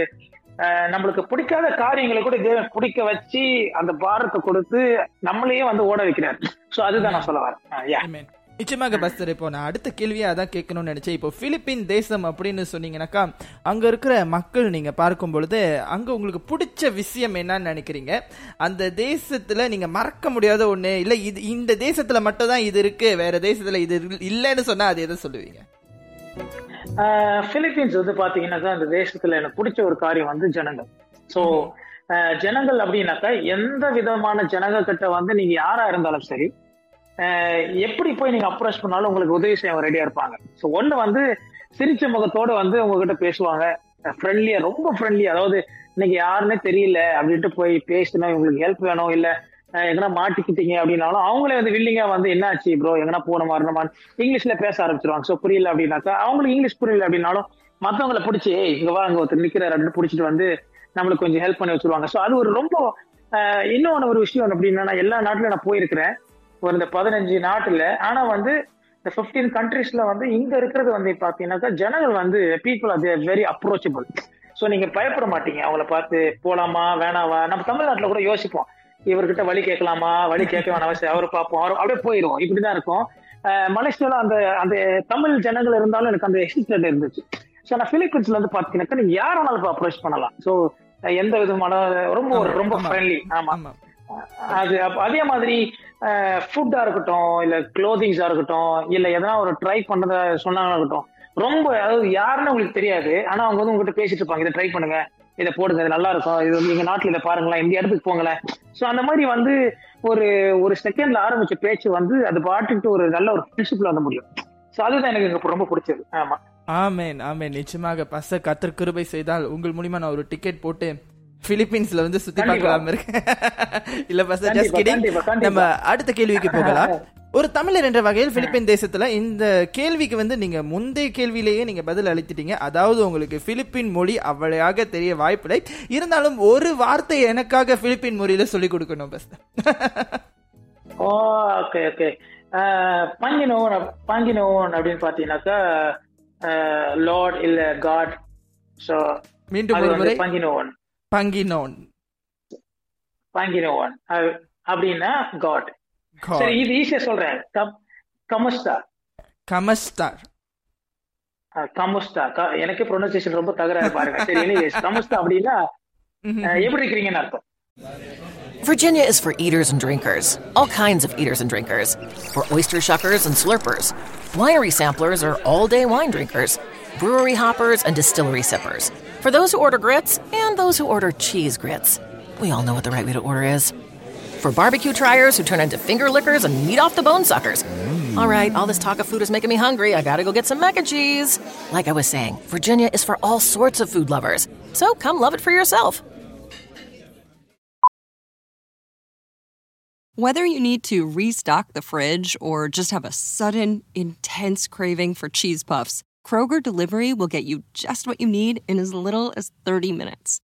நம்மளுக்கு பிடிக்காத காரியங்களை கூட தேவன் பிடிக்க வச்சு அந்த பாரத்தை கொடுத்து நம்மளையே வந்து ஓட வைக்கிறார். ஸோ அதுதான் நான் சொல்ல வரேன். யா நிச்சயமாக பஸ்தர் இப்போ நான் அடுத்த கேள்வியா அதான் கேட்கணும்னு நினைச்சேன். இப்போ பிலிப்பின் தேசம் அப்படின்னு சொன்னீங்கன்னாக்கா அங்க இருக்கிற மக்கள் நீங்க பார்க்கும் பொழுது அங்க உங்களுக்கு பிடிச்ச விஷயம் என்னன்னு நினைக்கிறீங்க? அந்த தேசத்துல நீங்க மறக்க முடியாத ஒண்ணு இல்ல இது இந்த தேசத்துல மட்டும் தான் இது இருக்கு வேற தேசத்துல இது இல்ல- இல்லைன்னு சொன்னா அது எதை சொல்லுவீங்க? பிலிப்பீன்ஸ் வந்து பாத்தீங்கன்னாக்கா அந்த தேசத்துல எனக்கு பிடிச்ச ஒரு காரியம் வந்து ஜனங்கள். ஸோ ஜனங்கள் அப்படின்னாக்கா எந்த விதமான ஜனங்க கிட்ட வந்து நீங்க யாரா இருந்தாலும் சரி எப்படி போய் நீங்க அப்ரோச் பண்ணாலும் உங்களுக்கு உதவி செய்ய ரெடியா இருப்பாங்க. ஸோ ஒன்று வந்து சிரிச்ச முகத்தோட வந்து உங்ககிட்ட பேசுவாங்க. ஃப்ரெண்ட்லியா ரொம்ப ஃப்ரெண்ட்லி அதாவது இன்னைக்கு யாருன்னே தெரியல அப்படின்ட்டு போய் பேசினா உங்களுக்கு ஹெல்ப் வேணும் இல்ல எங்கன்னா எங்கனா மாட்டிக்கிட்டீங்க அப்படின்னாலும் அவங்களே வந்து வில்லிங்கா வந்து என்னாச்சு ப்ரோ எங்கன்னா போன வரணுமா இங்கிலீஷ்ல பேச ஆரம்பிச்சிருவாங்க. ஸோ புரியல அப்படின்னாக்கா அவங்களுக்கு இங்கிலீஷ் புரியல அப்படின்னாலும் மத்தவங்கள பிடிச்சி "ஏய், இங்க வா அங்க ஒருத்தர் நிக்கிறாரு அப்படின்னு பிடிச்சிட்டு வந்து நம்மளுக்கு கொஞ்சம் ஹெல்ப் பண்ணி வச்சிருவாங்க. ஸோ அது ஒரு ரொம்ப இன்னொன்று ஒரு விஷயம் அப்படின்னா எல்லா நாட்டிலும் நான் போயிருக்கிறேன். ஒரு இந்த பதினஞ்சு நாட்டுல ஆனா வந்து இந்த 15 கண்ட்ரீஸ்ல வந்து இங்க இருக்கிறது வந்து பாத்தீங்கன்னாக்கா ஜனங்கள் வந்து பீப்புள் அது வெரி அப்ரோச்சபிள் ஸோ நீங்க பயப்பட மாட்டீங்க. அவங்கள பார்த்து போலாமா? வேணாவா? நம்ம தமிழ்நாட்டுல கூட யோசிப்போம். இவர்கிட்ட வழி கேட்கலாமா? வழி கேட்க வேணாம். அவரை பார்ப்போம். அவர் அப்படியே போயிடும் இப்படிதான் இருக்கும். அஹ் மலேசியால அந்த அந்த தமிழ் ஜனங்கள் இருந்தாலும் எனக்கு அந்த எக்ஸிஸ்டன்ட் இருந்துச்சு. ஸோ நான் பிலிப்பீன்ஸ்ல வந்து பாத்தீங்கன்னாக்கா நீங்க யார் வேணாலும் அப்ரோச் பண்ணலாம். ஸோ எந்த விதமான ரொம்ப ரொம்ப. ஃப்ரெண்ட்லி ஆமா. அது அதே மாதிரி ஃபுட்டா இருக்கட்டும் இல்ல க்ளோதிங்ஸா இருக்கட்டும் இல்ல எதனா ஒரு ட்ரை பண்றத சொன்னாங்களா இருக்கட்டும். ரொம்ப அதாவது யாருன்னு உங்களுக்கு தெரியாது. ஆனா அவங்க வந்து உங்ககிட்ட பேசிட்டு இருப்பாங்க இதை ட்ரை பண்ணுங்க. இதை போடுங்க. இது நல்லா இருக்கும். இது வந்து எங்க நாட்டுல இதை பாருங்களேன். இந்த இடத்துக்கு போங்களேன். சோ அந்த மாதிரி வந்து ஒரு ஒரு செகண்ட்ல ஆரம்பிச்ச பேச்சு வந்து அது பாட்டுக்கிட்டு ஒரு நல்ல ஒரு ஃப்ரெண்ட்ஷிப்ல வந்து முடியும். சோ அதுதான் எனக்கு எனக்கு ரொம்ப பிடிச்சது. ஆமா. ஆமேன் ஆமேன். நிச்சயமாக. பச கத்தர் கிருபை செய்தால் உங்கள் மூலியமா நான் ஒரு டிக்கெட் போட்டு பிலிப்பீன்ஸ்ல வந்து சுத்தி. பார்க்கலாம் இருக்கேன் இல்ல கண்டிப்பா, ஜஸ்ட் கிடிங். நம்ம அடுத்த கேள்விக்கு போகலாம். ஒரு தமிழர் என்ற வகையில் பிலிப்பீன் தேசத்துல இந்த கேள்விக்கு வந்து நீங்க முந்தைய கேள்வியிலேயே நீங்க பதில் அளித்துட்டீங்க. அதாவது உங்களுக்கு பிலிப்பின் மொழி அவ்வளையாக தெரிய வாய்ப்பில்லை. இருந்தாலும் ஒரு வார்த்தை எனக்காக பிலிப்பின் மொழியில சொல்லி கொடுக்கணும் பஸ் ஓகே ஓகே பங்கினோன் பங்கினோன் அப்படின்னு பாத்தீங்கன்னாக்கா லார்ட் இல்ல காட் சோ மீண்டும் ஒரு முறை. பங்கினோன். பங்கினோன் பங்கினோன் அது- அப்படின்னா காட் God. சரி இது ஈஸியா சொல்றேன் கம்- கமுஸ்தா கமஸ்தார் அஹ், கமுஸ்தா க- எனக்கு ப்ரொனன்சியேஷன் ரொம்ப தகராறு பாருங்க சரி எனிவேஸ் கமுஸ்தா அப்படின்னா அஹ், எப்படி இருக்கிறீங்கன்னு அர்த்தம் Virginia is for eaters and drinkers, all kinds of eaters and drinkers. For oyster shuckers and slurpers. Winery samplers are all day wine drinkers. Brewery hoppers and distillery sippers. For those who order grits and those who order cheese grits. We all know what the right way to order is. For barbecue triers who turn into finger lickers and meat off the bone suckers. Mm. All right, all this talk of food is making me hungry. I gotta go get some mac and cheese. Like I was saying, Virginia is for all sorts of food lovers. So come love it for yourself. Whether you need to restock the fridge or just have a sudden, intense craving for cheese puffs, Kroger Delivery will get you just what you need in as little as 30 minutes.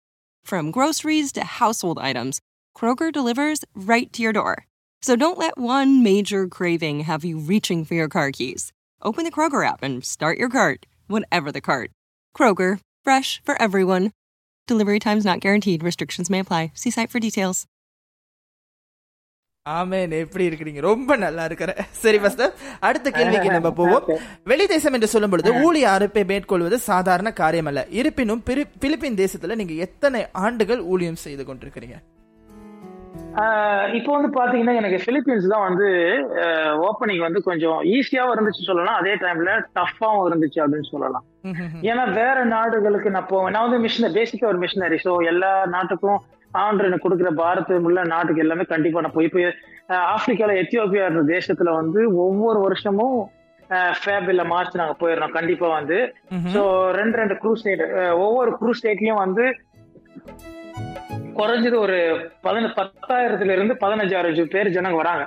From groceries to household items, Kroger delivers right to your door. So don't let one major craving have you reaching for your car keys. Open the Kroger app and start your cart, whatever the cart. Kroger, fresh for everyone. Delivery times not guaranteed. Restrictions may apply. See site for details. ஆமேன். எப்படி இருக்கிறீங்க? ரொம்ப நல்லா இருக்கிற சரி first அடுத்த கேள்விக்கு நம்ம போவோம். வெளி தேசம் என்று சொல்லும் பொழுது ஊழிய அறுப்பை மேற்கொள்வது சாதாரண காரியம் அல்ல இருப்பினும் பிலிப்பின் தேசத்துல நீங்க எத்தனை ஆண்டுகள் ஊழியம் செய்து கொண்டிருக்கிறீங்க? இப்போ வந்து பாத்தீங்கன்னா எனக்கு பிலிப்பீன்ஸ் தான் வந்து ஓப்பனிங் வந்து கொஞ்சம் ஈஸியாவும் இருந்துச்சு சொல்லலாம். அதே டைம்ல டஃப்பாவும் இருந்துச்சு அப்படின்னு சொல்லலாம். ஏன்னா வேற நாடுகளுக்கு நான் போவேன். நான் வந்து மிஷினரி பேசிக்கா ஒரு மிஷினரி ஸோ எல்லா நாட்டுக்கும் ஆண்டு எனக்கு கொடுக்குற பாரத் உள்ள நாட்டுக்கு எல்லாமே கண்டிப்பா நான் போய் ஆஹ் ஆப்பிரிக்கால எத்தியோப்பியா இருந்த தேசத்துல வந்து ஒவ்வொரு வருஷமும் ஃபேப் இல்ல மார்ச் நாங்க போயிடுறோம் கண்டிப்பா வந்து. ஸோ ரெண்டு ரெண்டு க்ரூ ஸ்டேட் ஒவ்வொரு க்ரூ ஸ்டேட்லயும் வந்து குறைஞ்சது ஒரு பதின பத்தாயிரத்துல இருந்து பதினஞ்சாயிரம் பேர் ஜனங்க வராங்க.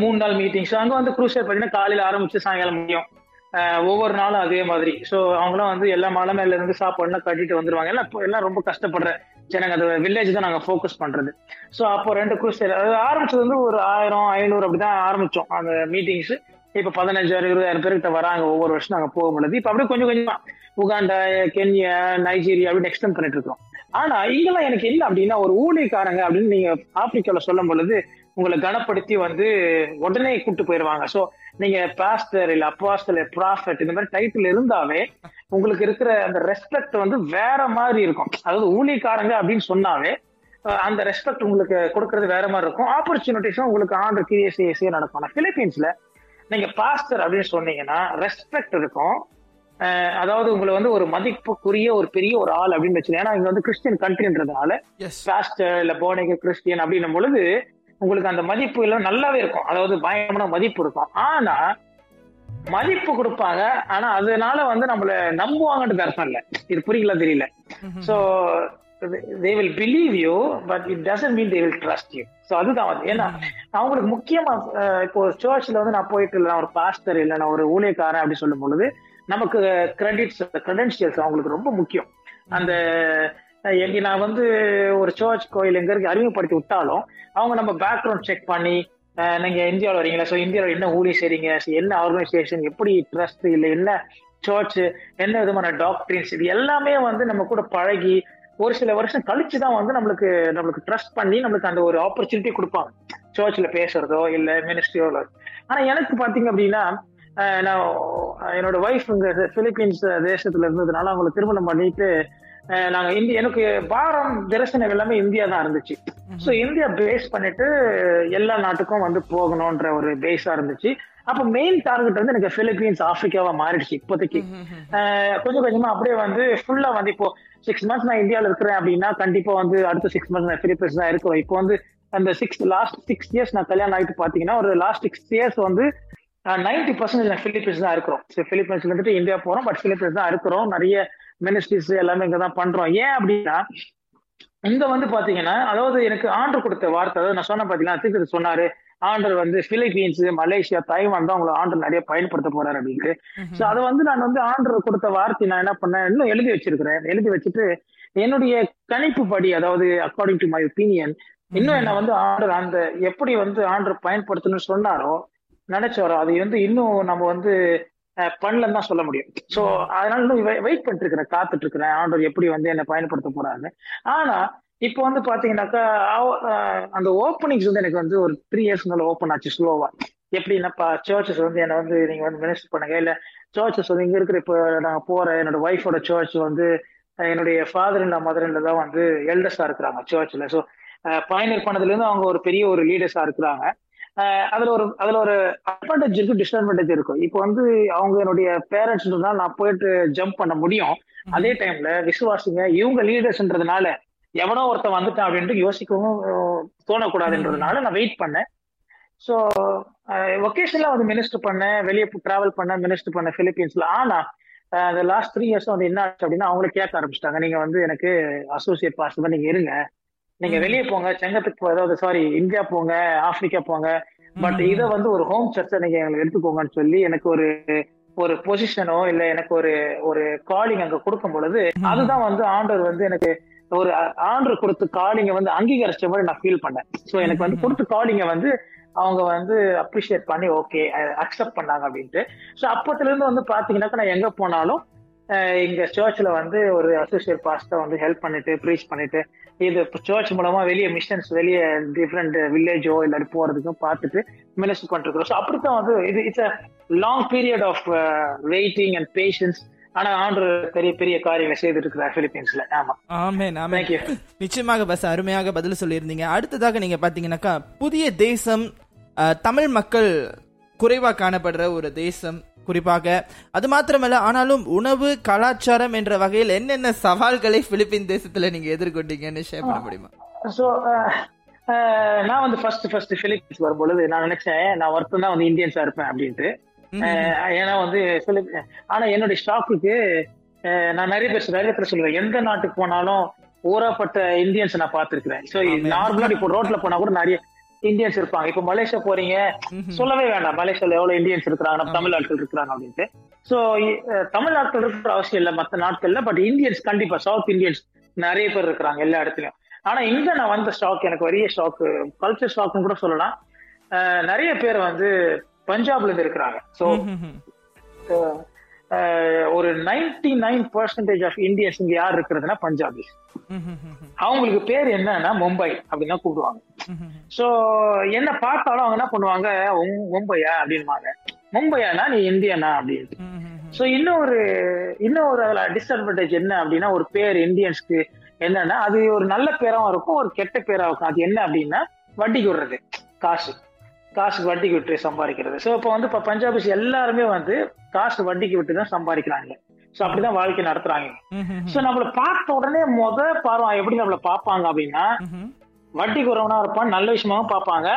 மூணு நாள் மீட்டிங்ஸ் அங்க வந்து குரூசர் பார்த்தீங்கன்னா காலையில ஆரம்பிச்சு சாயங்காலம் முடியும். ஒவ்வொரு நாளும் அதே மாதிரி. ஸோ அவங்களாம் வந்து எல்லா மலை மேல இருந்து சாப்பாடுலாம் கட்டிட்டு வந்துருவாங்க. எல்லாம் இப்போ எல்லாம் ரொம்ப கஷ்டப்படுற ஜனங்க. அந்த வில்லேஜ் தான் நாங்க ஃபோக்கஸ் பண்றது. ஸோ அப்போ ரெண்டு குரூசர் அது ஆரம்பிச்சது வந்து ஒரு ஆயிரம் ஐநூறு அப்படிதான் ஆரம்பிச்சோம். அந்த மீட்டிங்ஸ் இப்ப பதினஞ்சாயிரம் இருபதாயிரம் பேர்கிட்ட வராங்க. ஒவ்வொரு வருஷம் நாங்க போக முடியாது. இப்ப அப்படியே கொஞ்சம் கொஞ்சமா உகாண்டா கென்யா நைஜீரியா அப்படின்னு எக்ஸ்டெண்ட் பண்ணிட்டு இருக்கோம் ஆனா இங்கெல்லாம் எனக்கு இல்லை அப்படின்னா ஒரு ஊழியக்காரங்க அப்படின்னு நீங்க ஆப்பிரிக்கால சொல்லும் பொழுது உங்களை கனப்படுத்தி வந்து உடனே கூட்டு போயிருவாங்க. சோ நீங்க பாஸ்டர் இல்ல அப்பாஸ்டர் ப்ராஃபட் இந்த மாதிரி டைட்டில் இருந்தாவே உங்களுக்கு இருக்கிற அந்த ரெஸ்பெக்ட் வந்து வேற மாதிரி இருக்கும். அதாவது ஊழியக்காரங்க அப்படின்னு சொன்னாவே அந்த ரெஸ்பெக்ட் உங்களுக்கு கொடுக்கறது வேற மாதிரி இருக்கும். ஆப்பர்ச்சுனிட்டிஸும் உங்களுக்கு ஆண்டு கிரியசியஸே நடக்கும். ஆனா பிலிப்பீன்ஸ்ல நீங்க பாஸ்டர் அப்படின்னு சொன்னீங்கன்னா ரெஸ்பெக்ட் இருக்கும். அதாவது உங்களை வந்து ஒரு மதிப்புக்குரிய ஒரு பெரிய ஒரு ஆள் அப்படின்னு வச்சுக்கோங்க. ஏன்னா இங்க வந்து கிறிஸ்டியன் கண்ட்ரின்றதுனால பாஸ்டர் இல்ல போனேக கிறிஸ்டியன் அப்படின்னும் பொழுது உங்களுக்கு அந்த மதிப்பு எல்லாம் நல்லாவே இருக்கும். அதாவது பயங்கரமான மதிப்பு இருக்கும். ஆனா மதிப்பு கொடுப்பாங்க. ஆனா அதனால வந்து நம்மள நம்புவாங்கன்றது அர்த்தம் இல்ல. இது புரியல தெரியல? So they will believe you but it doesn't mean they will trust you so அதுதான் வந்து ஏன்னா அவங்களுக்கு முக்கியமா இப்போ சர்ச்ல வந்து நான் போயிட்டு இல்லை ஒரு பாஸ்டர் இல்லை நான் ஒரு ஊழியக்காரன் அப்படி சொல்லும் பொழுது நமக்கு கிரெடிட்ஸ் கிரெடென்ஷியல்ஸ் அவங்களுக்கு ரொம்ப முக்கியம். அந்த எங்க நான் வந்து ஒரு சர்ச் கோயில் எங்க இருக்கு அறிமுகப்படுத்தி விட்டாலும் அவங்க நம்ம பேக்ரவுண்ட் செக் பண்ணி நீங்க இந்தியாவில் வரீங்களா? ஸோ இந்தியாவில் என்ன ஊழி செய்றீங்க? என்ன ஆர்கனைசேஷன் எப்படி ட்ரஸ்ட் இல்லை என்ன சர்ச் என்ன விதமான டாக்டரின்ஸ் இது எல்லாமே வந்து நம்ம கூட பழகி ஒரு சில வருஷம் கழிச்சு தான் வந்து நம்மளுக்கு நம்மளுக்கு ட்ரஸ்ட் பண்ணி நம்மளுக்கு அந்த ஒரு ஆப்பர்ச்சுனிட்டி கொடுப்பாங்க. சர்ச்சில் பேசுறதோ இல்லை மினிஸ்ட்ரியோ ஆனா எனக்கு பாத்தீங்க அப்படின்னா நான் என்னோட ஒய்ஃப் இங்க பிலிப்பீன்ஸ் தேசத்துல இருந்ததுனால அவங்களை திருமணம் பண்ணிட்டு நாங்க இந்திய எனக்கு பாரம் தரிசனம் எல்லாமே இந்தியா தான் இருந்துச்சு. ஸோ இந்தியா பேஸ் பண்ணிட்டு எல்லா நாட்டுக்கும் வந்து போகணும்ன்ற ஒரு பேஸா இருந்துச்சு. அப்ப மெயின் டார்கெட் வந்து எனக்கு பிலிப்பீன்ஸ் ஆப்பிரிக்காவா மாறிடுச்சு இப்போதைக்கு. கொஞ்சம் கொஞ்சமா அப்படியே வந்து ஃபுல்லா வந்து இப்போ சிக்ஸ் மந்த்ஸ் நான் இந்தியாவில் இருக்கிறேன் அப்படின்னா கண்டிப்பா வந்து அடுத்த சிக்ஸ் மந்த்ஸ் நான் பிலிப்பீன்ஸ் தான் இருக்கிறோம். இப்போ வந்து அந்த சிக்ஸ் லாஸ்ட் சிக்ஸ் இயர்ஸ் நான் கல்யாணம் ஆகிட்டு பாத்தீங்கன்னா ஒரு லாஸ்ட் சிக்ஸ் இயர்ஸ் வந்து நைன்டி பர்சன்டேஜ் நான் பிலிப்பீன்ஸ் தான் இருக்கிறோம். பிலிப்பீன்ஸ்ல வந்துட்டு இந்தியா போறோம் பட் பிலிப்பீன்ஸ் தான் இருக்கிறோம். நிறைய மினிஸ்ட்ரிஸ் எல்லாமே இங்க தான் பண்றோம். ஏன் அப்படின்னா இங்க வந்து பாத்தீங்கன்னா அதாவது எனக்கு ஆண்டர் கொடுத்த வார்த்தை அதாவது நான் சொன்ன பாத்தீங்கன்னா தீர்க்கதரிசி சொன்னாரு ஆண்டர் வந்து பிலிப்பீன்ஸ் மலேசியா தைவான் தான் உங்களை ஆண்டர் நிறைய பயன்படுத்த போறாரு அப்படின்ட்டு. சோ அதை வந்து நான் வந்து ஆண்டர் கொடுத்த வார்த்தை நான் என்ன பண்ணேன் இன்னும் எழுதி வச்சிருக்கிறேன். எழுதி வச்சுட்டு என்னுடைய கணிப்பு படி அதாவது அக்கார்டிங் டு மை ஒப்பீனியன் இன்னும் என்ன வந்து ஆண்டர் அந்த எப்படி வந்து ஆண்டர் பயன்படுத்தணும்னு சொன்னாரோ நினைச்சாரோ அது வந்து இன்னும் நம்ம வந்து பண்ணலன்னு தான் சொல்ல முடியும். சோ அதனால இன்னும் வெயிட் பண்ணிட்டு இருக்கிறேன் காத்துட்டு இருக்கிறேன் ஆண்டர் எப்படி வந்து என்ன பயன்படுத்த போறாங்க ஆனா இப்போ வந்து பாத்தீங்கன்னாக்கா அந்த ஓப்பனிங்ஸ் வந்து எனக்கு வந்து ஒரு த்ரீ இயர்ஸ் மேல ஓப்பன் ஆச்சு ஸ்லோவா எப்படின்னாப்பா சர்ச்சஸ் வந்து என்ன வந்து நீங்க வந்து மினிஸ்டர் பண்ணுங்க. இல்ல சர்ச்சஸ் வந்து இங்க இருக்கிற இப்போ நாங்க போற என்னோட ஒய்ஃபோட சர்ச் வந்து என்னுடைய ஃபாதர் இல்ல மதர் இல்ல தான் வந்து எல்டர்ஸா இருக்கிறாங்க சர்ச்ல ஸோ பயனர் பண்ணதுல இருந்து அவங்க ஒரு பெரிய ஒரு லீடர்ஸா இருக்கிறாங்க. அதுல ஒரு அதுல ஒரு அட்வான்டேஜ் இருக்கு டிஸ்அட்வான்டேஜ் இருக்கும். இப்போ வந்து அவங்க என்னுடைய பேரண்ட்ஸ்ன்றதுனால நான் போயிட்டு ஜம்ப் பண்ண முடியும். அதே டைம்ல விசுவாசிங்க இவங்க லீடர்ஸ்ன்றதுனால எவனோ ஒருத்தன் வந்துட்டான் அப்படின்ட்டு யோசிக்கவும் தோணக்கூடாதுன்றதுனால நான் வெயிட் பண்ணேன். ஸோ ஒகேஷன்ல வந்து மினிஸ்டர் பண்ணேன் வெளியே டிராவல் பண்ணேன் மினிஸ்டர் பண்ணேன் பிலிப்பீன்ஸ்ல ஆனா அந்த லாஸ்ட் த்ரீ இயர்ஸ் வந்து என்ன ஆச்சு அப்படின்னா அவங்களே கேட்க ஆரம்பிச்சிட்டாங்க. நீங்க வந்து எனக்கு அசோசியேட் பாஸ்டர் நீங்க இருங்க. நீங்க வெளியே போங்க செங்கத்துக்கு அதாவது சாரி இந்தியா போங்க ஆப்பிரிக்கா போங்க. பட் இத வந்து ஒரு ஹோம் சர்ச்சை நீங்க எங்களுக்கு எடுத்துக்கோங்கன்னு சொல்லி எனக்கு ஒரு ஒரு பொசிஷனோ இல்ல எனக்கு ஒரு ஒரு காலிங் அங்க கொடுக்கும் பொழுது அதுதான் வந்து ஆண்டர் வந்து எனக்கு ஒரு ஆண்டர் கொடுத்த காலிங்க வந்து அங்கீகரிச்ச மாதிரி நான் ஃபீல் பண்ணேன். சோ எனக்கு வந்து கொடுத்த காலிங்க வந்து அவங்க வந்து அப்ரிஷியேட் பண்ணி ஓகே அக்செப்ட் பண்ணாங்க அப்படின்ட்டு. ஸோ அப்பத்துல இருந்து வந்து பாத்தீங்கன்னாக்கா நான் எங்க போனாலும் இங்க சர்ச்ல வந்து ஒரு அசோசியேட் பாஸ்டர் வந்து ஹெல்ப் பண்ணிட்டு ப்ரீச் பண்ணிட்டு இது சர்ச் மூலமா வெளியே மிஷன்ஸ் வெளியே டிஃப்ரெண்ட் வில்லேஜோ இல்லாட்டி போறதுக்கும் பார்த்துட்டு மினிஸ்டர் பண்ணிருக்கிறோம் ஸோ அப்படித்தான் வந்து இது it's a long period of waiting and patience ஆனா ஆண்டு பெரிய பெரிய காரியங்களை செய்துட்டு இருக்கிறார் பிலிப்பீன்ஸ்ல. ஆமா. Thank you. நிச்சயமாக பஸ் அருமையாக பதில் சொல்லியிருந்தீங்க. அடுத்ததாக நீங்க பாத்தீங்கன்னாக்கா புதிய தேசம் தமிழ் மக்கள் குறைவா காணப்படுற ஒரு தேசம் குறிப்பாக அது மாத்திரமல்ல ஆனாலும் உணவு கலாச்சாரம் என்ற வகையில் என்னென்ன சவால்களை பிலிப்பீன் தேசத்துல நீங்க எதிர்கொண்டீங்கன்னு ஷேர் பண்ண முடியுமா? ஸோ நான் வந்து ஃபர்ஸ்ட் ஃபர்ஸ்ட் பிலிப்பீன்ஸ் வரும்பொழுது நான் நினைச்சேன் நான் ஒருத்தன் தான் வந்து இந்தியன்ஸா இருப்பேன் அப்படின்ட்டு. அஹ் ஏன்னா வந்து பிலிப் ஆனா என்னுடைய ஸ்டாக்குக்கு நான் நிறைய பேர் நிறைய பேர் சொல்லுவேன் எந்த நாட்டுக்கு போனாலும் ஊறப்பட்ட இந்தியன்ஸ் நான் பார்த்திருக்கிறேன். ஸோ நார்மலா இப்போ ரோட்ல போனா கூட நிறைய இந்தியன்ஸ் இருப்பாங்க. இப்போ மலேசியா போறீங்க. சொல்லவே வேண்டாம். மலேசியால எவ்வளவு இந்தியன்ஸ் இருக்கிறாங்க தமிழ் ஆட்கள் இருக்கிறாங்க அப்படின்ட்டு. ஸோ தமிழ் ஆட்கள் இருக்கிற அவசியம் இல்லை மற்ற நாட்கள்ல. பட் இந்தியன்ஸ் கண்டிப்பா சவுத் இந்தியன்ஸ் நிறைய பேர் இருக்கிறாங்க எல்லா இடத்துலயும். ஆனா இங்க நான் வந்த ஸ்டாக் எனக்கு பெரிய ஸ்டாக் கல்ச்சர் ஸ்டாக்னு கூட சொல்லலாம். நிறைய பேர் வந்து பஞ்சாப்ல இருந்து இருக்கிறாங்க. ஸோ ஒரு ninety nine percentage of Indians இங்க யார் இருக்கிறதுனா பஞ்சாபிஸ் அவங்களுக்கு பேர் என்னன்னா மும்பை அப்படின்னு கூப்பிடுவாங்க. சோ என்ன பார்த்தாலும் அவங்க என்ன பண்ணுவாங்க? மும்பையா? அப்படின்வாங்க மும்பையானா நீ இந்தியனா? அப்படின்னு. சோ இன்னொரு இன்னொரு அதுல டிஸ்அட்வான்டேஜ் என்ன அப்படின்னா ஒரு பேர் இந்தியன்ஸ்க்கு என்னன்னா அது ஒரு நல்ல பேராவும் இருக்கும் ஒரு கெட்ட பேராவும் இருக்கும். அது என்ன அப்படின்னா வட்டிக்கு விடுறது காசு. காசுக்கு வட்டிக்கு விட்டு சம்பாதிக்கிறது. சோ இப்போ வந்து இப்போ பஞ்சாபிஸ் எல்லாருமே வந்து காசு வட்டிக்கு விட்டு தான் சம்பாதிக்கிறாங்க. சோ அப்படிதான் வாழ்க்கை நடத்துறாங்க. சோ நம்மள பார்த்த உடனே முத பார்வை எப்படி நம்மள பார்ப்பாங்க அப்படின்னா வட்டி குறவனா இருப்பான் நல்ல விஷயமாவும் பார்ப்பாங்க.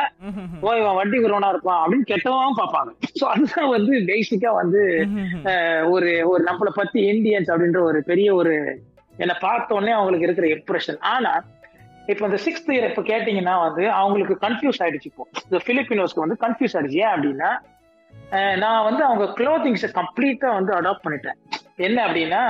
ஓ இவன் வட்டி குறவனா இருப்பான் அப்படின்னு கெட்டவாவும் பார்ப்பாங்க. சோ அதுதான் வந்து பேசிக்கா வந்து ஒரு ஒரு நம்மளை பத்தி இந்தியன்ஸ் அப்படின்ற ஒரு பெரிய ஒரு என்னை பார்த்த உடனே அவங்களுக்கு இருக்கிற இம்ப்ரெஷன் ஆனா இப்ப இந்த சிக்ஸ்த் இயர் இப்ப கேட்டீங்கன்னா வந்து அவங்களுக்கு கன்ஃபியூஸ் ஆயிடுச்சு இப்போ. இந்த பிலிப்பினோஸ்க்கு வந்து கன்ஃபியூஸ் ஆயிடுச்சு. ஏன் அப்படின்னா நான் வந்து அவங்க க்ளோத்திங்ஸை கம்ப்ளீட்டா வந்து அடாப்ட் பண்ணிட்டேன். என்ன அப்படின்னா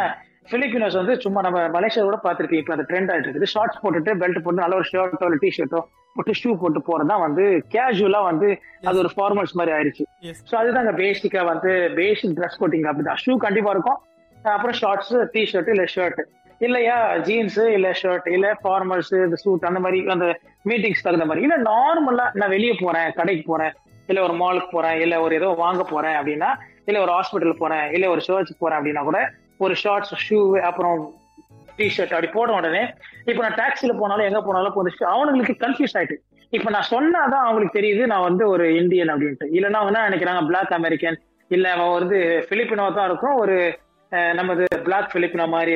பிலிப்பினோஸ் வந்து சும்மா நம்ம மலேசியாவோட பார்த்துருக்கீங்க இப்போ அந்த ட்ரெண்ட் ஆயிட்டு இருக்குது. ஷார்ட்ஸ் போட்டுட்டு பெல்ட் போட்டு நல்ல ஒரு ஷர்ட்டோ இல்லை டிஷர்ட்டோ போட்டு ஷூ போட்டு போறதா வந்து கேஷுவலா வந்து அது ஒரு ஃபார்மல்ஸ் மாதிரி ஆயிடுச்சு. ஸோ அதுதான் பேசிக்கா வந்து பேசிக் ட்ரெஸ் கோட்டிங் அப்படிதான். ஷூ கண்டிப்பா இருக்கும். அப்புறம் ஷார்ட்ஸ் டிஷர்ட் இல்ல ஷர்ட் இல்லையா? ஜீன்ஸ் இல்ல ஷர்ட் இல்ல ஃபார்மல்ஸ் இந்த சூட் அந்த மாதிரி அந்த மீட்டிங்ஸ் தகுந்த மாதிரி. இல்ல நார்மலா நான் வெளியே போறேன் கடைக்கு போறேன் இல்ல ஒரு மாலுக்கு போறேன் இல்ல ஒரு ஏதோ வாங்க போறேன் அப்படின்னா இல்ல ஒரு ஹாஸ்பிட்டல் போறேன் இல்ல ஒரு சர்ச்சுக்கு போறேன் அப்படின்னா கூட ஒரு ஷார்ட்ஸ் ஷூ அப்புறம் டிஷர்ட் அப்படி போட உடனே இப்ப நான் டாக்ஸில போனாலும் எங்க போனாலும் கொஞ்சம் அவனுங்களுக்கு கன்ஃபியூஸ் ஆயிட்டு. இப்ப நான் சொன்னாதான் அவங்களுக்கு தெரியுது நான் வந்து ஒரு இந்தியன் அப்படின்ட்டு. இல்லைன்னா அவங்க நினைக்கிறாங்க? பிளாக் அமெரிக்கன் இல்ல அவன் வந்து பிலிப்பினோ தான் இருக்கும் ஒரு நமது பிளாக் பிலிப்பினோ மாதிரி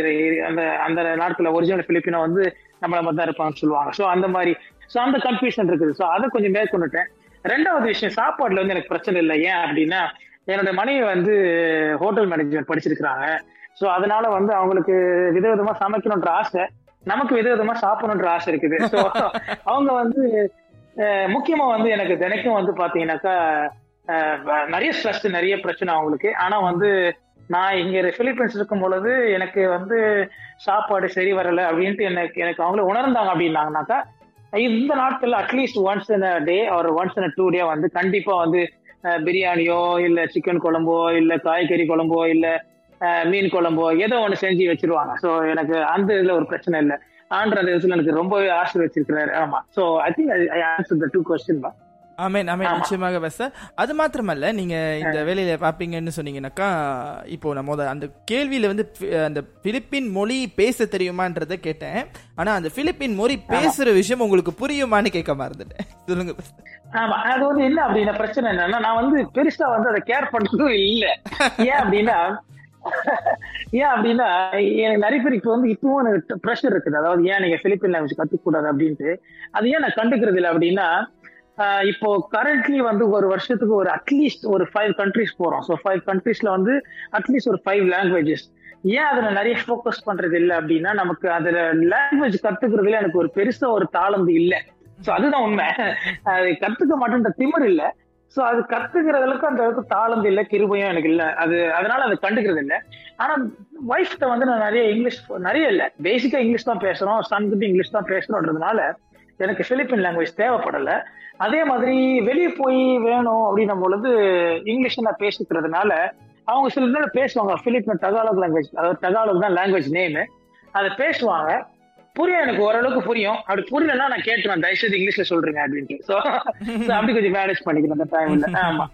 அந்த அந்த நாட்டுல ஒரிஜினல் பிலிப்பினோ வந்து நம்மள மாதிரி தான் இருப்பாங்கன்னு சொல்லுவாங்க. ஸோ அந்த மாதிரி ஸோ அந்த கன்ஃபியூஷன் இருக்குது. ஸோ அதை கொஞ்சம் மேற்கொண்டுட்டேன். ரெண்டாவது விஷயம் சாப்பாடுல வந்து எனக்கு பிரச்சனை இல்லை. ஏன் அப்படின்னா என்னோட மனைவி வந்து ஹோட்டல் மேனேஜ்மெண்ட் படிச்சிருக்கிறாங்க. ஸோ அதனால வந்து அவங்களுக்கு விதவிதமா சமைக்கணுன்ற ஆசை நமக்கு விதவிதமா சாப்பிடணுன்ற ஆசை இருக்குது. ஸோ அவங்க வந்து முக்கியமா வந்து எனக்கு தினைக்கும் வந்து பாத்தீங்கன்னாக்கா நிறைய ஸ்ட்ரெஸ் நிறைய பிரச்சனை அவங்களுக்கு. ஆனா வந்து நான் இங்க பிலிப்பைன்ஸ் இருக்கும் பொழுது எனக்கு வந்து சாப்பாடு சரி வரல அப்படின்ட்டு எனக்கு எனக்கு அவங்கள உணர்ந்தாங்க அப்படின்னாங்கனாக்கா இந்த நாட்கள்ல அட்லீஸ்ட் ஒன்ஸ் இன் டே ஒரு ஒன்ஸ் இன் டூ டே வந்து கண்டிப்பா வந்து பிரியாணியோ இல்ல சிக்கன் குழம்போ இல்ல காய்கறி குழம்போ இல்ல மீன் குழம்போ ஏதோ ஒண்ணு செஞ்சு வச்சிருவாங்க. சோ எனக்கு அந்த இதுல ஒரு பிரச்சனை இல்லை. ஆண்ட அந்த எனக்கு ரொம்பவே ஆசை வச்சிருக்கிறாரு ஆமா so I think I answer the two question தான் ஆமேன் ஆமேன். ஆமா. நிச்சயமாக பஸ் அது மாத்திரமல்ல நீங்க இந்த வேலையில பாப்பீங்கன்னு சொன்னீங்கன்னாக்கா இப்போ நம்ம அந்த கேள்வியில வந்து அந்த பிலிப்பின் மொழி பேச தெரியுமான்றத கேட்டேன். ஆனா அந்த பிலிப்பின் மொழி பேசுற விஷயம் உங்களுக்கு புரியுமான்னு கேட்க மறந்துட்டேன். சொல்லுங்க. ஆமா அது வந்து என்ன அப்படின்னா பிரச்சனை என்னன்னா நான் வந்து பெருசா வந்து அதை கேர் பண்றதும் இல்ல. ஏன் அப்படின்னா ஏன் அப்படின்னா எனக்கு நிறைய பேர் இப்போ வந்து இப்பவும் எனக்கு ப்ரெஷர் இருக்குது. அதாவது ஏன் நீங்க பிலிப்பின் லாங்குவேஜ் கத்துக்கூடாது அப்படின்ட்டு. அது ஏன் நான் கண்டுக்கிறது இல்லை அப்படின்னா இப்போ கரண்ட்லி வந்து ஒரு வருஷத்துக்கு ஒரு அட்லீஸ்ட் ஒரு ஃபைவ் கண்ட்ரிஸ் போறோம். ஸோ ஃபைவ் கண்ட்ரீஸ்ல வந்து அட்லீஸ்ட் ஒரு ஃபைவ் லாங்குவேஜஸ் ஏன் அதுல நிறைய ஃபோக்கஸ் பண்றது இல்லை அப்படின்னா நமக்கு அதுல லாங்குவேஜ் கத்துக்கிறதுல எனக்கு ஒரு பெருசா ஒரு தாளந்து இல்லை. ஸோ அதுதான் உண்மை. அது கத்துக்க மாட்டேன்ற திமிர் இல்லை. ஸோ அது கத்துக்கிற அளவுக்கு அந்த அளவுக்கு தாளந்து இல்லை கிருபையும் எனக்கு இல்லை. அது அதனால அதை கண்டுக்கிறது இல்லை. ஆனா ஒய்ஃப்ட வந்து நான் நிறைய இங்கிலீஷ் நிறைய இல்லை. பேசிக்கா இங்கிலீஷ் தான் பேசுறோம். சன் கிட்ட இங்கிலீஷ் தான் பேசுறோன்றதுனால எனக்கு பிலிப்பின் லாங்குவேஜ் தேவைப்படல. அதே மாதிரி வெளியே போய் வேணும் அப்படின்னும் பொழுது இங்கிலீஷ் நான் பேசிக்கிறதுனால அவங்க சில நேரம் பேசுவாங்க. பிலிப்பின் தகாலக் லாங்குவேஜ் அதாவது தகாலக் தான் லாங்குவேஜ் நேமு அதை பேசுவாங்க. புரியும் எனக்கு ஓரளவுக்கு புரியும். அப்படி புரியலன்னா நான் கேட்டுவேன் தயவுசெய்து இங்கிலீஷ்ல சொல்றீங்க அப்படின்ட்டு. ஸோ அப்படி கொஞ்சம் மேனேஜ் பண்ணிக்கிறேன் அந்த டைம்ல ஆமா.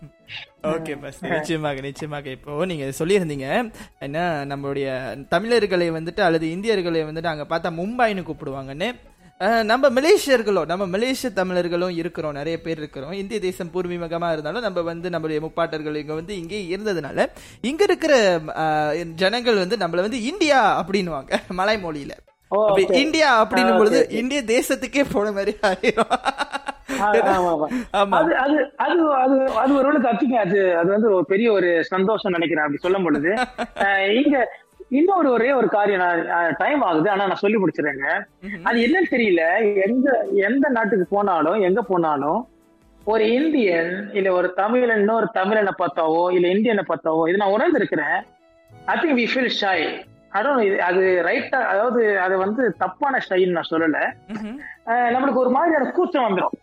ஓகே பஸ் நிச்சயமாக நிச்சயமாக. இப்போ நீங்க சொல்லியிருந்தீங்க என்ன நம்மளுடைய தமிழர்களை வந்துட்டு அல்லது இந்தியர்களை வந்துட்டு அங்க பார்த்தா மும்பைன்னு கூப்பிடுவாங்கன்னு. நம்ம மலேசியர்களோ நம்ம மலேசிய தமிழர்களும் இருக்கிறோம் நிறைய பேர் இருக்கிறோம். இந்திய தேசம் பூர்வீகமா இருந்தாலும் நம்ம வந்து நம்மளுடைய முப்பாட்டர்கள் இங்க வந்து இங்கே இருந்ததுனால இங்க இருக்கிற ஜனங்கள் வந்து நம்மள வந்து இந்தியா அப்படின்னுவாங்க மலை மொழியில. இந்தியா அப்படின்னும் பொழுது. இந்திய தேசத்துக்கே போன மாதிரி ஆயிரும். அது ஒரு தப்பிங்க அது அது வந்து ஒரு பெரிய ஒரு சந்தோஷம் நினைக்கிறேன் அப்படி சொல்லும் பொழுது. இங்க இன்னொரு ஒரே ஒரு காரியம் நான் டைம் ஆகுது. ஆனா நான் சொல்லி முடிச்சிடுறேங்க. அது என்னன்னு தெரியல. எங்க எந்த நாட்டுக்கு போனாலும் எங்க போனாலும் ஒரு இந்தியன் இல்ல ஒரு தமிழன் இன்னொரு தமிழனை பார்த்தாவோ இல்ல இந்தியனை பார்த்தாவோ இது நான் உணர்ந்திருக்கிறேன். I think we feel shy அதான் அது ரைட்டா அதாவது அது வந்து தப்பான ஷைன்னு நான் சொல்லல. நம்மளுக்கு ஒரு மாதிரியான கூச்சம் வந்துடும்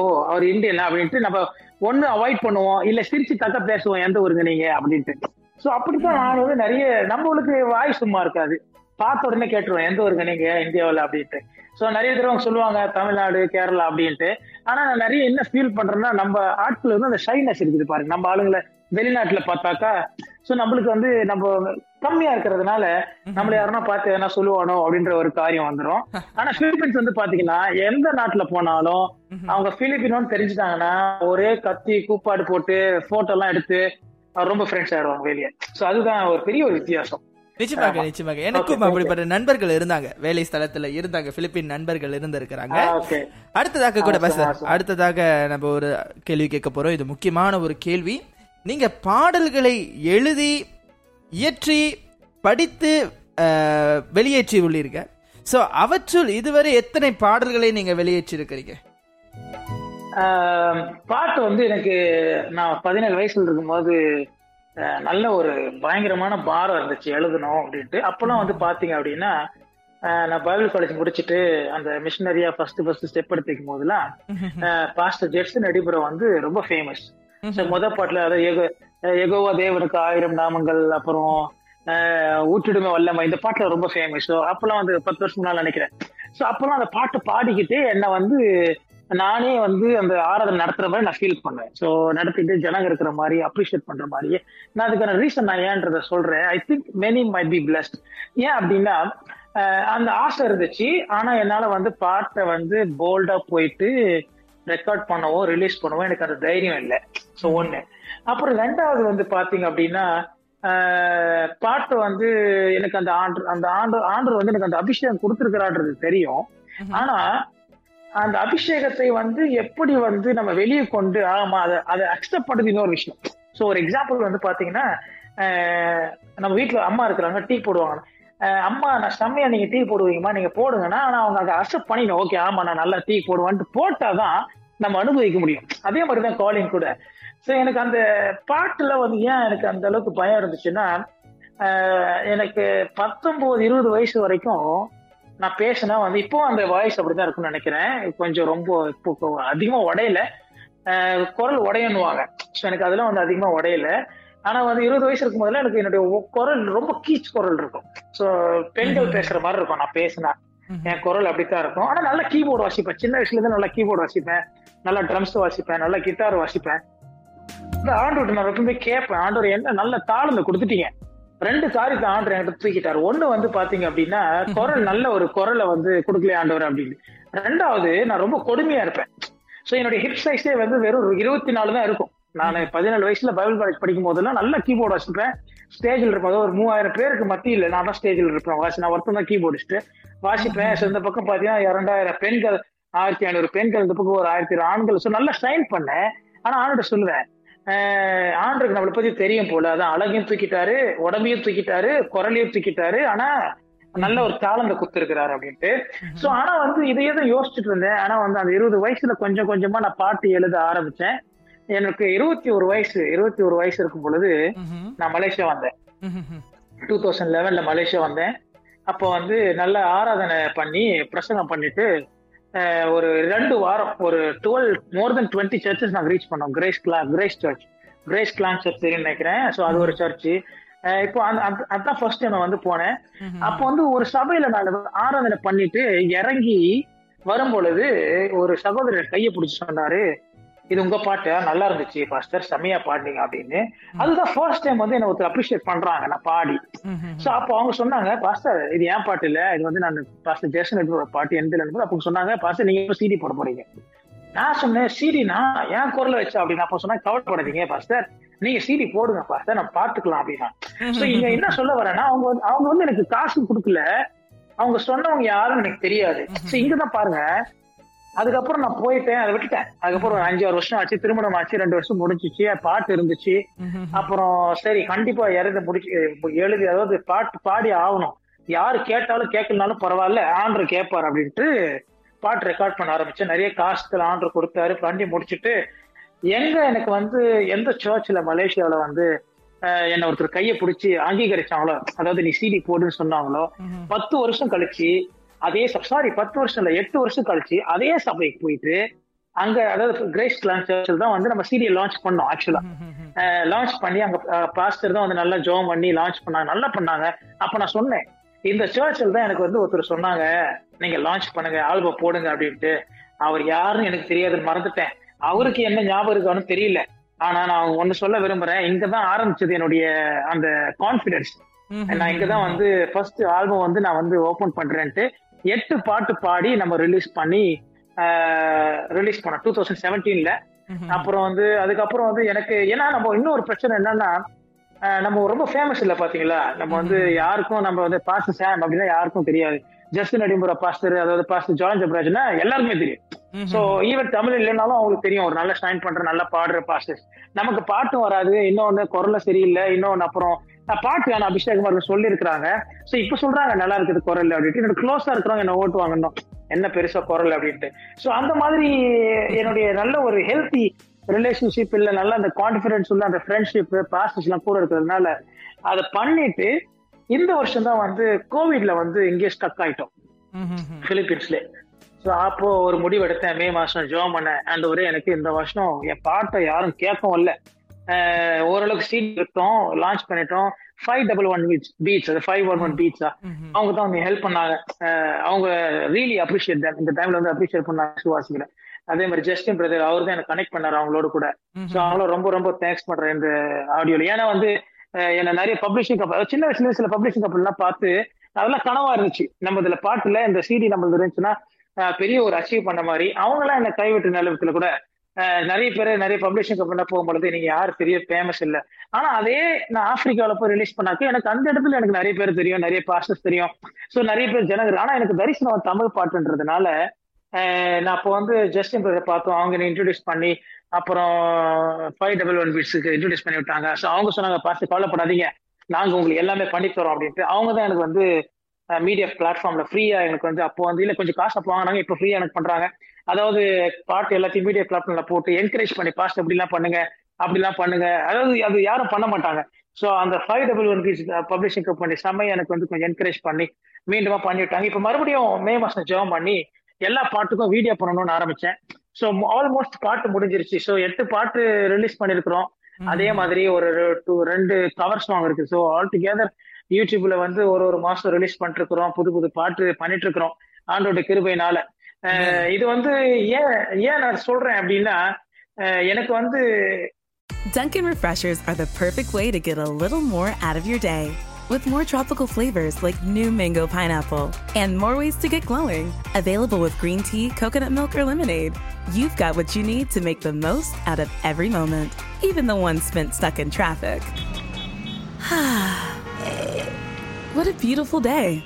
ஓ அவர் இந்தியன் அப்படின்ட்டு நம்ம ஒண்ணு அவாய்ட் பண்ணுவோம் இல்ல சிரிச்சு தக்க பேசுவோம் எந்த ஊருங்க நீங்க? அப்படின்ட்டு. சோ அப்படித்தான் நான் வந்து நிறைய நம்மளுக்கு வாய் சும்மா இருக்காது. பார்த்த உடனே கேட்டுருவோம் எந்த ஊருங்க நீங்க? இந்தியாவில்? அப்படின்ட்டு. சோ நிறைய தடவை சொல்லுவாங்க தமிழ்நாடு கேரளா அப்படின்ட்டு. ஆனா நான் நிறைய என்ன ஃபீல் பண்றேன்னா நம்ம ஆட்கள் வந்து அந்த ஷைனஸ் இருக்குது பாருங்க. நம்ம ஆளுங்களை வெளிநாட்டுல பார்த்தாக்கா சோ நம்மளுக்கு வந்து நம்ம கம்மியா இருக்கிறதுனால நம்மள யாருன்னா பார்த்து எதனா சொல்லுவானோ அப்படின்ற ஒரு காரியம் வந்துரும். ஆனா பிலிப்பைன்ஸ் வந்து பாத்தீங்கன்னா எந்த நாட்டுல போனாலும் அவங்க பிலிப்பினோன்னு தெரிஞ்சுட்டாங்கன்னா ஒரே கத்தி கூப்பாடு போட்டு போட்டோ எல்லாம் எடுத்து ரொம்ப ஃப்ரெண்ட்ஸ் ஆயிடுவாங்க வெளியே. சோ அதுதான் ஒரு பெரிய ஒரு வித்தியாசம். நிச்சயமாக நிச்சயமாக. எனக்கும் அப்படிப்பட்ட நண்பர்கள் இருந்தாங்க. வேலை ஸ்தலத்துல இருந்தாங்க. பிலிப்பின் நண்பர்கள் இருந்திருக்கிறாங்க. அடுத்ததாக கூட பேச. அடுத்ததாக நம்ம ஒரு கேள்வி கேட்க போறோம். இது முக்கியமான ஒரு கேள்வி. நீங்க பாடல்களை எழுதி இயற்றி படித்து வெளியேற்றி உள்ளீர்கள். சோ அவற்றுள் இதுவரை எத்தனை பாடல்களை நீங்க வெளியேற்றி இருக்கிறீங்க பாட்டு வந்து எனக்கு நான் பதினேழு வயசுல இருக்கும்போது நல்ல ஒரு பயங்கரமான பாரம் இருந்துச்சு எழுதணும் அப்படின்ட்டு. அப்பெல்லாம் வந்து பாத்தீங்க அப்படின்னா நான் பைபிள் காலேஜ் முடிச்சுட்டு அந்த மிஷினரியா ஃபர்ஸ்ட் ஃபர்ஸ்ட் ஸ்டெப் எடுத்துக்கும் போதெல்லாம் பாஸ்டர் ஜெட்சன் அடிபுரம் வந்து ரொம்ப ஃபேமஸ் முத பாட்டுல அதாவது எகோ எகோவா தேவனுக்கு ஆயிரம் நாமங்கள் அப்புறம் ஊற்றிடுமே வல்லமை இந்த பாட்டுல ரொம்ப ஃபேமஸ் ஸோ அப்பெல்லாம் வந்து பத்து வருஷம் முன்னால நினைக்கிறேன். ஸோ அப்பெல்லாம் அந்த பாட்டு பாடிக்கிட்டு என்னை வந்து நானே வந்து அந்த ஆராதனை நடத்துற மாதிரி நான் ஃபீல் பண்ணுவேன். ஸோ நடத்திட்டு ஜனங்க இருக்கிற மாதிரி அப்ரிஷியேட் பண்ற மாதிரி. நான் அதுக்கான ரீசன் நான் ஏன்றத சொல்றேன். I think many might be blessed ஏன் அப்படின்னா அந்த ஆசை இருந்துச்சு. ஆனா என்னால வந்து பாட்டை வந்து போல்டா போயிட்டு ரெக்கார்ட் பண்ணவோ ரிலீஸ் பண்ணவோ எனக்கு அந்த தைரியம் இல்லை. ஸோ ஒண்ணு. அப்புறம் ரெண்டாவது வந்து பாத்தீங்க அப்படின்னா பாட்டு வந்து எனக்கு அந்த ஆண்டு அந்த ஆண்டு ஆண்டு வந்து எனக்கு அந்த அபிஷேகம் கொடுத்துருக்கிறான்றது தெரியும். ஆனா அந்த அபிஷேகத்தை வந்து எப்படி வந்து நம்ம வெளியே கொண்டு ஆமா அதை அதை அக்செப்ட் பண்றது இன்னொரு விஷயம். ஸோ ஒரு எக்ஸாம்பிள் வந்து பாத்தீங்கன்னா நம்ம வீட்டுல அம்மா இருக்கிறாங்க டீ போடுவாங்க. அம்மா நான் செம்மையா நீங்க டீ போடுவீங்கம்மா நீங்க போடுங்கன்னா ஆனா அவங்க அதை அக்செப்ட் பண்ணிக்கணும் ஓகே ஆமா நான் நல்லா டீ போடுவேன்ட்டு போட்டாதான் நம்ம அனுபவிக்க முடியும். அதே மாதிரி தான் காலிங் கூட. ஸோ எனக்கு அந்த பாட்டுல வந்து ஏன் எனக்கு அந்த அளவுக்கு பயம் இருந்துச்சுன்னா எனக்கு பத்தொன்பது இருபது வயசு வரைக்கும் நான் பேசினா வந்து இப்போ அந்த வாய்ஸ் அப்படிதான் இருக்கும்னு நினைக்கிறேன். கொஞ்சம் ரொம்ப இப்போ அதிகமா உடையல. குரல் உடையன்னுவாங்க. ஸோ எனக்கு அதெல்லாம் வந்து அதிகமா உடையல. ஆனா வந்து இருபது வயசு இருக்கும் போதுல எனக்கு என்னுடைய குரல் ரொம்ப கீச் குரல் இருக்கும். ஸோ பெண்கள் பேசுற மாதிரி இருக்கும் நான் பேசினா. என் குரல் அப்படித்தான் இருக்கும். ஆனா நல்லா கீபோர்டு வாசிப்பேன். சின்ன வயசுல இருந்து நல்லா கீபோர்டு வாசிப்பேன். நல்லா ட்ரம்ஸ் வாசிப்பேன். நல்லா கிட்டார் வாசிப்பேன். இந்த ஆண்டோட நான் எப்பவுமே கேட்பேன். ஆண்டோர் என்ன நல்ல தாளந்த கொடுத்துட்டீங்க. ரெண்டு காரியத்தை ஆண்டவர் என்கிட்ட தூக்கிட்டாரு. ஒண்ணு வந்து பாத்தீங்க அப்படின்னா குரல் நல்ல ஒரு குரலை வந்து கொடுக்கல ஆண்டவர் அப்படின்னு. ரெண்டாவது நான் ரொம்ப கொடுமையா இருப்பேன். சோ என்னுடைய ஹிப் சைஸே வந்து வெறும் இருபத்தி நாலு தான் இருக்கும். நான் பதினேழு வயசுல பைபிள் காலேஜ் படிக்கும் போதெல்லாம் நல்ல கீபோர்டு வச்சிருப்பேன். ஸ்டேஜில் இருப்பேன் ஒரு மூவாயிரம் பேருக்கு மத்தியில் நான் தான் ஸ்டேஜில் இருப்பேன். வாசி நான் ஒருத்தம் தான் கீபோர்டிஸ்ட் வாசிப்பேன். ஸோ இந்த பக்கம் பாத்தீங்கன்னா இரண்டாயிரம் பெண்கள் ஆயிரத்தி ஐநூறு பெண்கள் இந்த பக்கம் ஒரு ஆயிரத்தி ஆண்கள். ஸோ நல்லா ஷைன் பண்ணேன். ஆனா ஆண்கிட்ட சொல்லுவேன் ஆண்டருக்கு நம்மளை பத்தி தெரியும் போல. அதான் அழகையும் தூக்கிட்டாரு உடம்பையும் தூக்கிட்டாரு குரலையும் தூக்கிட்டாரு. ஆனா நல்ல ஒரு தாளந்த குத்துருக்கிறாரு அப்படின்ட்டு. சோ ஆனா வந்து இதையே தான் யோசிச்சுட்டு இருந்தேன். ஆனா வந்து அந்த இருபது வயசுல கொஞ்சம் கொஞ்சமா நான் பாட்டு எழுத ஆரம்பிச்சேன். எனக்கு இருபத்தி ஒரு வயசு இருபத்தி ஒரு வயசு இருக்கும் பொழுது நான் மலேசியா வந்தேன். டூ தௌசண்ட் லெவன்ல மலேசியா வந்தேன். அப்போ வந்து நல்ல ஆராதனை பண்ணி பிரசங்கம் பண்ணிட்டு ஒரு ரெண்டு வாரம் ஒரு twelve more than twenty churches நாங்கள் ரீச் பண்ணோம். கிரேஸ் கிளா Grace church Grace clan church நினைக்கிறேன். ஸோ அது ஒரு சர்ச்சு இப்போ அந்த அதான் ஃபர்ஸ்ட் டைம் வந்து போனேன். அப்போ வந்து ஒரு சபையில நான் ஆராதனை பண்ணிட்டு இறங்கி வரும் பொழுது ஒரு சகோதரர் கையை பிடிச்சி சொன்னாரு இது உங்க பாட்டு நல்லா இருந்துச்சு பாஸ்டர் செமையா பாடுனீங்க அப்படின்னு. அதுதான் ஃபர்ஸ்ட் டைம் வந்து என்ன ஒருத்தர் அப்ரிஷியேட் பண்றாங்க நான் பாடி. சோ அப்போ அவங்க சொன்னாங்க பாஸ்டர் இது ஏன் பாட்டு இல்ல? இது வந்து நான் பாஸ்டர் ஜேசன் எடுக்கிற பாட்டு எந்த இல்லைன்னு அப்போ சொன்னாங்க பாஸ்டர் நீங்க இப்போ சிடி போட போறீங்க? நான் சொன்னேன் சிடினா ஏன் குரல வச்சா? அப்படின்னு. அப்போ சொன்னா கவலைப்படாதீங்க பாஸ்டர். நீங்க சிடி போடுங்க பாஸ்டர். நான் பாத்துக்கலாம் அப்படின்னா. சோ இங்க என்ன சொல்ல வரேன்னா அவங்க வந்து அவங்க வந்து எனக்கு காசு கொடுக்கல. அவங்க சொன்னவங்க யாருன்னு எனக்கு தெரியாது. சோ இங்கதான் பாருங்க அதுக்கப்புறம் நான் போயிட்டேன் அதை விட்டுட்டேன். அதுக்கப்புறம் அஞ்சு ஆறு வருஷம் ஆச்சு. திருமணம் ஆச்சு ரெண்டு வருஷம் முடிஞ்சிச்சு பாட்டு இருந்துச்சு. அப்புறம் சரி கண்டிப்பா இறந்து முடிச்சு எழுதி அதாவது பாட்டு பாடி ஆகணும். யாரு கேட்டாலும் கேட்கலனாலும் பரவாயில்ல ஆண்டர் கேட்பார் அப்படின்ட்டு பாட்டு ரெக்கார்ட் பண்ண ஆரம்பிச்சேன். நிறைய காசுகள் ஆண்டர் கொடுத்தாரு. பண்ணி முடிச்சுட்டு எங்க எனக்கு வந்து எந்த சர்ச்சில் மலேசியால வந்து என்னை ஒருத்தர் கையை பிடிச்சி அங்கீகரிச்சாங்களோ அதாவது நீ சிடி போடுன்னு சொன்னாங்களோ பத்து வருஷம் கழிச்சு அதே சாரி பத்து வருஷம் இல்ல எட்டு வருஷம் கழிச்சு அதே சபைக்கு போயிட்டு அங்க அதாவது கிரேஸ் சர்ச்சில் தான் வந்து நம்ம சீடியை லான்ச் பண்ணோம் ஆக்சுவலா லான்ச் பண்ணி அங்க பாஸ்டர் தான் வந்து நல்லா ஜோம் பண்ணி லான்ச் பண்ணாங்க நல்லா பண்ணாங்க. அப்ப நான் சொன்னேன் இந்த சர்ச்சில் தான் எனக்கு வந்து ஒருத்தர் சொன்னாங்க நீங்க லான்ச் பண்ணுங்க ஆல்பம் போடுங்க அப்படின்ட்டு. அவர் யாருன்னு எனக்கு தெரியாதுன்னு மறந்துட்டேன். அவருக்கு என்ன ஞாபகம் இருக்கான்னு தெரியல. ஆனா நான் ஒண்ணு சொல்ல விரும்புறேன் இங்கதான் ஆரம்பிச்சது என்னுடைய அந்த கான்பிடன்ஸ் நான் இங்கதான் வந்து ஃபர்ஸ்ட் ஆல்பம் வந்து நான் வந்து ஓபன் பண்றேன்ட்டு எட்டு பாட்டு பாடி நம்ம ரிலீஸ் பண்ணி ரிலீஸ் பண்ணோம். டூ தௌசண்ட் செவன்டீன்ல அப்புறம் வந்து அதுக்கப்புறம் வந்து எனக்கு ஏன்னா நம்ம இன்னொரு பிரச்சனை என்னன்னா நம்ம ரொம்ப ஃபேமஸ் இல்ல பாத்தீங்களா நம்ம வந்து யாருக்கும் நம்ம வந்து பாஸ்டர் சாம் அப்படின்னா யாருக்கும் தெரியாது. ஜஸ்ட் நடிமுறை பாஸ்டர் அதாவது பாஸ்டர் ஜான் ஜப்ராஜ்னா எல்லாருக்குமே தெரியும். சோ ஈவன் தமிழ் இல்லைனாலும் அவங்களுக்கு தெரியும். ஒரு நல்ல ஸ்டைன் பண்ற நல்லா பாடுற பாஸ்டர்ஸ் நமக்கு பாட்டும் வராது. இன்னொன்னு குரல சரியில்லை. இன்னொன்னு அப்புறம் நான் பாட்டு வேணும் அபிஷேகம் இருக்கு சொல்லி இருக்கிறாங்க சோ இப்ப சொல்றாங்க நல்லா இருக்குது குரல் அப்படின்ட்டு. என்னோட க்ளோஸா இருக்கிறவங்க என்ன ஓட்டு வாங்கணும்? என்ன பெருசா குரல் அப்படின்ட்டு. சோ அந்த மாதிரி என்னுடைய நல்ல ஒரு ஹெல்த்தி ரிலேஷன்ஷிப் இல்ல நல்ல அந்த கான்பிடன்ஸ் உள்ள அந்த ஃப்ரெண்ட்ஷிப் எல்லாம் கூட இருக்கிறதுனால அதை பண்ணிட்டு இந்த வருஷம் தான் வந்து கோவிட்ல வந்து இங்கே ஸ்டக் ஆயிட்டோம். பிலிப்பீன்ஸ்ல ஸோ அப்போ ஒரு முடிவு எடுத்தேன் மே மாசம் ஜோம் பண்ணேன். அண்ட் ஒரே எனக்கு இந்த வருஷம் என் பாட்டை யாரும் கேட்கவும் இல்லை. ஓரளவுக்கு சீட் எடுத்தோம் லான்ச் பண்ணிட்டோம். Five double one beach beach அது ஃபைவ் ஒன் ஒன் பீச்சா அவங்க தான் வந்து ஹெல்ப் பண்ணாங்க. அவங்க ரியலி அப்ரிஷியேட் இந்த டைம்ல வந்து அப்ரிஷியேட் பண்ணாங்க சுவாசிக்கிறேன் அதே மாதிரி ஜஸ்டின் பிரதர் அவர் தான் எனக்கு கனெக்ட் பண்ணாரு அவங்களோட கூட. ஸோ அவங்களும் ரொம்ப ரொம்ப தேங்க்ஸ் பண்றேன் இந்த ஆடியோல ஏன்னா வந்து என்ன நிறைய பப்ளிஷிங் கப்பல் சின்ன வயசுல சில பப்ளிஷிங் கப்பல்லாம் பார்த்து அதெல்லாம் கனவா இருந்துச்சு. நம்ம இதுல பாட்டுல இந்த சிடி நம்ம இருந்துச்சுன்னா பெரிய ஒரு அச்சீவ் பண்ண மாதிரி அவங்க எல்லாம் என்ன கைவிட்டு நிலவரத்துல கூட நிறைய பேர் நிறைய பப்ளிஷிங் கம்பெனில போகும்பொழுது நீங்க யார் பெரிய ஃபேமஸ் இல்லை. ஆனா அதே நான் ஆப்பிரிக்காவில போய் ரிலீஸ் பண்ணாக்க எனக்கு அந்த இடத்துல எனக்கு நிறைய பேர் தெரியும் நிறைய பாஸ்டர்ஸ் தெரியும். ஸோ நிறைய பேர் ஜனங்கள் ஆனா எனக்கு தரிசனம் தமிழ் பாட்டுன்றதுனால நான் அப்போ வந்து ஜஸ்டின் பிரதர் பார்த்தோம். அவங்க இன்ட்ரடியூஸ் பண்ணி அப்புறம் ஃபைவ் டபுள் ஒன் பீட்ஸுக்கு இன்ட்ரடியூஸ் பண்ணி விட்டாங்க. ஸோ அவங்க சொன்னாங்க பார்த்து கவலைப்படாதீங்க. நாங்கள் உங்களுக்கு எல்லாமே பண்ணி தரோம் அப்படின்ட்டு. அவங்க தான் எனக்கு வந்து மீடியா பிளாட்ஃபார்ம்ல ஃப்ரீயா எனக்கு வந்து அப்போ வந்து இல்லை கொஞ்சம் காசு அப்போ வாங்கினாங்க இப்போ ஃப்ரீயா எனக்கு பண்றாங்க. அதாவது பாட்டு எல்லாத்தையும் மீடியா பிளாட்ஃபார்ம்ல போட்டு என்கரேஜ் பண்ணி பாஸ்ட் அப்படிலாம் பண்ணுங்க அப்படிலாம் பண்ணுங்க. அதாவது அது யாரும் பண்ண மாட்டாங்க. ஸோ அந்த five double one peace publishing company செம்மையை எனக்கு வந்து கொஞ்சம் என்கரேஜ் பண்ணி மீண்டுமா பண்ணிவிட்டாங்க இப்போ மறுபடியும் மே மாசம் ஜெபம் பண்ணி எல்லா பாட்டுக்கும் வீடியோ பண்ணணும்னு ஆரம்பிச்சேன். ஸோ ஆல்மோஸ்ட் பாட்டு முடிஞ்சிருச்சு. ஸோ எட்டு பாட்டு ரிலீஸ் பண்ணிருக்கிறோம். அதே மாதிரி ஒரு டூ ரெண்டு கவர் சாங் இருக்கு. ஸோ ஆல் டுகெதர் யூடியூப்ல வந்து ஒரு ஒரு மாசம் ரிலீஸ் பண்ணிட்டு இருக்கிறோம் புது புது பாட்டு பண்ணிட்டு இருக்கிறோம். ஆண்டோட கிருபைனால இது வந்து ஏன் ஏன் நான் சொல்றேன் அப்படின்னா எனக்கு வந்து Dunkin' Refreshers are the perfect way to get a little more out of your day. With more tropical flavors like new mango pineapple and more ways to get glowing, available with green tea, coconut milk, or lemonade, you've got what you need to make the most out of every moment, even the ones spent stuck in traffic. what a beautiful day!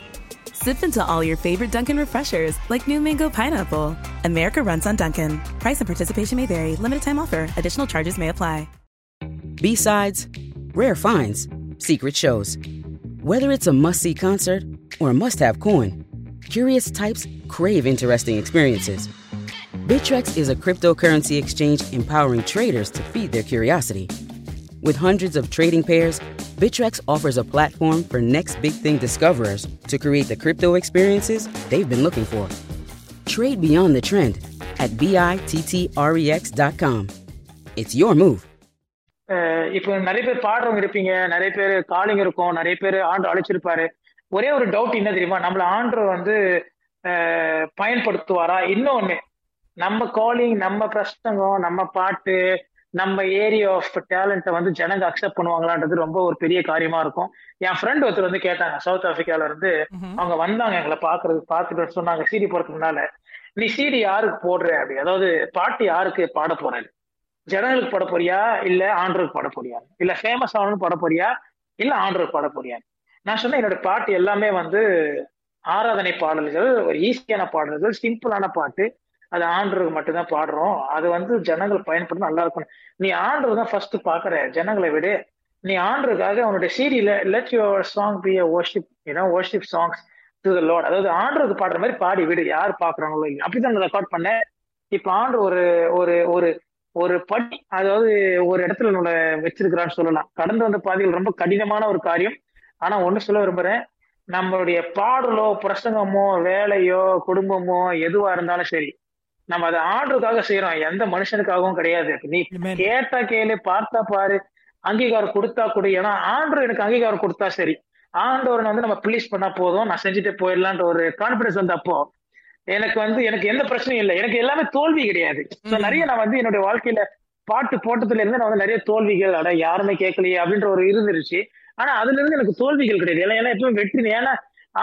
Sip into all your favorite Dunkin' refreshers like new mango pineapple. America runs on Dunkin'. Price and participation may vary. Limited time offer. Additional charges may apply. B-sides, rare finds, secret shows. Whether it's a must-see concert or a must-have coin, curious types crave interesting experiences. Bittrex is a cryptocurrency exchange empowering traders to feed their curiosity. With hundreds of trading pairs, Bittrex offers a platform for next big thing discoverers to create the crypto experiences they've been looking for. Trade beyond the trend at bittrex.com. It's your move. இப்போ நிறைய பேர் பாடுறவங்க இருப்பீங்க நிறைய பேர் calling இருக்கும் நிறைய பேர் ஆண்டு அழைச்சிருப்பாரு ஒரே ஒரு டவுட் என்ன தெரியுமா நம்மள ஆண்டு வந்து பயன்படுத்துவாரா இன்னொன்னு நம்ம காலிங் நம்ம பிரசங்கம் நம்ம பாட்டு நம்ம ஏரியா ஆஃப் டேலண்ட்டை வந்து ஜனங்க அக்செப்ட் பண்ணுவாங்களான்றது ரொம்ப ஒரு பெரிய காரியமா இருக்கும். என் ஃப்ரெண்ட் ஒருத்தர் வந்து கேட்டாங்க சவுத் ஆப்பிரிக்கால இருந்து அவங்க வந்தாங்க எங்களை பாக்குறது பார்த்துட்டு சொன்னாங்க சீடி போறதுக்கு முன்னால நீ சீடி யாருக்கு போடுற அப்படி? அதாவது பாட்டு யாருக்கு பாட போறாரு ஜனங்களுக்கு பாட போறியா? இல்ல ஆண்டருக்கு பாட போறியா? இல்ல ஃபேமஸ் ஆகணும்னு பாட போறியா? இல்ல ஆண்டருக்கு பாட போறியா? நான் சொன்னேன் என்னோட பாட்டு எல்லாமே வந்து ஆராதனை பாடல்கள் ஒரு ஈஸியான பாடல்கள் சிம்பிளான பாட்டு. அது ஆண்டருக்கு மட்டும்தான் பாடுறோம். அது வந்து ஜனங்கள் பயன்படுத்த நல்லா இருக்கும் நீ ஆண்டர் தான் ஃபர்ஸ்ட் பாக்குற. ஜனங்களை விட. நீ ஆண்டருக்காக அவனுடைய சீரியல let your song be a worship you know worship songs to the Lord அதாவது ஆண்டருக்கு பாடுற மாதிரி பாடி விடு. யார் பாக்குறாங்களோ. இல்லை அப்படிதான் ரெக்கார்ட் பண்ணேன். இப்ப ஆண்டு ஒரு ஒரு ஒரு ஒரு படி அதாவது ஒரு இடத்துல நம்மள வச்சிருக்கிறான்னு சொல்லலாம். கடந்து வந்த பாதையில் ரொம்ப கடினமான ஒரு காரியம். ஆனா ஒண்ணு சொல்ல விரும்புறேன். நம்மளுடைய பாடலோ பிரசங்கமோ வேலையோ குடும்பமோ எதுவா இருந்தாலும் சரி நம்ம அதை ஆர்டருக்காக செய்யறோம். எந்த மனுஷனுக்காகவும் கிடையாது. நீ கேட்டா கேளு பார்த்தா பாரு. அங்கீகாரம் கொடுத்தா கொடு. ஏன்னா ஆண்டர் எனக்கு அங்கீகாரம் கொடுத்தா சரி. ஆண்டவரனை வந்து நம்ம ப்ளீஸ் பண்ணா போதும். நான் செஞ்சுட்டு போயிடலான்ற ஒரு கான்பிடன்ஸ் வந்து அப்போ எனக்கு வந்து எனக்கு எந்த பிரச்சனையும் இல்லை. எனக்கு எல்லாமே தோல்வி கிடையாது. ஸோ நிறைய நான் வந்து என்னுடைய வாழ்க்கையில பாட்டு போட்டதுல இருந்து நான் வந்து நிறைய தோல்விகள் அட யாருமே கேட்கலையே அப்படின்ற ஒரு இருந்துருச்சு. ஆனா அதுல இருந்து எனக்கு தோல்விகள் கிடையாது. ஏன்னா ஏன்னா எப்பவும் வெற்றி. ஏன்னா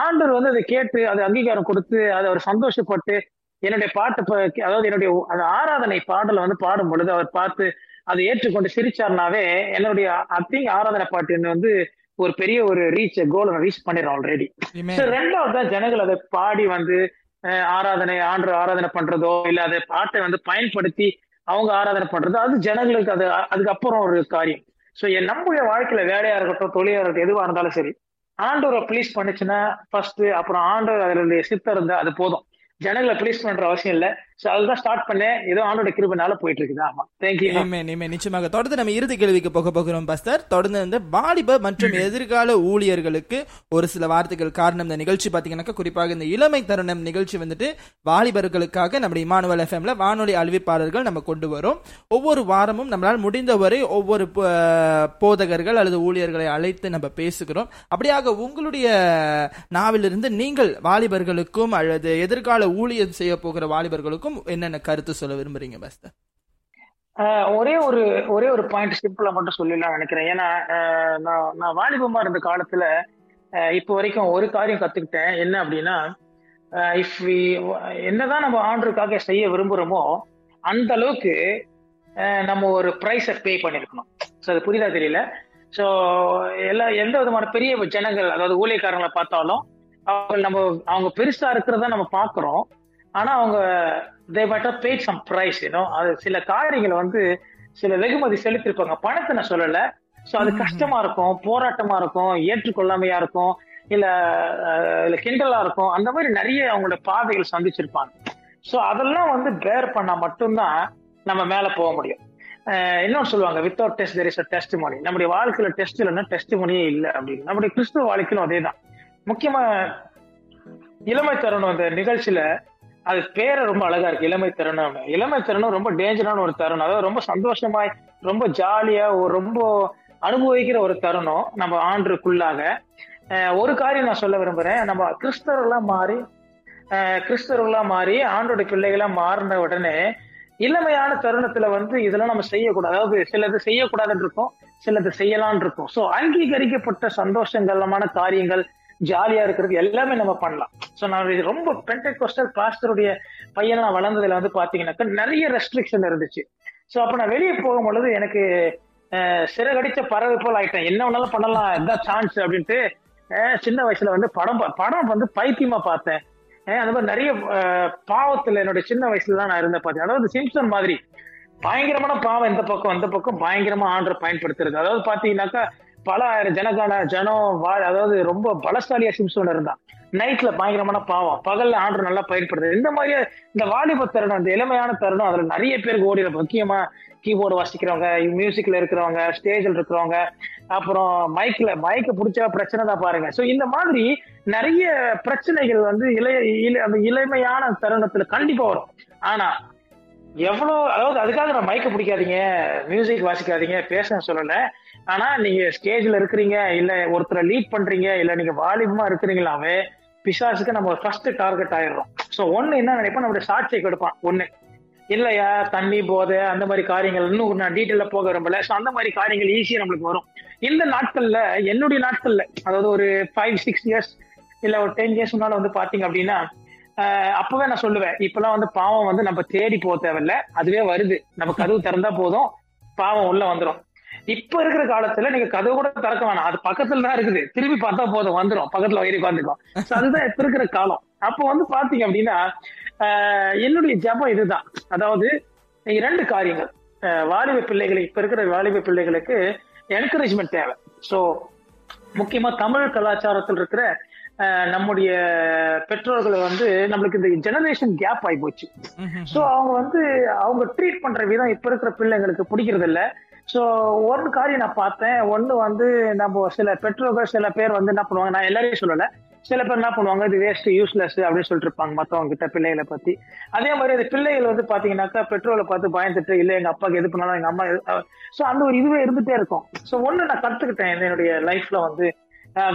ஆண்டவர் வந்து அதை கேட்டு அதை அங்கீகாரம் கொடுத்து அதை அவர் சந்தோஷப்பட்டு என்னுடைய பாட்டு அதாவது என்னுடைய அந்த ஆராதனை பாடலை வந்து பாடும் பொழுது அவர் பார்த்து அதை ஏற்றுக்கொண்டு சிரிச்சார்னாவே என்னுடைய அத்திங் ஆராதனை பாட்டு வந்து ஒரு பெரிய ஒரு ரீச் கோலை ரீச் பண்ணிடுறோம் ஆல்ரெடி ரெண்டாவது தான் ஜனங்கள் அதை பாடி வந்து ஆராதனை ஆண்டு ஆராதனை பண்றதோ இல்ல அதை பாட்டை வந்து பயன்படுத்தி அவங்க ஆராதனை பண்றதோ அது ஜனங்களுக்கு அது அதுக்கப்புறம் ஒரு காரியம். ஸோ என் நம்முடைய வாழ்க்கையில வேலையா இருக்கட்டும் தொழிலா இருக்கட்டும் எதுவா இருந்தாலும் சரி ஆண்டவரை ப்ளீஸ் பண்ணுச்சுன்னா ஃபர்ஸ்ட் அப்புறம் ஆண்டவர் அதனுடைய சித்தம் இருந்தா அது போதும். ஜனங்களை ப்ளீஸ் பண்ற அவசியம் இல்ல. சோ அதுதான் ஸ்டார்ட் பண்ணேன். ஏதோ ஆண்டோட கிருபனால போயிட்டு இருக்குது ஆமா தேங்க்யூ நிச்சயமாக. தொடர்ந்து நம்ம இறுதி கேள்விக்கு போக போகிறோம் பஸ்தர் தொடர்ந்து வந்து வாலிப மற்றும் எதிர்கால ஊழியர்களுக்கு ஒரு சில வார்த்தைகள் காரணம். இந்த நிகழ்ச்சி பாத்தீங்கன்னாக்கா குறிப்பாக இந்த இளமை தருணம் நிகழ்ச்சி வந்துட்டு வாலிபர்களுக்காக நம்ம இமானுவல் எஃப்எம்ல வானொலி அறிவிப்பாளர்கள் நம்ம கொண்டு வரும். ஒவ்வொரு வாரமும் நம்மளால் முடிந்தவரை ஒவ்வொரு போதகர்கள் அல்லது ஊழியர்களை அழைத்து நம்ம பேசுகிறோம். அப்படியாக உங்களுடைய நாவிலிருந்து நீங்கள் வாலிபர்களுக்கும் அல்லது எதிர்கால ஊழியர் செய்ய போகிற வாலிபர்களுக்கும் எல்லாத்துக்கும் என்னென்ன கருத்து சொல்ல விரும்புறீங்க பாஸ்தர் ஒரே ஒரு ஒரே ஒரு பாயிண்ட் சிம்பிளா மட்டும் சொல்லிடலாம் நினைக்கிறேன். ஏன்னா நான் நான் வாலிபமா இருந்த காலத்துல இப்போ வரைக்கும் ஒரு காரியம் கத்துக்கிட்டேன். என்ன அப்படின்னா இஃப் என்னதான் நம்ம ஆண்டருக்காக செய்ய விரும்புறோமோ அந்த அளவுக்கு நம்ம ஒரு ப்ரைஸை பே பண்ணிருக்கணும். ஸோ அது புரியுதா தெரியல? ஸோ எல்லா எந்த விதமான பெரிய ஜனங்கள் அதாவது ஊழியக்காரங்களை பார்த்தாலும் அவங்க நம்ம அவங்க பெருசா இருக்கிறத நம்ம பார்க்குறோம். ஆனா அவங்க they but bad some price ஏனோ அது சில காரியங்களை வந்து சில வெகுமதி செலுத்திருப்பாங்க. பணத்தை நான் சொல்லல. ஸோ அது கஷ்டமா இருக்கும் போராட்டமா இருக்கும் ஏற்றுக்கொள்ளாமையா இருக்கும் இல்ல இல்ல கிண்டலா இருக்கும். அந்த மாதிரி நிறைய அவங்களோட பாதைகள் சந்திச்சிருப்பாங்க. ஸோ அதெல்லாம் வந்து பேர் பண்ணா மட்டும்தான் நம்ம மேல போக முடியும். அஹ், இன்னொன்னு சொல்லுவாங்க without test there is a testimony நம்முடைய வாழ்க்கையில டெஸ்ட் இல்லைன்னா டெஸ்ட் மணியே இல்லை அப்படின்னு. நம்முடைய கிறிஸ்துவ வாழ்க்கையிலும் அதே தான் முக்கியமா இளமை தருணம் அந்த நிகழ்ச்சியில அது பேரை ரொம்ப அழகா இருக்கு. இளமை தருணம் இளமை தருணம் ரொம்ப டேஞ்சரான ஒரு தருணம். அதாவது ரொம்ப சந்தோஷமாய் ரொம்ப ஜாலியா ஒரு ரொம்ப அனுபவிக்கிற ஒரு தருணம் நம்ம ஆண்டுக்குள்ளாக. ஒரு காரியம் நான் சொல்ல விரும்புறேன். நம்ம கிறிஸ்தவர்களா மாறி கிறிஸ்தவர்களா மாறி ஆண்டோட பிள்ளைகளா மாறின உடனே இளமையான தருணத்துல வந்து இதெல்லாம் நம்ம செய்யக்கூடாது. அதாவது சிலது செய்யக்கூடாதுன்னு இருக்கும் சிலது செய்யலாம்னு இருக்கும். சோ அங்கீகரிக்கப்பட்ட சந்தோஷங்கரமான காரியங்கள் ஜாலியா இருக்கிறது எல்லாமே நம்ம பண்ணலாம். சோ நான் ரொம்ப ரொம்ப பென்டெகோஸ்டல் பாஸ்டருடைய பையன் நான் வளர்ந்ததுல வந்து பாத்தீங்கன்னாக்கா நிறைய ரெஸ்ட்ரிக்ஷன் இருந்துச்சு. சோ அப்ப நான் வெளியே போகும்பொழுது எனக்கு சிறகடிச்ச பறவை போல் ஆயிட்டேன். என்ன வேணாலும் பண்ணலாம் இதான் சான்ஸ் அப்படின்ட்டு சின்ன வயசுல வந்து படம் படம் வந்து பைத்தியமா பார்த்தேன். அந்த மாதிரி நிறைய பாவத்துல என்னோட சின்ன வயசுல தான் நான் இருந்தேன் பார்த்தேன் அதாவது சிம்சன் மாதிரி. பயங்கரமான பாவம் இந்த பக்கம் அந்த பக்கம் பயங்கரமா ஆண்டரை பயன்படுத்துறது. அதாவது பாத்தீங்கன்னாக்கா பல ஆயிரம் ஜனக்கான ஜனம் வா அதாவது ரொம்ப பலசாலியா சிம்சோன் இருந்தான். நைட்ல பயங்கரமான பாவம். பகல்ல ஆண்டு நல்லா பயன்படுது இந்த மாதிரி இந்த வாலிப தருணம் இந்த இளமையான தருணம் அதுல நிறைய பேருக்கு ஓடிடும். முக்கியமா கீபோர்டு வாசிக்கிறவங்க மியூசிக்ல இருக்கிறவங்க ஸ்டேஜில் இருக்கிறவங்க அப்புறம் மைக்ல மைக்க பிடிச்சா பிரச்சனை தான் பாருங்க. சோ இந்த மாதிரி நிறைய பிரச்சனைகள் வந்து இளைய இளை அந்த இளமையான தருணத்துல கண்டிப்பா வரும். ஆனா எவ்வளவு அதாவது அதுக்காக நான் மைக்க பிடிக்காதீங்க மியூசிக் வாசிக்காதீங்க பேச சொல்லலை. ஆனா நீங்க ஸ்டேஜ்ல இருக்கிறீங்க இல்ல ஒருத்தரை லீட் பண்றீங்க இல்ல நீங்க வாலிபமா இருக்கிறீங்களாவே பிசாசுக்கு நம்ம ஃபர்ஸ்ட் டார்கெட் ஆயிடுறோம். சோ ஒன்னு என்ன நினைப்போம்? நம்மளுடைய சாட்சியை கெடுப்பான் ஒண்ணு இல்லையா தண்ணி போதை அந்த மாதிரி காரியங்கள். இன்னும் நான் டீட்டெயில போக விரும்பல. ஸோ அந்த மாதிரி காரியங்கள் ஈஸியா நம்மளுக்கு வரும். இந்த நாட்கள்ல என்னுடைய நாட்கள்ல அதாவது ஒரு ஃபைவ் சிக்ஸ் இயர்ஸ் இல்ல ஒரு டென் இயர்ஸ் முன்னால வந்து பாத்தீங்க அப்படின்னா அப்பவே நான் சொல்லுவேன் இப்பெல்லாம் வந்து பாவம் வந்து நம்ம தேடி போக தேவையில்ல. அதுவே வருது. நம்ம கதவு திறந்தா போதும். பாவம் உள்ள வந்துடும் இப்ப இருக்கிற காலத்துல நீங்க கதவு கூட திறக்க வேணாம். அது பக்கத்துல தான் இருக்குது. திரும்பி பார்த்தா போதும் வந்துரும். பக்கத்துல வயிறு உட்காந்துக்கும் So அதுதான் இப்ப இருக்கிற காலம். அப்போ வந்து பாத்தீங்க அப்படின்னா என்னுடைய ஜபம் இதுதான். அதாவது இரண்டு காரியங்கள். ஆஹ் வாலிப பிள்ளைகளுக்கு இப்ப இருக்கிற வாலிப பிள்ளைகளுக்கு என்கரேஜ்மெண்ட் தேவை. சோ முக்கியமா தமிழ் கலாச்சாரத்தில் இருக்கிற நம்முடைய பெற்றோர்களை வந்து நம்மளுக்கு இந்த ஜெனரேஷன் கேப் ஆகி போச்சு. சோ அவங்க வந்து அவங்க ட்ரீட் பண்ற விதம் இப்ப இருக்கிற பிள்ளைங்களுக்கு பிடிக்கிறது இல்ல சோ ஒரு காரியம் நான் பார்த்தேன். ஒண்ணு வந்து நம்ம சில பெற்றோர்கள் சில பேர் வந்து என்ன பண்ணுவாங்க நான் எல்லாரையும் சொல்லல. சில பேர் என்ன பண்ணுவாங்க இது வேஸ்ட் யூஸ்லெஸ் அப்படின்னு சொல்லிட்டு இருப்பாங்க மத்தவங்க கிட்ட பிள்ளைகளை பத்தி. அதே மாதிரி அந்த பிள்ளைகள் வந்து பாத்தீங்கன்னாக்கா பெற்றோரை பார்த்து பயந்துட்டு இல்ல எங்க அப்பாக்கு எது பண்ணாலும் எங்க அம்மா சோ அந்த ஒரு இதுவே இருந்துட்டே இருக்கும். சோ ஒண்ணு நான் கத்துக்கிட்டேன் என்னுடைய லைஃப்ல வந்து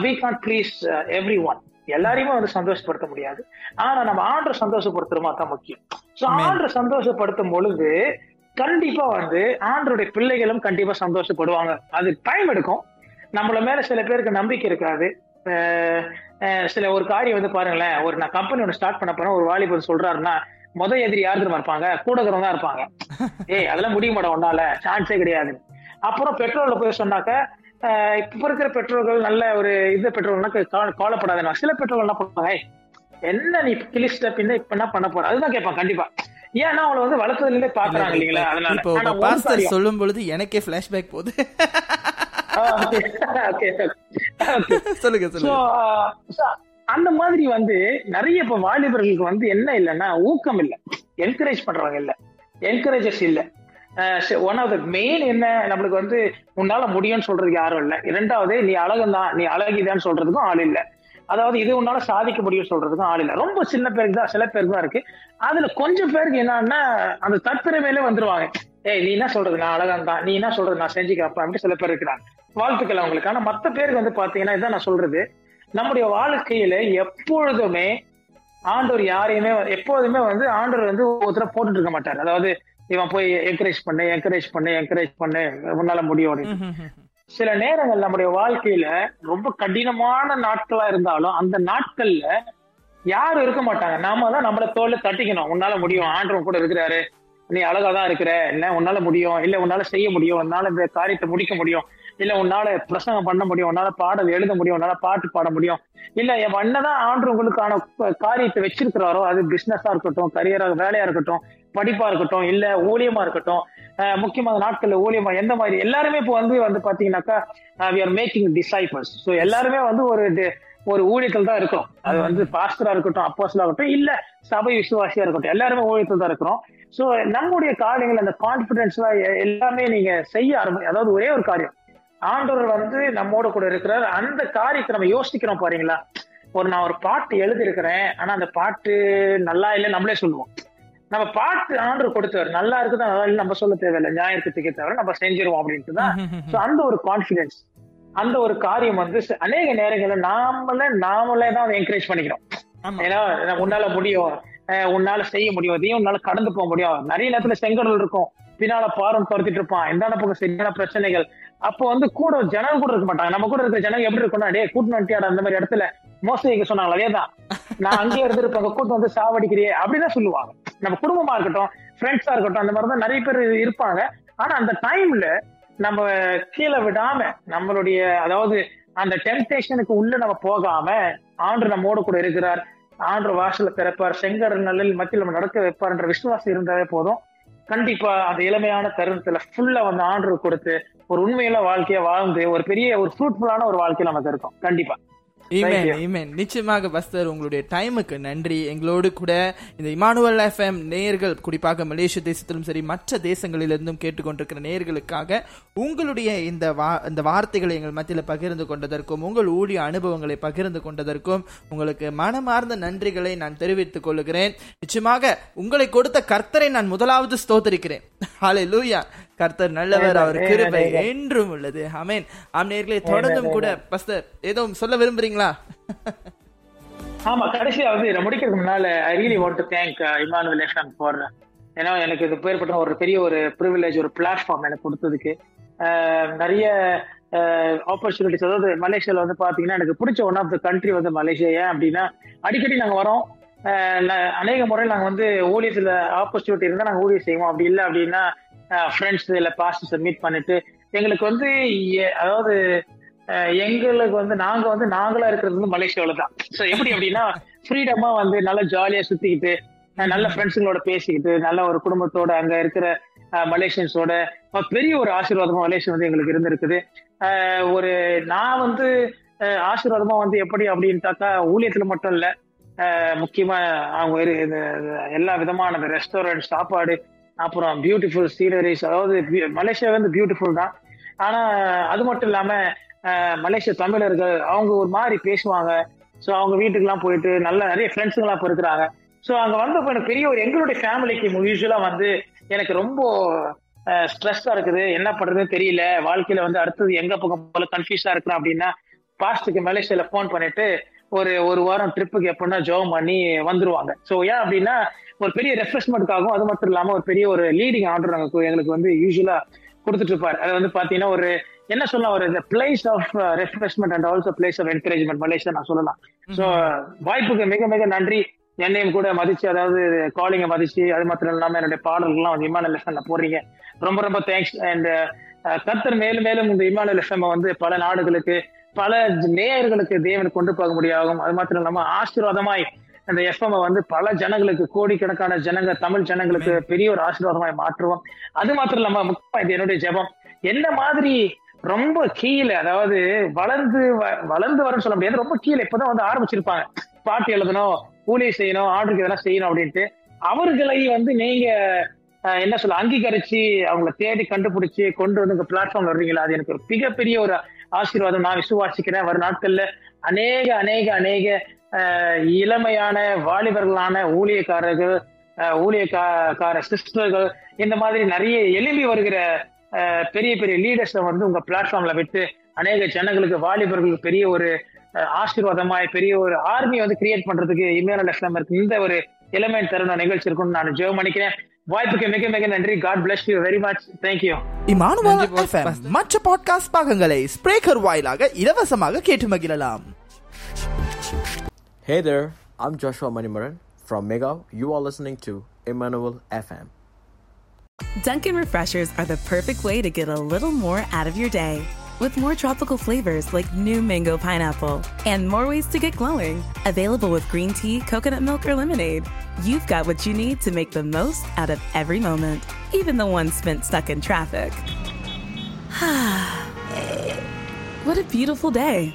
we can please every one எல்லாரையுமே வந்து சந்தோஷப்படுத்த முடியாது. ஆனா நம்ம ஆண்டரை சந்தோஷப்படுத்துறோமா தான் முக்கியம். சோ ஆண்டரை சந்தோஷப்படுத்தும் பொழுது கண்டிப்பா வந்து ஆண்டருடைய பிள்ளைகளும் கண்டிப்பா சந்தோஷப்படுவாங்க. அது டைம் எடுக்கும். நம்மள மேல சில பேருக்கு நம்பிக்கை இருக்காது. சில ஒரு காரியம் வந்து பாருங்களேன் ஒரு நான் கம்பெனி ஒன்று ஸ்டார்ட் பண்ண போறேன் ஒரு வாலிபர் சொல்றாருன்னா முத எதிரி யார் இருப்பாங்க? கூட தான் இருப்பாங்க. ஏய் அதெல்லாம் முடிய மாட்டோம் ஒன்னால சான்ஸே கிடையாது. அப்புறம் பெட்ரோல்ல போய் சொன்னாக்க இப்ப இருக்கிற பெட்ரோல்கள் நல்ல ஒரு இது பெட்ரோல்னா கவலைப்படாதுன்னா சில பெட்ரோல் என்ன பண்ணுவாங்க என்ன நீ கிளிஸ்ட பின்ன இப்ப என்ன பண்ண போற? அதுதான் கேட்பான் கண்டிப்பா. ஏன்னா அவங்கள வந்து வளர்த்ததுல இருந்தே பாக்குறாங்க இல்லைங்களா? அதனால. இப்போ உங்க பாஸ்டர். சொல்லும் பொழுது எனக்கே பிளாஷ்பேக் போகுது. சொல்லுங்க So, சொல்லுங்க அந்த மாதிரி வந்து நிறைய இப்ப வாலிபர்களுக்கு வந்து என்ன இல்லைன்னா ஊக்கம் இல்ல. என்கரேஜ் பண்றவங்க இல்ல. என்கரேஜஸ் இல்ல. ஒன் ஆஃப் த மெயின் என்ன நம்மளுக்கு வந்து உன்னால முடியும்னு சொல்றதுக்கு யாரும் இல்ல. இரண்டாவது நீ அழகுதான் நீ அழகிதான்னு சொல்றதுக்கும் ஆள் இல்ல. அதாவது இது உன்னால சாதிக்க முடியும் சொல்றதுக்கும் ஆள் இல்லை. ரொம்ப சின்ன பேருக்கு தான் சில பேருக்கு தான் இருக்கு. அதுல கொஞ்சம் பேருக்கு என்னன்னா அந்த தற்பெருமையில வந்துருவாங்க. ஏய் நீ என்ன சொல்றது? நான் அழகான் தான் நீ என்ன சொல்றது? நான் செஞ்சுக்கப்ப அப்படின்னு சில பேர் இருக்கிறாங்க. வாழ்த்துக்கள் அவங்களுக்கு. ஆனா மத்த பேருக்கு வந்து பாத்தீங்கன்னா இதான் நான் சொல்றது. நம்முடைய வாழ்க்கையில எப்பொழுதுமே ஆண்டவர் யாரையுமே எப்போதுமே வந்து ஆண்டவர் வந்து ஒருத்தர போட்டுட்டு இருக்க மாட்டார். அதாவது இவன் போய் என்கரேஜ் பண்ணு என்கரேஜ் பண்ணு என்கரேஜ் பண்ணு உன்னால முடியும் சில நேரங்கள் நம்முடைய வாழ்க்கையில ரொம்ப கடினமான நாட்களா இருந்தாலும் அந்த நாட்கள்ல யாரும் இருக்க மாட்டாங்க. நாம தான் நம்மள தோல்ல தட்டிக்கணும். உன்னால முடியும். ஆண்டவன் கூட இருக்கிறாரு. நீ அழகா தான் இருக்கிற. என்ன? உன்னால முடியும். இல்ல உன்னால செய்ய முடியும். உன்னால இந்த காரியத்தை முடிக்க முடியும். இல்ல உன்னால பிரசங்கம் பண்ண முடியும். உன்னால பாடல் எழுத முடியும். உன்னால பாட்டு பாட முடியும். இல்ல என் என்னதான் ஆண்டு உங்களுக்கான காரியத்தை வச்சிருக்கிறாரோ அது பிசினஸா இருக்கட்டும் கரியரா வேலையா இருக்கட்டும் படிப்பா இருக்கட்டும் இல்ல ஊழியமா இருக்கட்டும் முக்கியமான நாட்கள்ல ஊழியமா எந்த மாதிரி எல்லாருமே இப்போ வந்து வந்து பாத்தீங்கன்னாக்கா we are making disciples so எல்லாருமே வந்து ஒரு ஒரு ஊழியத்தில் தான் இருக்கிறோம். அது வந்து பாஸ்டரா இருக்கட்டும் அப்போஸ்லா இருக்கட்டும் இல்ல சபை விசுவாசியா இருக்கட்டும் எல்லாருமே ஊழியத்தில் தான் இருக்கிறோம். ஸோ நம்முடைய காரியங்கள் அந்த கான்பிடன்ஸ் எல்லாமே நீங்க செய்ய ஆரம்பி அதாவது ஒரே ஒரு காரியம். ஆண்டவர் வந்து நம்மோட கூட இருக்கிறார். அந்த காரியத்தை நம்ம யோசிக்கிறோம் பாருங்களா. ஒரு நான் ஒரு பாட்டு எழுதி இருக்கிறேன் ஆனா அந்த பாட்டு நல்லா இல்லை நம்மளே சொல்லுவோம். நம்ம பாட்டு ஆண்டர் கொடுத்தவர். நல்லா இருக்குதான் நல்லா இல்லை நம்ம சொல்ல தேவையில்லை. நியாயத்துக்கு தவிர நம்ம செஞ்சிருவோம் அப்படின்ட்டு தான். ஸோ அந்த ஒரு கான்பிடன்ஸ் அந்த ஒரு காரியம் வந்து அநேக நேரங்கள்ல நாமளே நாமளே தான் என்கரேஜ் பண்ணிக்கிறோம். ஏன்னா உன்னால முடியும். உன்னால செய்ய முடியும். அதையும் உன்னால கடந்து போக முடியும். நிறைய நேரத்துல செங்கடல் இருக்கும். பின்னால பாரம் துரத்திட்டு இருப்பான். எந்தான பக்கம் சரியான பிரச்சனைகள். அப்போ வந்து கூட ஜனங்க கூட இருக்க மாட்டாங்க. நம்ம கூட இருக்கிற ஜனங்க எப்படி இருக்கும்னா டே கூட்டு வண்டியாட அந்த மாதிரி இடத்துல. மோசடிக்க சொன்னாங்களா அதேதான். நான் அங்கேயே இருந்திருப்பாங்க கூட்டு வந்து சாவடிக்கிறியே அப்படிதான் சொல்லுவாங்க. நம்ம குடும்பமா இருக்கட்டும் ஃப்ரெண்ட்ஸா இருக்கட்டும் அந்த மாதிரிதான் நிறைய பேர் இருப்பாங்க. ஆனா அந்த டைம்ல நம்ம கீழே விடாம நம்மளுடைய அதாவது அந்த டெம்டேஷனுக்கு உள்ள நம்ம போகாம ஆண்டு நம்மோட கூட இருக்கிறார். ஆண்டு வாசல திறப்பார். செங்கர் நல்லில் மத்தியில் நம்ம நடக்க வைப்பார்ன்ற விசுவாசம் இருந்தாலே போதும். கண்டிப்பா அந்த இளமையான தருணத்துல ஃபுல்லா வந்து ஆண்டு கொடுத்து ஒரு உண்மையில வாழ்க்கைய வாழ்ந்து ஒரு பெரிய ஒரு ஃப்ரூட்ஃபுல்லான ஒரு வாழ்க்கை நமக்கு இருக்கும். கண்டிப்பா. நிச்சயமாக பஸ்தர் உங்களுடைய டைமுக்கு நன்றி. எங்களோடு கூட இந்த இமானுவல் எஃப்எம் நேர்கள் குறிப்பாக மலேசிய தேசத்திலும் சரி மற்ற தேசங்களிலிருந்தும் கேட்டுக்கொண்டிருக்கிற நேர்களுக்காக உங்களுடைய இந்த வா இந்த வார்த்தைகளை எங்கள் மத்தியில் பகிர்ந்து கொண்டதற்கும் உங்கள் ஊழிய அனுபவங்களை பகிர்ந்து கொண்டதற்கும் உங்களுக்கு மனமார்ந்த நன்றிகளை நான் தெரிவித்துக் கொள்கிறேன். நிச்சயமாக உங்களை கொடுத்த கர்த்தரை நான் முதலாவது ஸ்தோத்தரிக்கிறேன். ஹாலே லூயா கர்த்தர் நல்லவர் அவர் கிருபை என்றும் உள்ளது. அமேன் ஆம் நேர்களே தொடர்ந்தும் கூட பஸ்தர் ஏதோ சொல்ல விரும்புறீங்களா? ஆமா கடைசியா வந்து முடிக்கிறதுக்கு முன்னால I really want to thank Emmanuel FM for ஏன்னா எனக்கு இது பேர்பட்ட ஒரு பெரிய ஒரு ப்ரிவிலேஜ் ஒரு பிளாட்ஃபார்ம் எனக்கு கொடுத்ததுக்கு. நிறைய ஆப்பர்ச்சுனிட்டிஸ் அதாவது மலேசியால வந்து பாத்தீங்கன்னா எனக்கு பிடிச்ச ஒன் ஆஃப் த கண்ட்ரி வந்து மலேசியா. ஏன் அப்படின்னா அடிக்கடி நாங்க வரோம். அநேக முறை நாங்க வந்து ஊழியத்துல ஆப்பர்ச்சுனிட்டி இருந்தா நாங்க ஊழியம் செய்வோம். அப்படி இல்லை அப்படின்னா ஃப்ரெண்ட்ஸ் இல்லை பாஸ்ட் மீட் பண்ணிட்டு எங்களுக்கு வந்து அதாவது எங்களுக்கு வந்து நாங்க வந்து நாங்களா இருக்கிறது வந்து மலேசியாவில தான். ஸோ எப்படி அப்படின்னா ஃப்ரீடமா வந்து நல்லா ஜாலியா சுத்திக்கிட்டு நல்ல ஃப்ரெண்ட்ஸுங்களோட பேசிக்கிட்டு நல்ல ஒரு குடும்பத்தோட அங்க இருக்கிற மலேசியன்ஸோட பெரிய ஒரு ஆசீர்வாதமா மலேசியன் வந்து எங்களுக்கு இருந்திருக்குது. ஒரு நான் வந்து ஆசீர்வாதமா வந்து எப்படி அப்படின்ட்டாக்கா ஊழியத்துல மட்டும் இல்லை முக்கியமா அவங்க எல்லா விதமான அந்த ரெஸ்டாரண்ட் சாப்பாடு அப்புறம் பியூட்டிஃபுல் சீனரிஸ் அதாவது மலேசியா வந்து பியூட்டிஃபுல் தான். ஆனா அது மட்டும் இல்லாம மலேசிய தமிழர்கள் அவங்க ஒரு மாதிரி பேசுவாங்க. ஸோ அவங்க வீட்டுக்கெல்லாம் போயிட்டு நல்ல நிறைய ஃப்ரெண்ட்ஸுங்களாம் இப்போ இருக்கிறாங்க ஸோ அங்கே வந்தப்போ எனக்கு பெரிய ஒரு எங்களுடைய ஃபேமிலிக்கு யூஸ்வலாக வந்து எனக்கு ரொம்ப ஸ்ட்ரெஸ்ஸாக இருக்குது. என்ன பண்ணுறதுன்னு தெரியல. வாழ்க்கையில் வந்து அடுத்தது எங்கே பக்கம் போல கன்ஃபியூஸாக இருக்கிறேன் அப்படின்னா பாஸ்ட்டுக்கு மலேசியாவில் ஃபோன் பண்ணிட்டு ஒரு ஒரு வாரம் ட்ரிப்புக்கு எப்படின்னா ஜோம் பண்ணி வந்துருவாங்க. ஸோ ஏன் அப்படின்னா ஒரு பெரிய ரெஃப்ரெஷ்மெண்ட்காகவும் அது மட்டும் இல்லாம ஒரு பெரிய ஒரு லீடிங் ஆர்டர் எங்களுக்கு வந்து யூஸ்வலா கொடுத்துட்டு இருப்பாரு அது வந்து பாத்தீங்கன்னா ஒரு என்ன சொல்லலாம் ஒரு place of refreshment and also place of encouragement Malaysia நான் சொல்லலாம். ஸோ வாய்ப்புக்கு மிக மிக நன்றி. என்னையும் கூட மதிச்சு அதாவது காலிங்க மதிச்சு அது மாத்திரம் இல்லாம என்னுடைய பாடல்கள்லாம் வந்து இமான லெஃப்ட்ல போடுறீங்க. ரொம்ப ரொம்ப தேங்க்ஸ் அண்ட் கத்தர் மேலும் மேலும் இந்த இமான லெஃப்ட் வந்து பல நாடுகளுக்கு பல நேயர்களுக்கு தேவன் கொண்டு போக முடியாகும். அது மாத்திரம் இல்லாம ஆசீர்வாதமாய் அந்த எஃப்எம் வந்து பல ஜனங்களுக்கு கோடிக்கணக்கான ஜனங்க தமிழ் ஜனங்களுக்கு பெரிய ஒரு ஆசீர்வாதமாய் மாற்றுவோம். அது மாத்திரம் இல்லாம முக்கியமா இது என்னுடைய ஜெபம். என்ன மாதிரி ரொம்ப கீழே அதாவது வளர்ந்து வளர்ந்து வரன்னு சொல்ல முடியாது ரொம்ப கீழே இப்பதான் வந்து ஆரம்பிச்சிருப்பாங்க. பாட்டு எழுதணும் ஊழிய செய்யணும் ஆர்டருக்கு எதனா செய்யணும் அப்படின்ட்டு. அவர்களை வந்து நீங்க என்ன சொல்ல அங்கீகரிச்சு அவங்கள தேடி கண்டுபிடிச்சு கொண்டு வந்து இந்த பிளாட்ஃபார்ம் வர்றீங்களா? அது எனக்கு ஒரு மிகப்பெரிய ஒரு ஆசீர்வாதம். நான் விசுவாசிக்கிறேன். வரும் நாட்கள்ல அநேக அநேக அநேக இளமையான வாலிபர்களான ஊழியக்காரர்கள் ஊழியக்கார சிஸ்டர்கள் இந்த மாதிரி நிறைய எழும்பி வருகிற பெரிய பெரிய லீடர்ஸை வந்து உங்க பிளாட்ஃபார்ம்ல விட்டு அநேக ஜனங்களுக்கு வாலிபர்களுக்கு பெரிய ஒரு ஆசீர்வாதமாய் பெரிய ஒரு ஆர்மி வந்து கிரியேட் பண்றதுக்கு இமேல் எஃப்எம் இருக்கு இந்த ஒரு எலமெண்ட் தருண நிகழ்ச்சி இருக்கும்னு நான் ஜெபம் பண்ணிக்கிறேன் வாய்ப்புக்கு மிக மிக நன்றி. God bless you very much thank you Emmanuel மற்ற பாட்காஸ்ட் பாகங்களை ஸ்பிரேக்கர் வாயிலாக இலவசமாக கேட்டு மகிழலாம். Hey there, I'm Joshua Manimaran from Mega. You are listening to Emmanuel FM. Dunkin' Refreshers are the perfect way to get a little more out of your day. With more tropical flavors like new mango pineapple and more ways to get glowing. Available with green tea, coconut milk, or lemonade. You've got what you need to make the most out of every moment, even the ones spent stuck in traffic. what a beautiful day.